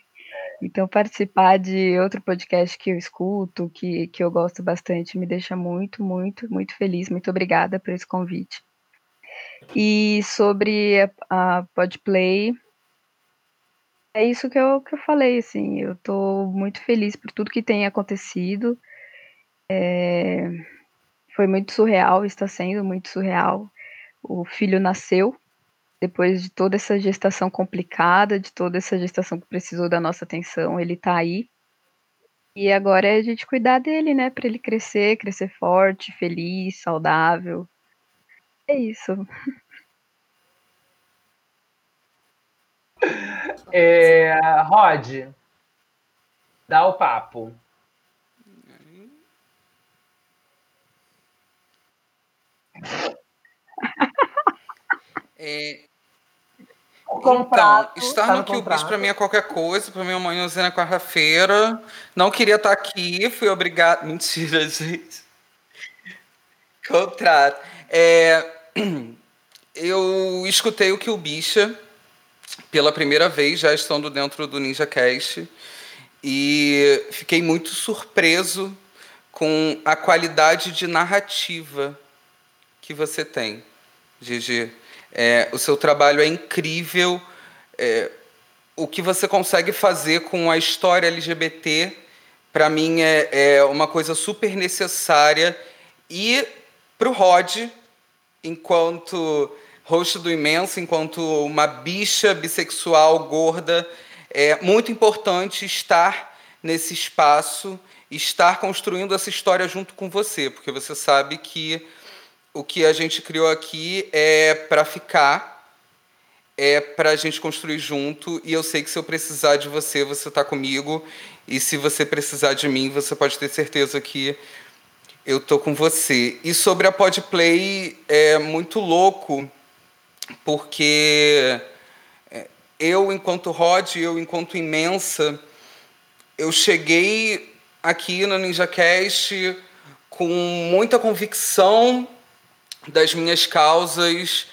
Então, participar de outro podcast que eu escuto, que, que eu gosto bastante, me deixa muito, muito, muito feliz. Muito obrigada por esse convite. E sobre a, a Podplay, é isso que eu, que eu falei, assim, eu estou muito feliz por tudo que tem acontecido. É, foi muito surreal, está sendo muito surreal. O filho nasceu depois de toda essa gestação complicada, de toda essa gestação que precisou da nossa atenção, ele está aí. E agora é a gente cuidar dele, né, para ele crescer, crescer forte, feliz, saudável. É isso. É, Rod, dá o papo. É, então, estar tá no Kill Bicho pra mim é qualquer coisa, pra mim é amanhãzinha na quarta-feira. Não queria estar aqui, fui obrigado. Mentira, gente. Contrato. É, eu escutei o Kill Bicha pela primeira vez, já estando dentro do Ninja Cast, e fiquei muito surpreso com a qualidade de narrativa que você tem, Gigi. É, o seu trabalho é incrível. É, o que você consegue fazer com a história LGBT, para mim, é, é uma coisa super necessária. E para o Rod, enquanto host do Imenso, enquanto uma bicha bissexual gorda, é muito importante estar nesse espaço, estar construindo essa história junto com você, porque você sabe que o que a gente criou aqui é para ficar, é para a gente construir junto. E eu sei que se eu precisar de você, você está comigo. E se você precisar de mim, você pode ter certeza que eu tô com você. E sobre a Podplay, é muito louco, porque é, eu, enquanto Rod, eu, enquanto imensa, eu cheguei aqui no NinjaCast com muita convicção das minhas causas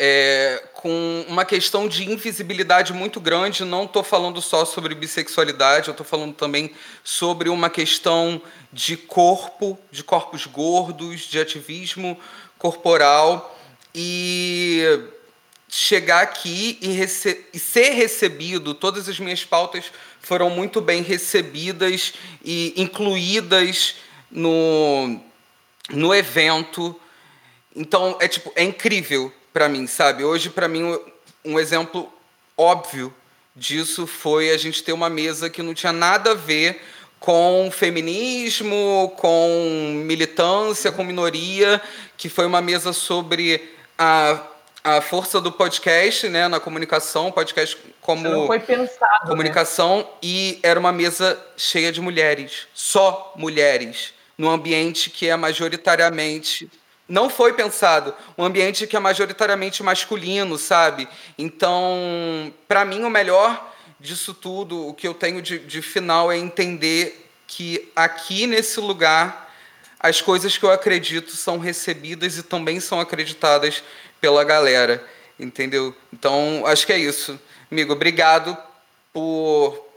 é, com uma questão de invisibilidade muito grande. Não estou falando só sobre bissexualidade, eu estou falando também sobre uma questão de corpo, de corpos gordos, de ativismo corporal. E chegar aqui e, rece e ser recebido, todas as minhas pautas foram muito bem recebidas e incluídas no, no evento. Então, é tipo, é incrível para mim, sabe? Hoje, para mim, um exemplo óbvio disso foi a gente ter uma mesa que não tinha nada a ver com feminismo, com militância, com minoria, que foi uma mesa sobre a, a força do podcast, né, na comunicação, podcast como pensado, né? comunicação né? e era uma mesa cheia de mulheres, só mulheres, num ambiente que é majoritariamente não foi pensado. Um ambiente que é majoritariamente masculino, sabe? Então, para mim, o melhor disso tudo, o que eu tenho de, de final é entender que aqui nesse lugar as coisas que eu acredito são recebidas e também são acreditadas pela galera, entendeu? Então, acho que é isso. Amigo, obrigado por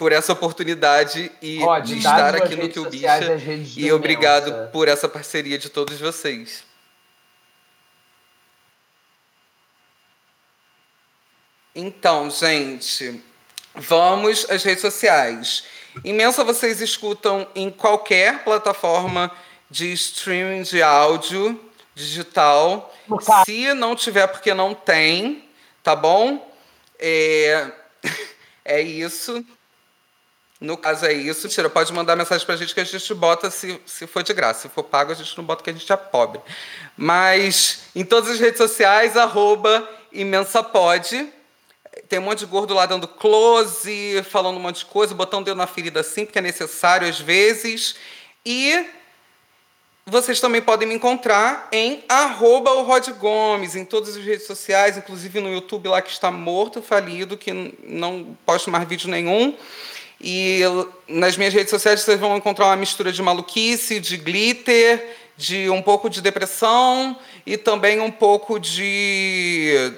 por essa oportunidade e de estar aqui no Teu Bicha. E obrigado por essa parceria de todos vocês. Então, gente, vamos às redes sociais. Imensa vocês escutam em qualquer plataforma de streaming de áudio digital. Se não tiver, porque não tem, tá bom? É, é isso. No caso é isso, Tira, pode mandar mensagem pra gente que a gente bota se, se for de graça. Se for pago, a gente não bota que a gente é pobre. Mas em todas as redes sociais, arroba. Tem um monte de gordo lá dando close, falando um monte de coisa, botando o dedo na ferida assim, porque é necessário às vezes. E vocês também podem me encontrar em arroba o Rod Gomes, em todas as redes sociais, inclusive no YouTube lá que está morto, falido, que não posto mais vídeo nenhum. E nas minhas redes sociais vocês vão encontrar uma mistura de maluquice, de glitter, de um pouco de depressão e também um pouco de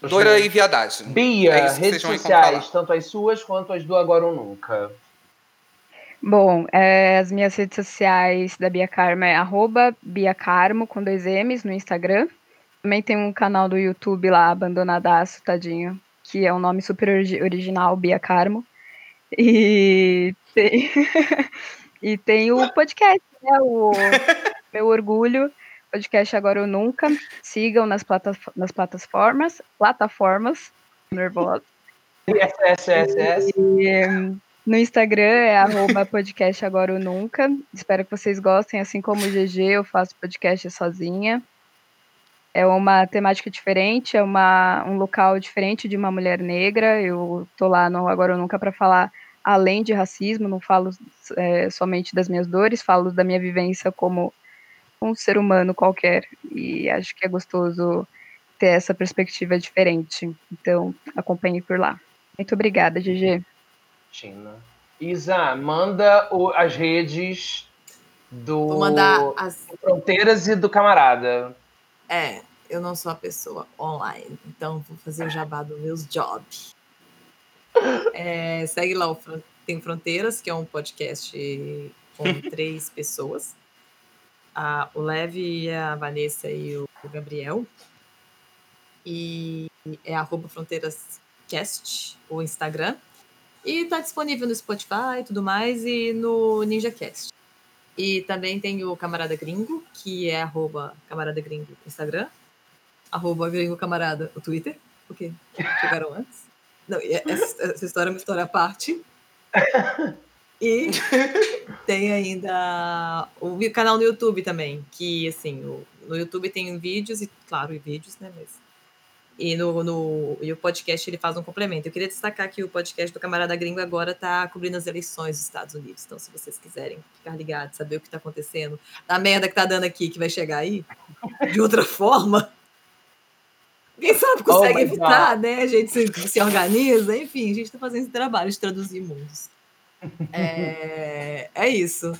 dora e viadagem. Bia, é redes sociais, tanto as suas quanto as do Agora ou Nunca. Bom, é, as minhas redes sociais da Bia Carmo é arroba Bia Carmo, com dois M's, no Instagram. Também tem um canal do YouTube lá, Abandonadaço, tadinho, que é um nome super original, Bia Carmo. E tem, e tem o podcast, né? O Meu Orgulho, podcast Agora ou Nunca. Sigam nas, plata nas plataformas, plataformas, nervosa. Yes, yes, yes, yes. E, no Instagram é arroba podcast Agora ou Nunca. Espero que vocês gostem, assim como o GG, eu faço podcast sozinha. É uma temática diferente, é uma, um local diferente de uma mulher negra. Eu tô lá no Agora ou Nunca para falar além de racismo, não falo é, somente das minhas dores, falo da minha vivência como um ser humano qualquer. E acho que é gostoso ter essa perspectiva diferente. Então, acompanhe por lá. Muito obrigada, GG. Tina. Isa, manda o, as redes do Vou mandar as Fronteiras e do Camarada. É, eu não sou a pessoa online, então vou fazer o jabá dos meus jobs. É, segue lá o Tem Fronteiras, que é um podcast com três pessoas. A, o Leve, a Vanessa e o Gabriel. E é arroba fronteirascast, o Instagram. E está disponível no Spotify e tudo mais, e no NinjaCast. E também tem o Camarada Gringo, que é arroba Camarada Gringo Instagram. Arroba Gringo Camarada o Twitter, porque chegaram antes. Não, essa, essa história é uma história à parte. E tem ainda o canal no YouTube também, que assim, o, no YouTube tem vídeos, e claro, e vídeos, né? Mas, e, no, no, e o podcast ele faz um complemento. Eu queria destacar que o podcast do Camarada Gringo agora está cobrindo as eleições dos Estados Unidos. Então, se vocês quiserem ficar ligados, saber o que está acontecendo, a merda que tá dando aqui, que vai chegar aí, de outra forma, quem sabe consegue oh evitar, God. né? A gente se, se, organiza, enfim, a gente está fazendo esse trabalho de traduzir mundos. É, é isso.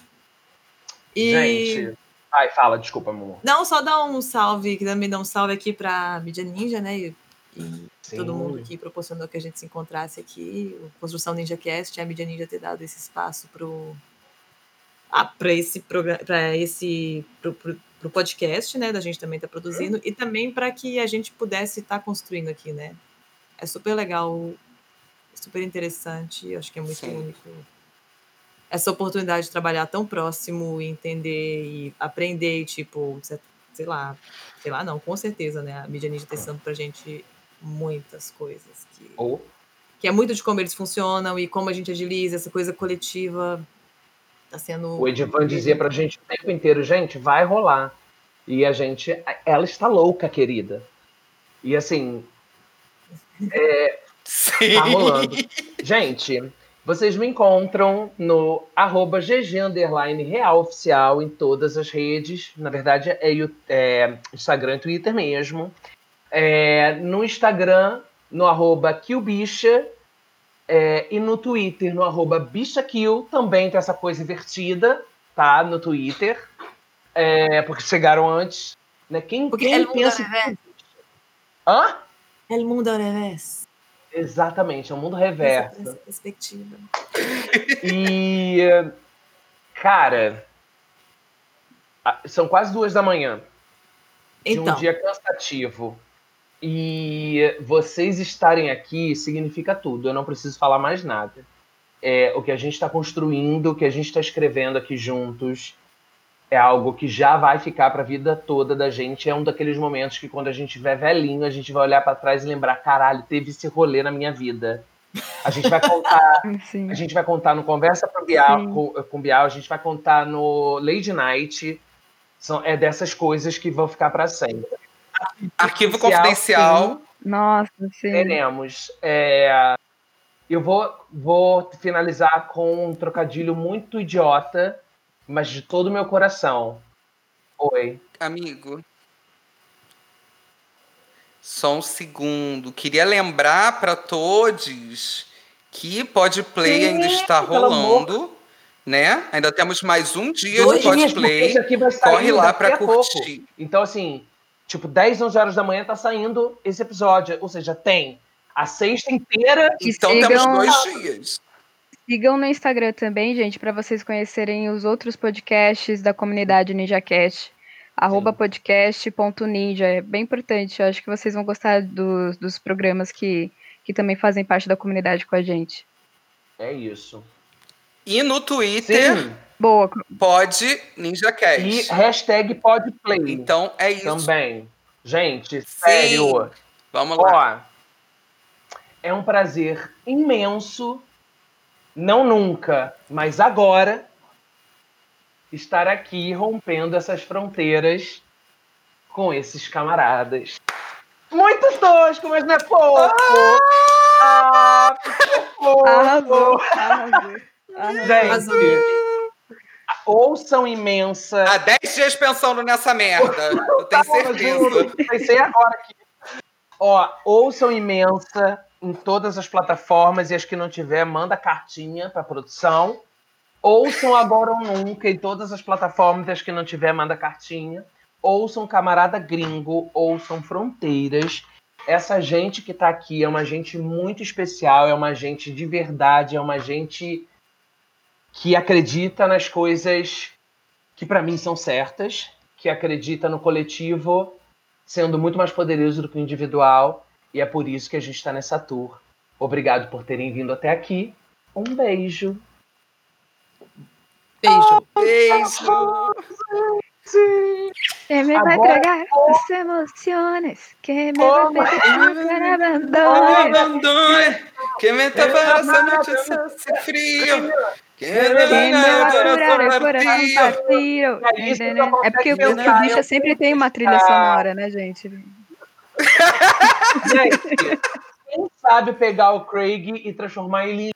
E... Gente. Ai, fala, desculpa, amor. Não, só dar um salve, que também dá um salve aqui para Mídia Ninja, né? E, e todo mundo que proporcionou que a gente se encontrasse aqui. O Construção Ninja Cast, a Mídia Ninja ter dado esse espaço pro. Ah, para esse programa, para esse. Pro, pro, o podcast, né, da gente também estar tá produzindo, e também para que a gente pudesse estar tá construindo aqui, né? É super legal, super interessante, acho que é muito Sim. único essa oportunidade de trabalhar tão próximo e entender e aprender, tipo, sei lá, sei lá não, com certeza, né? A mídia ninja está ensinando pra gente muitas coisas que, oh. que é muito de como eles funcionam e como a gente agiliza essa coisa coletiva. Tá sendo. O Edivan dizia pra gente o tempo inteiro, gente, vai rolar. E a gente. Ela está louca, querida. E assim. É, Sim. Tá rolando. Gente, vocês me encontram no arroba GG Real Oficial em todas as redes. Na verdade, é, é Instagram e Twitter mesmo. É, no Instagram, no arroba Killbicha. É, e no Twitter, no arroba BichaKill, também tem essa coisa invertida, tá? No Twitter. É, porque chegaram antes. Né? Quem, porque quem pensa... Hã? É o mundo ao revés. Exatamente, é um mundo reverso. Essa perspectiva. E, cara, são quase duas da manhã. Então. De um dia cansativo. E vocês estarem aqui significa tudo. Eu não preciso falar mais nada. É, o que a gente está construindo, o que a gente está escrevendo aqui juntos, é algo que já vai ficar para a vida toda da gente. É um daqueles momentos que quando a gente tiver velhinho, a gente vai olhar para trás e lembrar, caralho, teve esse rolê na minha vida. A gente vai contar, Sim. a gente vai contar no Conversa com Bial, com, com Bial, a gente vai contar no Lady Night. São, é dessas coisas que vão ficar para sempre. Arquivo confidencial. Sim. Nossa, sim. Teremos. É, eu vou, vou finalizar com um trocadilho muito idiota mas de todo o meu coração. Oi. Amigo. Só um segundo. Queria lembrar para todos que Podplay Sim, ainda está rolando, né? Ainda temos mais um dia Dois de Podplay. Corre lá para curtir. Pouco. Então, assim, tipo, 10, 11 horas da manhã tá saindo esse episódio. Ou seja, tem a sexta inteira. Então sigam... temos dois dias. Sigam no Instagram também, gente, para vocês conhecerem os outros podcasts da comunidade NinjaCast. Arroba podcast.ninja. É bem importante. Eu acho que vocês vão gostar dos, dos programas que, que também fazem parte da comunidade com a gente. É isso. E no Twitter. Sim. Boa. Pode NinjaCast. E hashtag podplay. Então é isso. Também. Gente, sério. Vamos lá. Ó, é um prazer imenso não nunca, mas agora, estar aqui rompendo essas fronteiras com esses camaradas. Muito tosco, mas não é pouco. Ah, ah arrasou, arrasou. Gente, ouçam imensa. Há 10 dias pensando nessa merda. Eu tenho certeza. Pensei agora aqui. Ó, ouçam imensa em todas as plataformas e as que não tiver, manda cartinha para produção. Ouçam agora ou nunca em todas as plataformas e as que não tiver, manda cartinha. Ouçam Camarada Gringo, ouçam Fronteiras. Essa gente que está aqui é uma gente muito especial, é uma gente de verdade, é uma gente que acredita nas coisas que para mim são certas, que acredita no coletivo sendo muito mais poderoso do que o individual e é por isso que a gente está nessa tour. Obrigado por terem vindo até aqui. Um beijo. Beijo. beijo. Que me vai tragar tus emociones, que me oh, vai pegar abandone, que me tapa essa noite esse frio. Vai partir. É porque o bicho sempre tem uma trilha sonora, né, gente? Gente, quem sabe pegar o Craig e transformar ele em